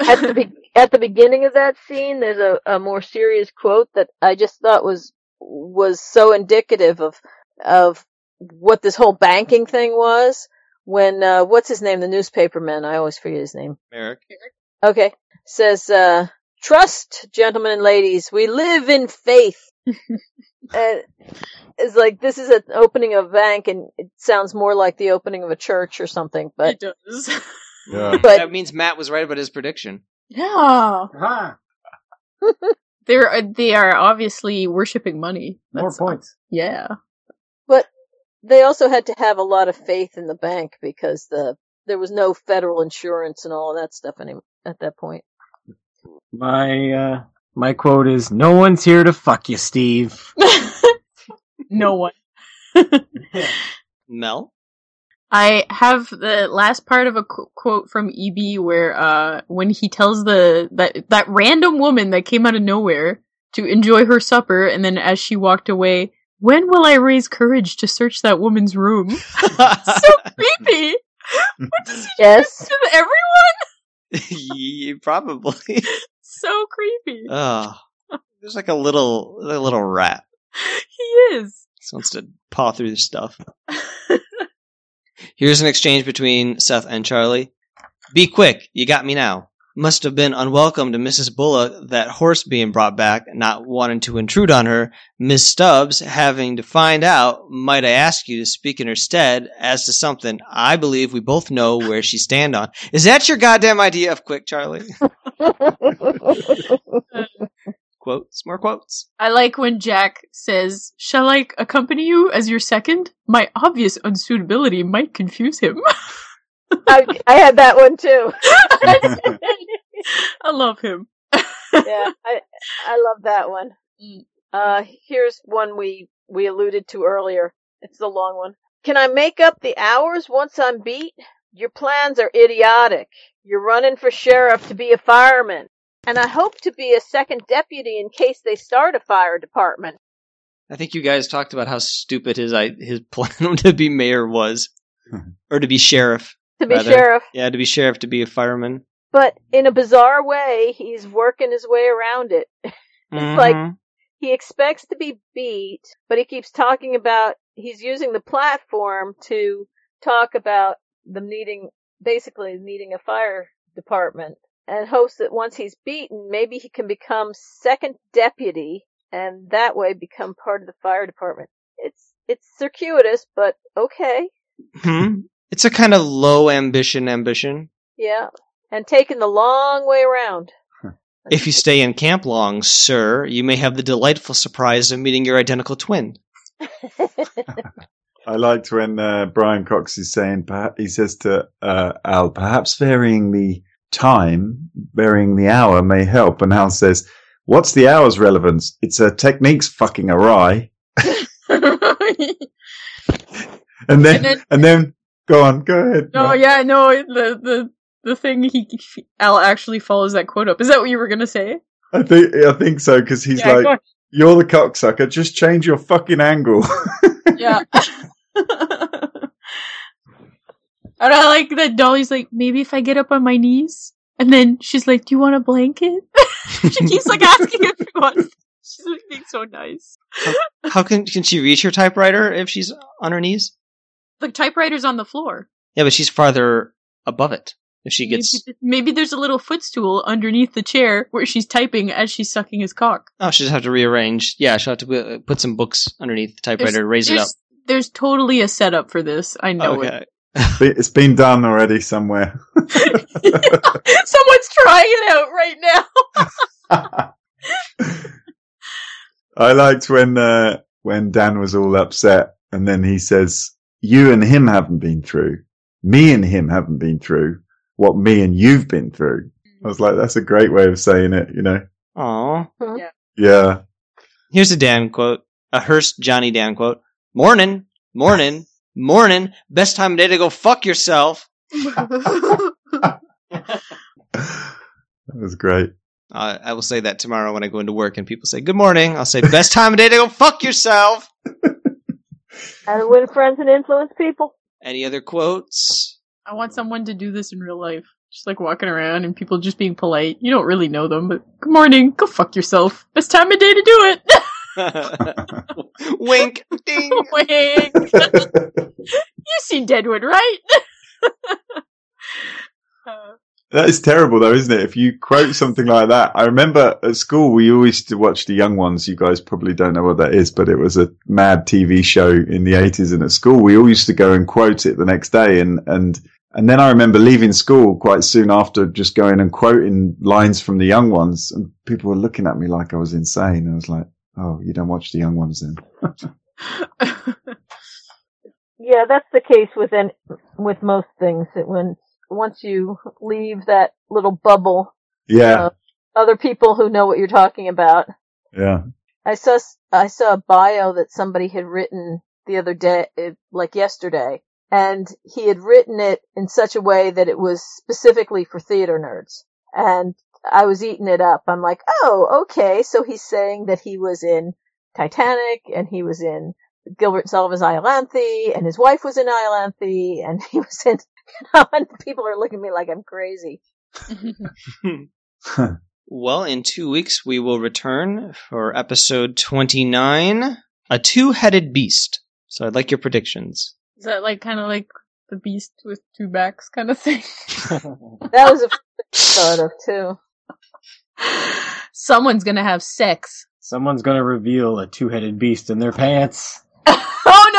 at the be- at the beginning of that scene, there's a, a more serious quote that I just thought was was so indicative of of what this whole banking thing was. When uh, what's his name, the newspaperman? I always forget his name. Merrick. Okay, says uh, trust, gentlemen and ladies. We live in faith. and it's like this is an opening of a bank, and it sounds more like the opening of a church or something. But it does. Yeah. but that means Matt was right about his prediction. Yeah. Ah, They're uh, they are obviously worshiping money. more That's- points. Yeah. But they also had to have a lot of faith in the bank because the there was no federal insurance and all of that stuff any, at that point. My uh, my quote is: "No one's here to fuck you, Steve." no one. Mel? I have the last part of a qu- quote from EB where uh when he tells the that that random woman that came out of nowhere to enjoy her supper and then as she walked away, when will I raise courage to search that woman's room? so creepy. What does he Yes. do to everyone? Yeah, Probably. So creepy. Oh, there's like a little, a little rat. he is. Just wants to paw through the stuff. Here's an exchange between Seth and Charlie. Be quick, you got me now. Must have been unwelcome to Mrs. Bullock, that horse being brought back, not wanting to intrude on her. Miss Stubbs, having to find out, might I ask you to speak in her stead as to something I believe we both know where she stand on. Is that your goddamn idea of quick, Charlie? quotes, more quotes. I like when Jack says, Shall I accompany you as your second? My obvious unsuitability might confuse him. I, I had that one too. I love him. yeah, I I love that one. Uh, here's one we we alluded to earlier. It's the long one. Can I make up the hours once I'm beat? Your plans are idiotic. You're running for sheriff to be a fireman, and I hope to be a second deputy in case they start a fire department. I think you guys talked about how stupid his i- his plan to be mayor was, or to be sheriff. To be Rather. sheriff, Yeah, to be sheriff, to be a fireman. but in a bizarre way, he's working his way around it. It's like- Mhm. he expects to be beat, but he keeps talking about he's using the platform to talk about them needing basically needing a fire department and hopes that once he's beaten, maybe he can become second deputy and that way become part of the fire department. It's it's circuitous, but okay. Hmm. It's a kind of low ambition ambition. Yeah. And taking the long way around. If you stay in camp long, sir, you may have the delightful surprise of meeting your identical twin. I liked when uh, Brian Cox is saying, perha- he says to uh, Al, perhaps varying the time, varying the hour may help. And Al says, what's the hour's relevance? It's a technique's fucking awry. And then, And then- and then, go on, go ahead. no, yeah, no, the the the thing he Al actually follows that quote up. Is that what you were gonna say? I think, I think so, because he's yeah, like, you're the cocksucker, just change your fucking angle. yeah. and I like that Dolly's like, maybe if I get up on my knees, and then she's like, "Do you want a blanket?" she keeps like asking if he wants. She's like being so nice. How can can she reach her typewriter if she's on her knees? The typewriter's on the floor. Yeah, but she's farther above it. If she gets, maybe, maybe there's a little footstool underneath the chair where she's typing as she's sucking his cock. oh, she'll just have to rearrange. Yeah, she'll have to uh, put some books underneath the typewriter, raise it up. there's, there's totally a setup for this. I know it. Okay. it's been done already somewhere. Someone's trying it out right now. I liked when uh, when Dan was all upset, and then he says, "You and him haven't been through. Me and him haven't been through what me and you've been through." I was like, "That's a great way of saying it," you know? Aw. Yeah. yeah. Here's a Dan quote. A Hearst Johnny Dan quote. Morning, morning, morning. Best time of day to go fuck yourself. That was great. Uh, I will say that tomorrow when I go into work and people say good morning. I'll say best time of day to go fuck yourself. How to win friends and influence people. Any other quotes? I want someone to do this in real life. Just like walking around and people just being polite. You don't really know them, but good morning, go fuck yourself. Best time of day to do it. Wink. Ding. Wink. you see Deadwood, right? Uh, That is terrible, though, isn't it? If you quote something like that, I remember at school we always used to watch the young ones. You guys probably don't know what that is, but it was a mad TV show in the eighties. And at school, we all used to go and quote it the next day. And and and then I remember leaving school quite soon after, just going and quoting lines from the young ones, and people were looking at me like I was insane. I was like, "Oh, you don't watch the young ones then?" Yeah, that's the case with an, with most things. That when once you leave that little bubble, Yeah, other people who know what you're talking about. yeah. I saw I saw a bio that somebody had written the other day, like yesterday, and he had written it in such a way that it was specifically for theater nerds. And I was eating it up. I'm like, oh, okay. So he's saying that he was in Titanic and he was in Gilbert Sullivan's Iolanthe and his wife was in Iolanthe and he was in, and people are looking at me like I'm crazy. Well, in two weeks we will return for episode twenty-nine, a two-headed beast. So I'd like your predictions. Is that like kind of like the beast with two backs kind of thing? That was a thought of too. Someone's gonna have sex. Someone's gonna reveal a two-headed beast in their pants. oh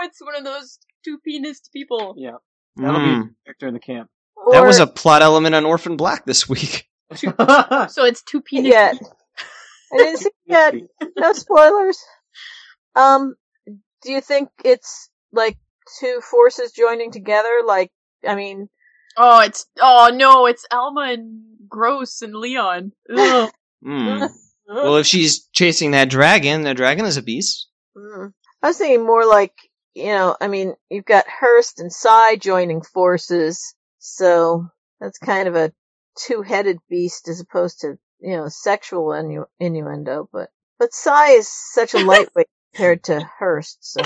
no! It's one of those two penis people. Yeah, that'll Mm. be Victor in the camp. That Or- was a plot element on Orphan Black this week. So it's two penis. Yeah. I didn't see yet. No spoilers. Um, do you think it's like two forces joining together? Like, I mean, Oh, it's oh no! It's Alma and Gross and Leon. Mm. Well, if she's chasing that dragon, the dragon is a beast. Mm. I was thinking more like, you know, I mean, you've got Hearst and Cy joining forces, so that's kind of a two-headed beast as opposed to, you know, sexual innu- innuendo. But but Cy is such a lightweight compared to Hearst, so.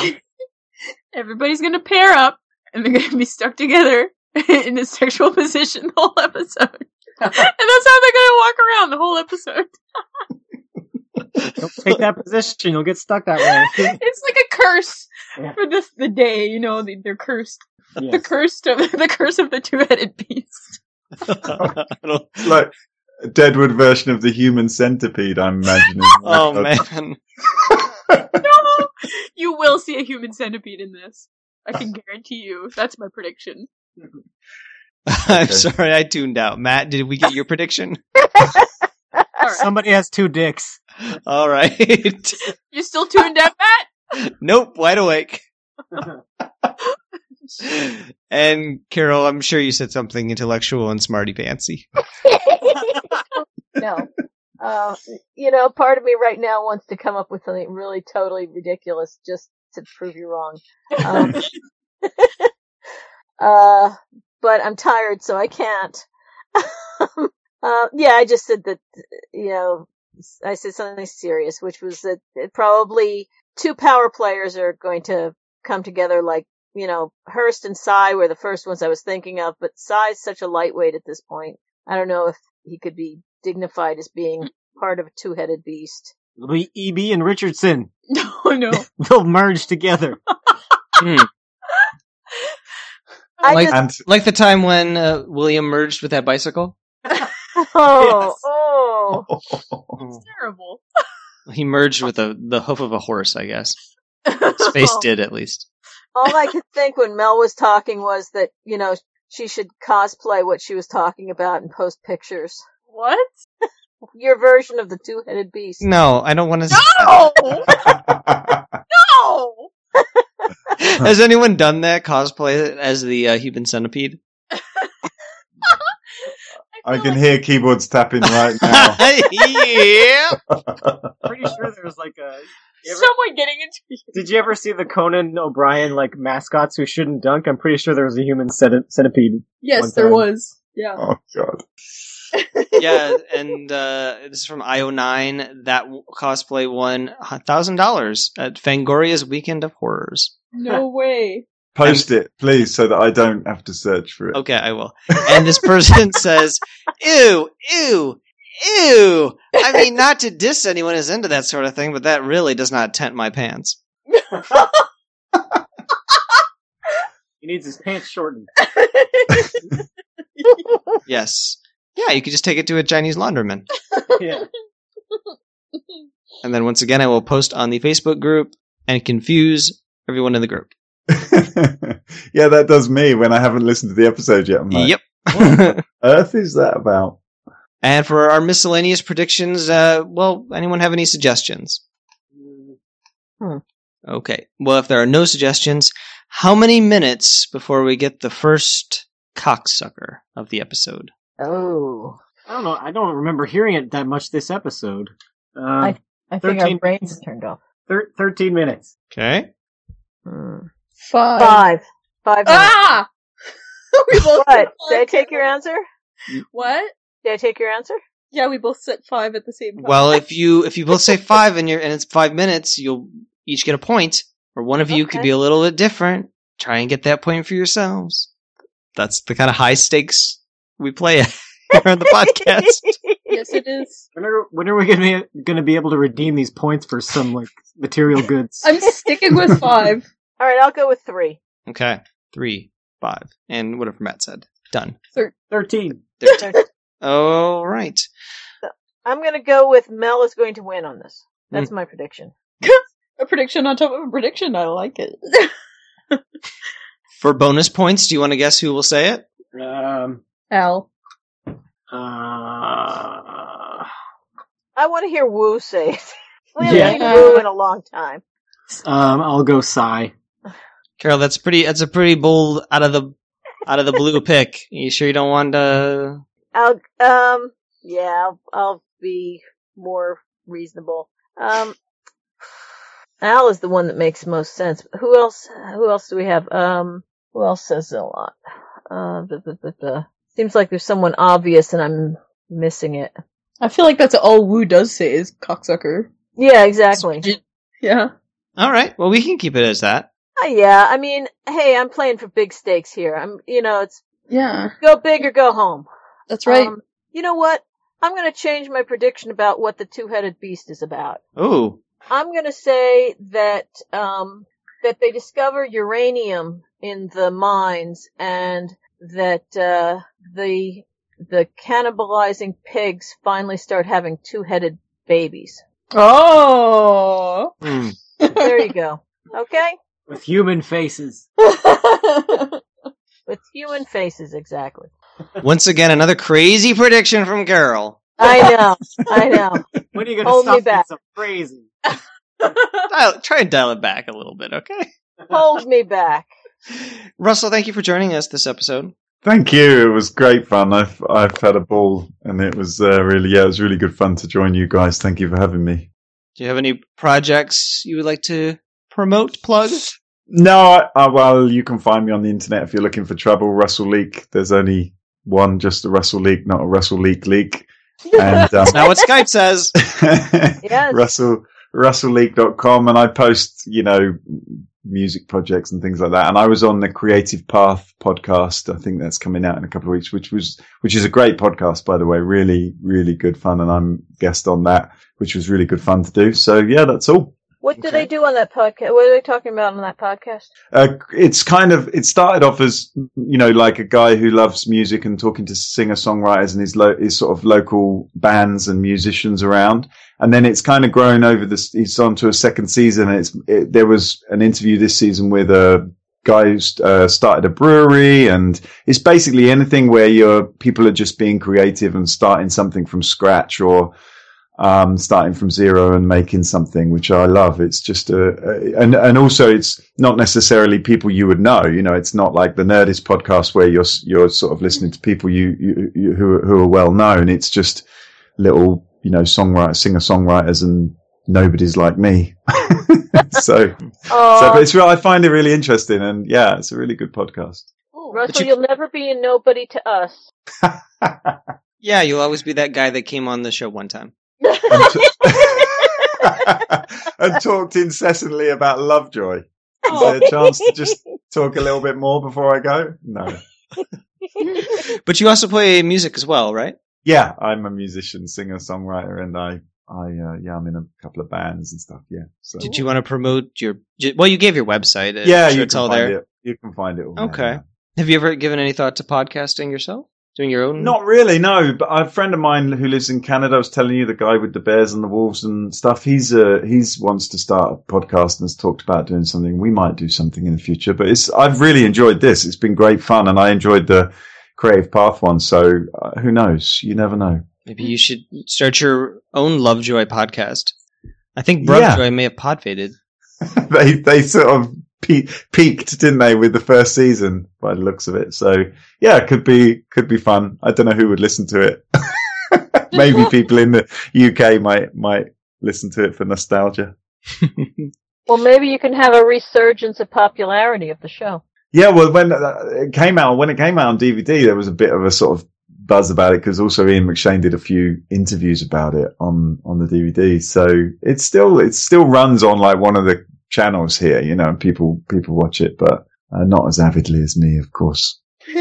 Everybody's gonna pair up, and they're gonna be stuck together in a sexual position the whole episode. and that's how they're gonna walk around the whole episode. Don't take that position; you'll get stuck that way. It's like a curse Yeah. for this the day. You know, they, they're cursed. The Yes. cursed of the curse of the two-headed beast. It's like a Deadwood version of the human centipede. I'm imagining. oh man, No, you will see a human centipede in this. I can guarantee you. That's my prediction. I'm Okay. sorry I tuned out. Matt, did we get your prediction? All right, Somebody has two dicks. All right. you still tuned out, Matt? nope, wide awake. and Carol, I'm sure you said something intellectual and smarty fancy. no. Uh, you know, part of me right now wants to come up with something really totally ridiculous just to prove you wrong. Um, uh, but I'm tired, so I can't. Uh, yeah, I just said that, you know, I said something serious, which was that it probably two power players are going to come together like, you know, Hearst and Cy were the first ones I was thinking of, but Cy's such a lightweight at this point. I don't know if he could be dignified as being part of a two-headed beast. It'll be EB and Richardson. No, no. They'll merge together. Hmm. I Like- just, Like the time when uh, William merged with that bicycle. oh, oh, It's terrible. He merged with the the hoof of a horse, I guess. Space did at least. all I could think when Mel was talking was that, you know, she should cosplay what she was talking about and post pictures. What? Your version of the two-headed beast. No, I don't want to. No! No! Has anyone done that cosplay as the uh, human centipede? I can like- hear keyboards tapping right now. yeah. Pretty sure there's like a. ever- someone getting into Did you ever see the Conan O'Brien like mascots who shouldn't dunk? I'm pretty sure there was a human centi- centipede. Yes, there was. Yeah. oh god. yeah, and uh, this is from IO9. That cosplay won thousand dollars at Fangoria's Weekend of Horrors. No way. Post it, please, so that I don't have to search for it. Okay, I will. And this person says, "Ew, ew, ew." I mean, not to diss anyone who's into that sort of thing, but that really does not tent my pants. He needs his pants shortened. Yes. Yeah, you could just take it to a Chinese laundroman. yeah. And then once again, I will post on the Facebook group and confuse everyone in the group. yeah, that does me when I haven't listened to the episode yet. I'm like, yep. what earth is that about? and for our miscellaneous predictions, uh, well, anyone have any suggestions? Hmm. Okay. Well, if there are no suggestions, how many minutes before we get the first cocksucker of the episode? Oh, I don't know. I don't remember hearing it that much this episode. Uh, I- I think 13 our brains turned off. thir- 13 minutes. Okay. Hmm. Five. Five. Five. Ah! we both What? said Did I five. take your answer? What? Did I take your answer? Yeah, we both said five at the same time. Well, if you if you both say five and you're and it's five minutes, you'll each get a point, or one of you could be a little bit different. Try and get that point for yourselves. That's the kind of high stakes we play here on the podcast. yes, it is. When are, when are we gonna be, gonna be able to redeem these points for some like material goods? I'm sticking with five. All right, I'll go with three. Okay, three, five, and whatever Matt said. Done. 13. Thirteen. All right. I'm going to go with Mel is going to win on this. That's my prediction. A prediction on top of a prediction. I like it. For bonus points, do you want to guess who will say it? Um, Al. uh, I want to hear Wu say it. We haven't Yeah. seen Wu in a long time. um, I'll go Cy. Carol, that's pretty. That's a pretty bold out of the out of the blue pick. You sure you don't want to? I'll, um, yeah, I'll, I'll be more reasonable. Um, Al is the one that makes most sense. Who else? Who else do we have? Um, who else says a lot? Uh, the, the, the, the. Seems like there's someone obvious and I'm missing it. I feel like that's all Wu does say is cocksucker. Yeah, exactly. Yeah. All right. Well, we can keep it as that. Uh, yeah, I mean, hey, I'm playing for big stakes here. I'm, you know, it's Yeah. go big or go home. That's right. Um, you know what? I'm going to change my prediction about what the two-headed beast is about. Oh, I'm going to say that um, that they discover uranium in the mines and that uh, the the cannibalizing pigs finally start having two-headed babies. oh. Hmm. There you go. Okay, With human faces. with human faces, exactly. once again, another crazy prediction from Carol. I know, I know. When are you gonna Hold me stop being back. so crazy? Dial, try and dial it back a little bit, okay? Hold me back. Russell, thank you for joining us this episode. Thank you. It was great fun. I've I've had a ball, and it was uh, really yeah, it was really good fun to join you guys. Thank you for having me. Do you have any projects you would like to promote, plug? No, I, I, well, you can find me on the internet if you're looking for trouble. Russell Leak. There's only one, just a Russell Leak, not a Russell Leak leak. And um, That's not what Skype says. Yes. Russell russellleak.com and I post, you know, music projects and things like that. And I was on the Creative Path podcast. I think that's coming out in a couple of weeks, which was, which is a great podcast, by the way. Really, really good fun. And I'm guest on that, which was really good fun to do. So yeah, that's all. What do Okay. they do on that podcast? What are they talking about on that podcast? Uh, it's kind of it started off as you know like a guy who loves music and talking to singer songwriters and his lo- his sort of local bands and musicians around, and then it's kind of grown over this. It's on to a second season, and it's it, there was an interview this season with a guy who uh, started a brewery, and it's basically anything where your people are just being creative and starting something from scratch or um, starting from zero and making something, which I love. It's just a, a and and also it's not necessarily people you would know. You know, it's not like the Nerdist podcast where you're you're sort of listening to people you, you, you who are- who are well known. It's just little you know songwriters, singer songwriters, and nobody's like me. so so, but it's. I find it really interesting, and yeah, it's a really good podcast. Russell, you- you'll never be a nobody to us. Yeah, you'll always be that guy that came on the show one time. And, and talked incessantly about Lovejoy. Is there a chance to just talk a little bit more before I go? No. But you also play music as well, right? Yeah, I'm a musician, singer, songwriter, and I, I, uh, yeah, I'm in a couple of bands and stuff. Yeah. So Did you want to promote your? Well, you gave your website. I'm yeah, sure you it's all there. it. You can find it. All there, Okay. yeah. Have you ever given any thought to podcasting yourself? Doing your own? Not really, no. But a friend of mine who lives in Canada I was telling you the guy with the bears and the wolves and stuff. He's uh he's wants to start a podcast and has talked about doing something. We might do something in the future, but it's I've really enjoyed this. It's been great fun, and I enjoyed the creative path one. So uh, who knows? You never know. Maybe you should start your own Lovejoy podcast. I think Yeah. Lovejoy may have podfaded. they they sort of pe- peaked, didn't they, with the first season by the looks of it. So yeah, could be could be fun. I don't know who would listen to it. Maybe people in the UK might might listen to it for nostalgia. well, maybe you can have a resurgence of popularity of the show. Yeah, well, when uh, it came out, when it came out on DVD, there was a bit of a sort of buzz about it because also Ian McShane did a few interviews about it on on the DVD. So it's still it still runs on like one of the channels here, you know, and people people watch it, but uh, not as avidly as me, of course.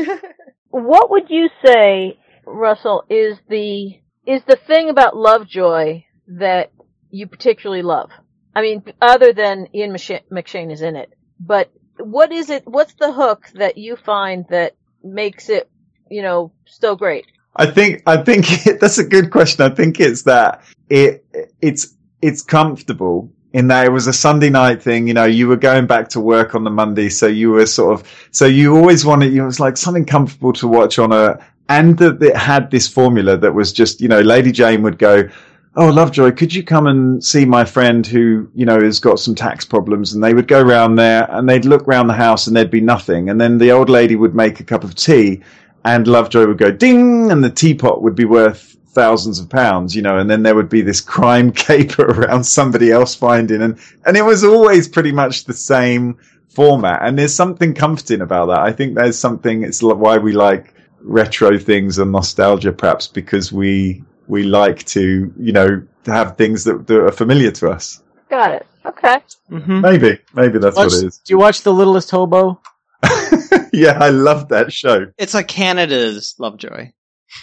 What would you say, Russell, is the is the thing about Lovejoy that you particularly love? I mean, other than Ian McShane, McShane is in it, but what is it? What's the hook that you find that makes it, you know, so great? I think I think that's a good question. I think it's that it it's it's comfortable in that it was a Sunday night thing. You know, you were going back to work on the Monday, so you were sort of so you always wanted. You know, it was like something comfortable to watch on a and that it had this formula that was just you know, Lady Jane would go. Oh, Lovejoy, could you come and see my friend who, you know, has got some tax problems? And they would go round there and they'd look round the house and there'd be nothing. And then the old lady would make a cup of tea and Lovejoy would go ding, and the teapot would be worth thousands of pounds, you know, and then there would be this crime caper around somebody else finding, and and it was always pretty much the same format. And there's something comforting about that. I think there's something. It's why we like retro things and nostalgia, perhaps because we we like to, you know, to have things that, that are familiar to us. Got it. Okay. hmm Maybe, maybe that's Watch- what it is. Do you watch The Littlest Hobo? yeah, I love that show. It's like Canada's Lovejoy.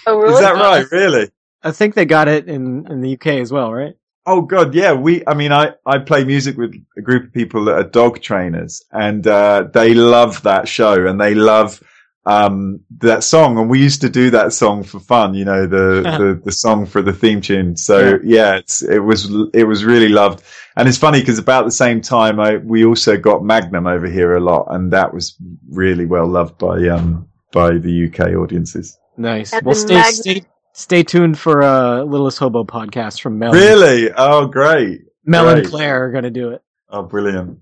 Oh, really? Is that right? Really? I think they got it in in the UK as well, right? Oh god, yeah. We, I mean, I, I play music with a group of people that are dog trainers and, uh, they love that show and they love, um, that song. And we used to do that song for fun, you know, the, the, the song for the theme tune. So yeah, it's, it was, it was really loved. And it's funny because about the same time, I, we also got Magnum over here a lot and that was really well loved by, um, by the UK audiences. Nice. Well, the stay stay stay tuned for uh, Littlest Hobo podcast from Mel. Really? Oh, great. Mel and Claire are going to do it. Oh, brilliant.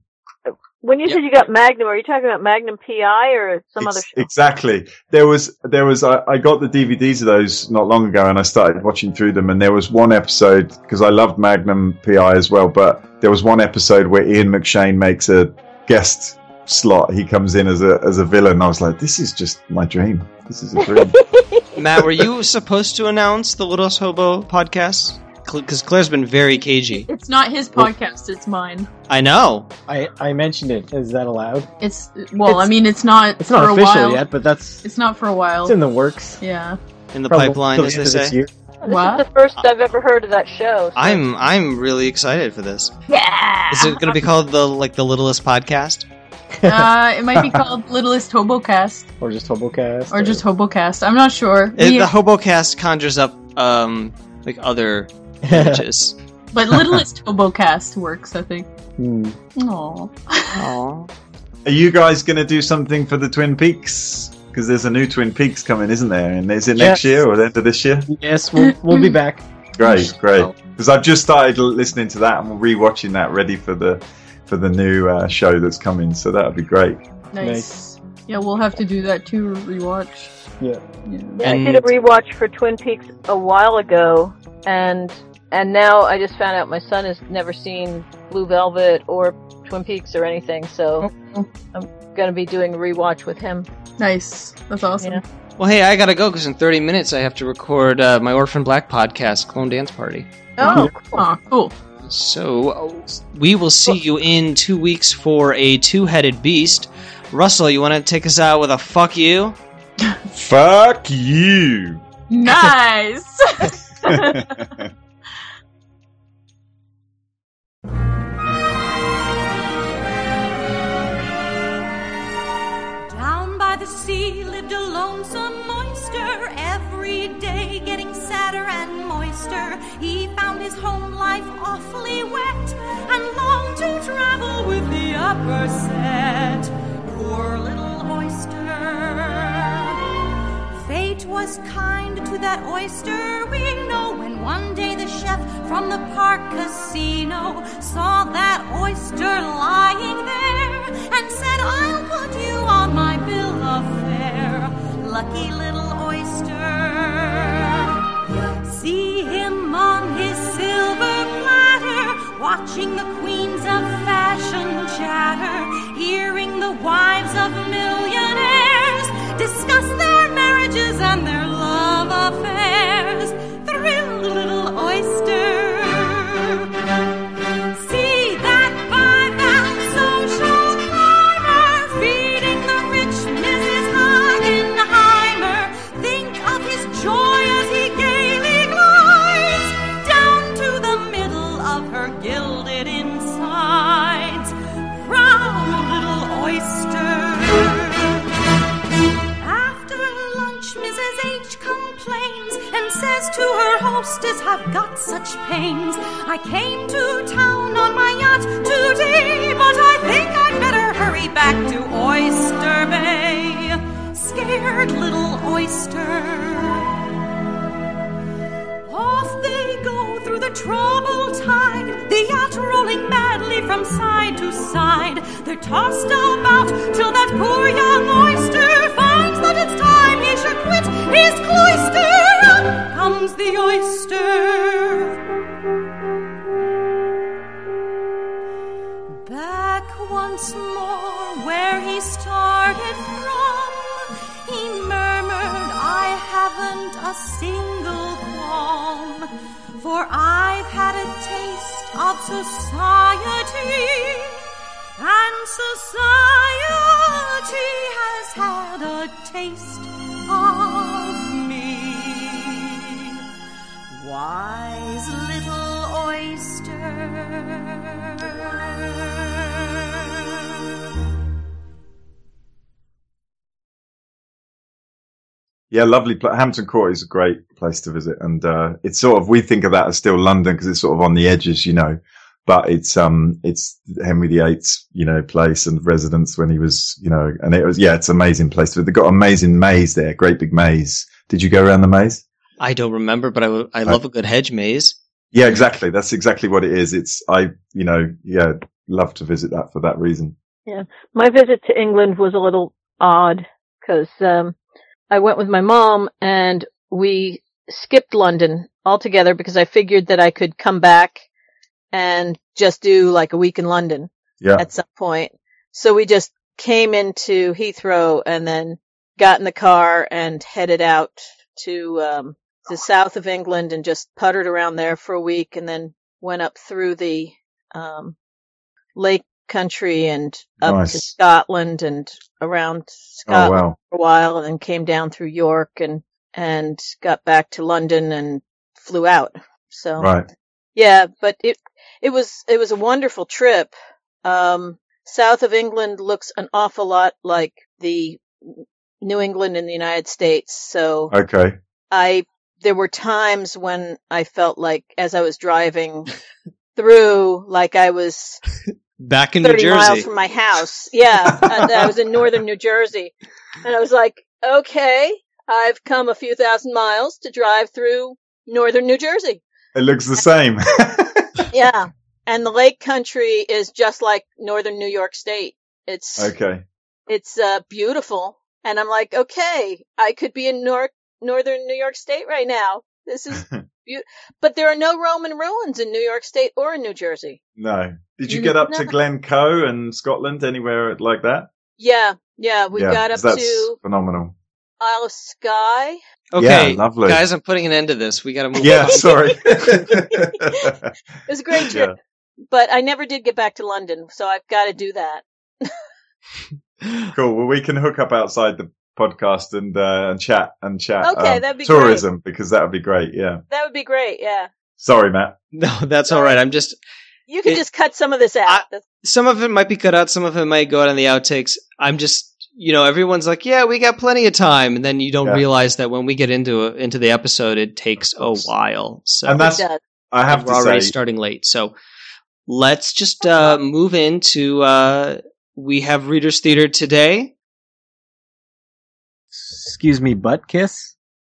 When you said you got Magnum, are you talking about Magnum PI or some other show? Exactly. There was, there was, I, I got the DVDs of those not long ago and I started watching through them and there was one episode, because I loved Magnum PI as well, but there was one episode where Ian McShane makes a guest slot. He comes in as a, as a villain. I was like, this is just my dream. This is a dream. Matt, were you supposed to announce the Littlest Hobo podcast? Because Claire's been very cagey. It's not his podcast, it's mine. I know. I I mentioned it. Is that allowed? It's well, It's- I mean, it's not It's for not a official while. yet, but that's It's not for a while. it's in the works. yeah. In the Probably pipeline, till as the they end of this say. year. This What? is the first I've ever heard of that show. so- I'm I'm really excited for this. yeah. Is it going to be called the like the Littlest Podcast? Uh, it might be called Littlest Hobocast Or just Hobocast. or just Hobocast. I'm not sure. It, We- the Hobocast conjures up um like other images. but Littlest Hobocast works, I think. Hmm. Aww. Aww. Are you guys going to do something for the Twin Peaks? Because there's a new Twin Peaks coming, isn't there? And is it next Yes. year or the end of this year? Yes, we'll we'll be back. Great, great. Because I've just started listening to that and rewatching that, ready for the for the new uh, show that's coming. So that would be great. Nice. Yeah, we'll have to do that too. Rewatch. Yeah. Yeah. Yeah, I did a rewatch for Twin Peaks a while ago, and and now I just found out my son has never seen Blue Velvet or Twin Peaks or anything, so Oh. I'm gonna be doing a rewatch with him. Nice. That's awesome. Yeah. Well, hey, I gotta go because in 30 minutes I have to record uh, my Orphan Black podcast, Clone Dance Party. Oh, cool. Aw, cool. So we will see you in two weeks for a two-headed beast. Russell, you want to take us out with a fuck you? Fuck you. Nice! Down by the sea lived a lonesome every day getting sadder and moister. He found his home life awfully wet and longed to travel with the upper set. Poor little oyster. Fate was kind to that oyster, we know, when one day the chef from the park casino saw that oyster lying there and said, I'll put you on my bill of fare. Lucky little See him on his silver platter, watching the queens of fashion chatter, hearing the wives of millionaires discuss their marriages and their love affairs. Pains. I came to town on my yacht today, but I think I'd better hurry back to Oyster Bay. Scared little oyster. Off they go through the troubled tide, the yacht rolling madly from side to side. They're tossed about till that poor young oyster finds that it's time he should quit his cloister. Up comes the oyster. A single qualm, for I've had a taste of society, and society has had a taste of me. Wise little oyster. Yeah, lovely. Pla- Hampton Court is a great place to visit, and uh, it's sort of we think of that as still London because it's sort of on the edges, you know. But it's um it's Henry VIII's you know place and residence when he was you know, and it was yeah, it's an amazing place. They've got amazing maze there, great big maze. Did you go around the maze? I don't remember, but I, w- I love a good hedge maze. Yeah, exactly. That's exactly what it is. It's I you know yeah love to visit that for that reason. Yeah, my visit to England was a little odd because um, I went with my mom and we skipped London altogether because I figured that I could come back and just do like a week in London Yeah, at some point. So we just came into Heathrow and then got in the car and headed out to um, the south of England and just puttered around there for a week and then went up through the um, lake country and up to Scotland and around oh Scotland wow, for a while and then came down through York and and got back to London and flew out. So right. yeah, but it it was it was a wonderful trip. Um, south of England looks an awful lot like the New England in the United States. So Okay, I there were times when I felt like as I was driving through, like I was Back in New 30 miles from my house. Yeah, and I was in northern New Jersey, and I was like, okay, I've come a few thousand miles to drive through northern New Jersey. it looks the same. Yeah. And the lake country is just like northern New York State. It's okay, it's uh beautiful. And I'm like, okay, I could be in Nor- northern New York State right now. This is beau- but there are no Roman ruins in New York State or in New Jersey. no. Did you get up to Glencoe and Scotland anywhere like that? Yeah, yeah, we yeah, got up that's to phenomenal. Isle of Skye. Okay, Yeah, lovely. guys, I'm putting an end to this. We got to move Yeah, on. sorry. It was a great trip, but I never did get back to London, so I've got to do that. cool. Well, we can hook up outside the podcast and uh, and chat and chat. Okay, um, that'd be tourism because that would be great. Yeah. That would be great. Yeah, Sorry, Matt. No, that's all right. I'm just you can It- just cut some of this out. I- some of it might be cut out, some of it might go out on the outtakes. I'm just you know, everyone's like, "Yeah, we got plenty of time," and then you don't Yeah. realize that when we get into a, into the episode, it takes a while. So And that's. I have we're to already say. starting late. So let's just uh, move into. Uh, we have Readers Theater today. Excuse me, butt kiss.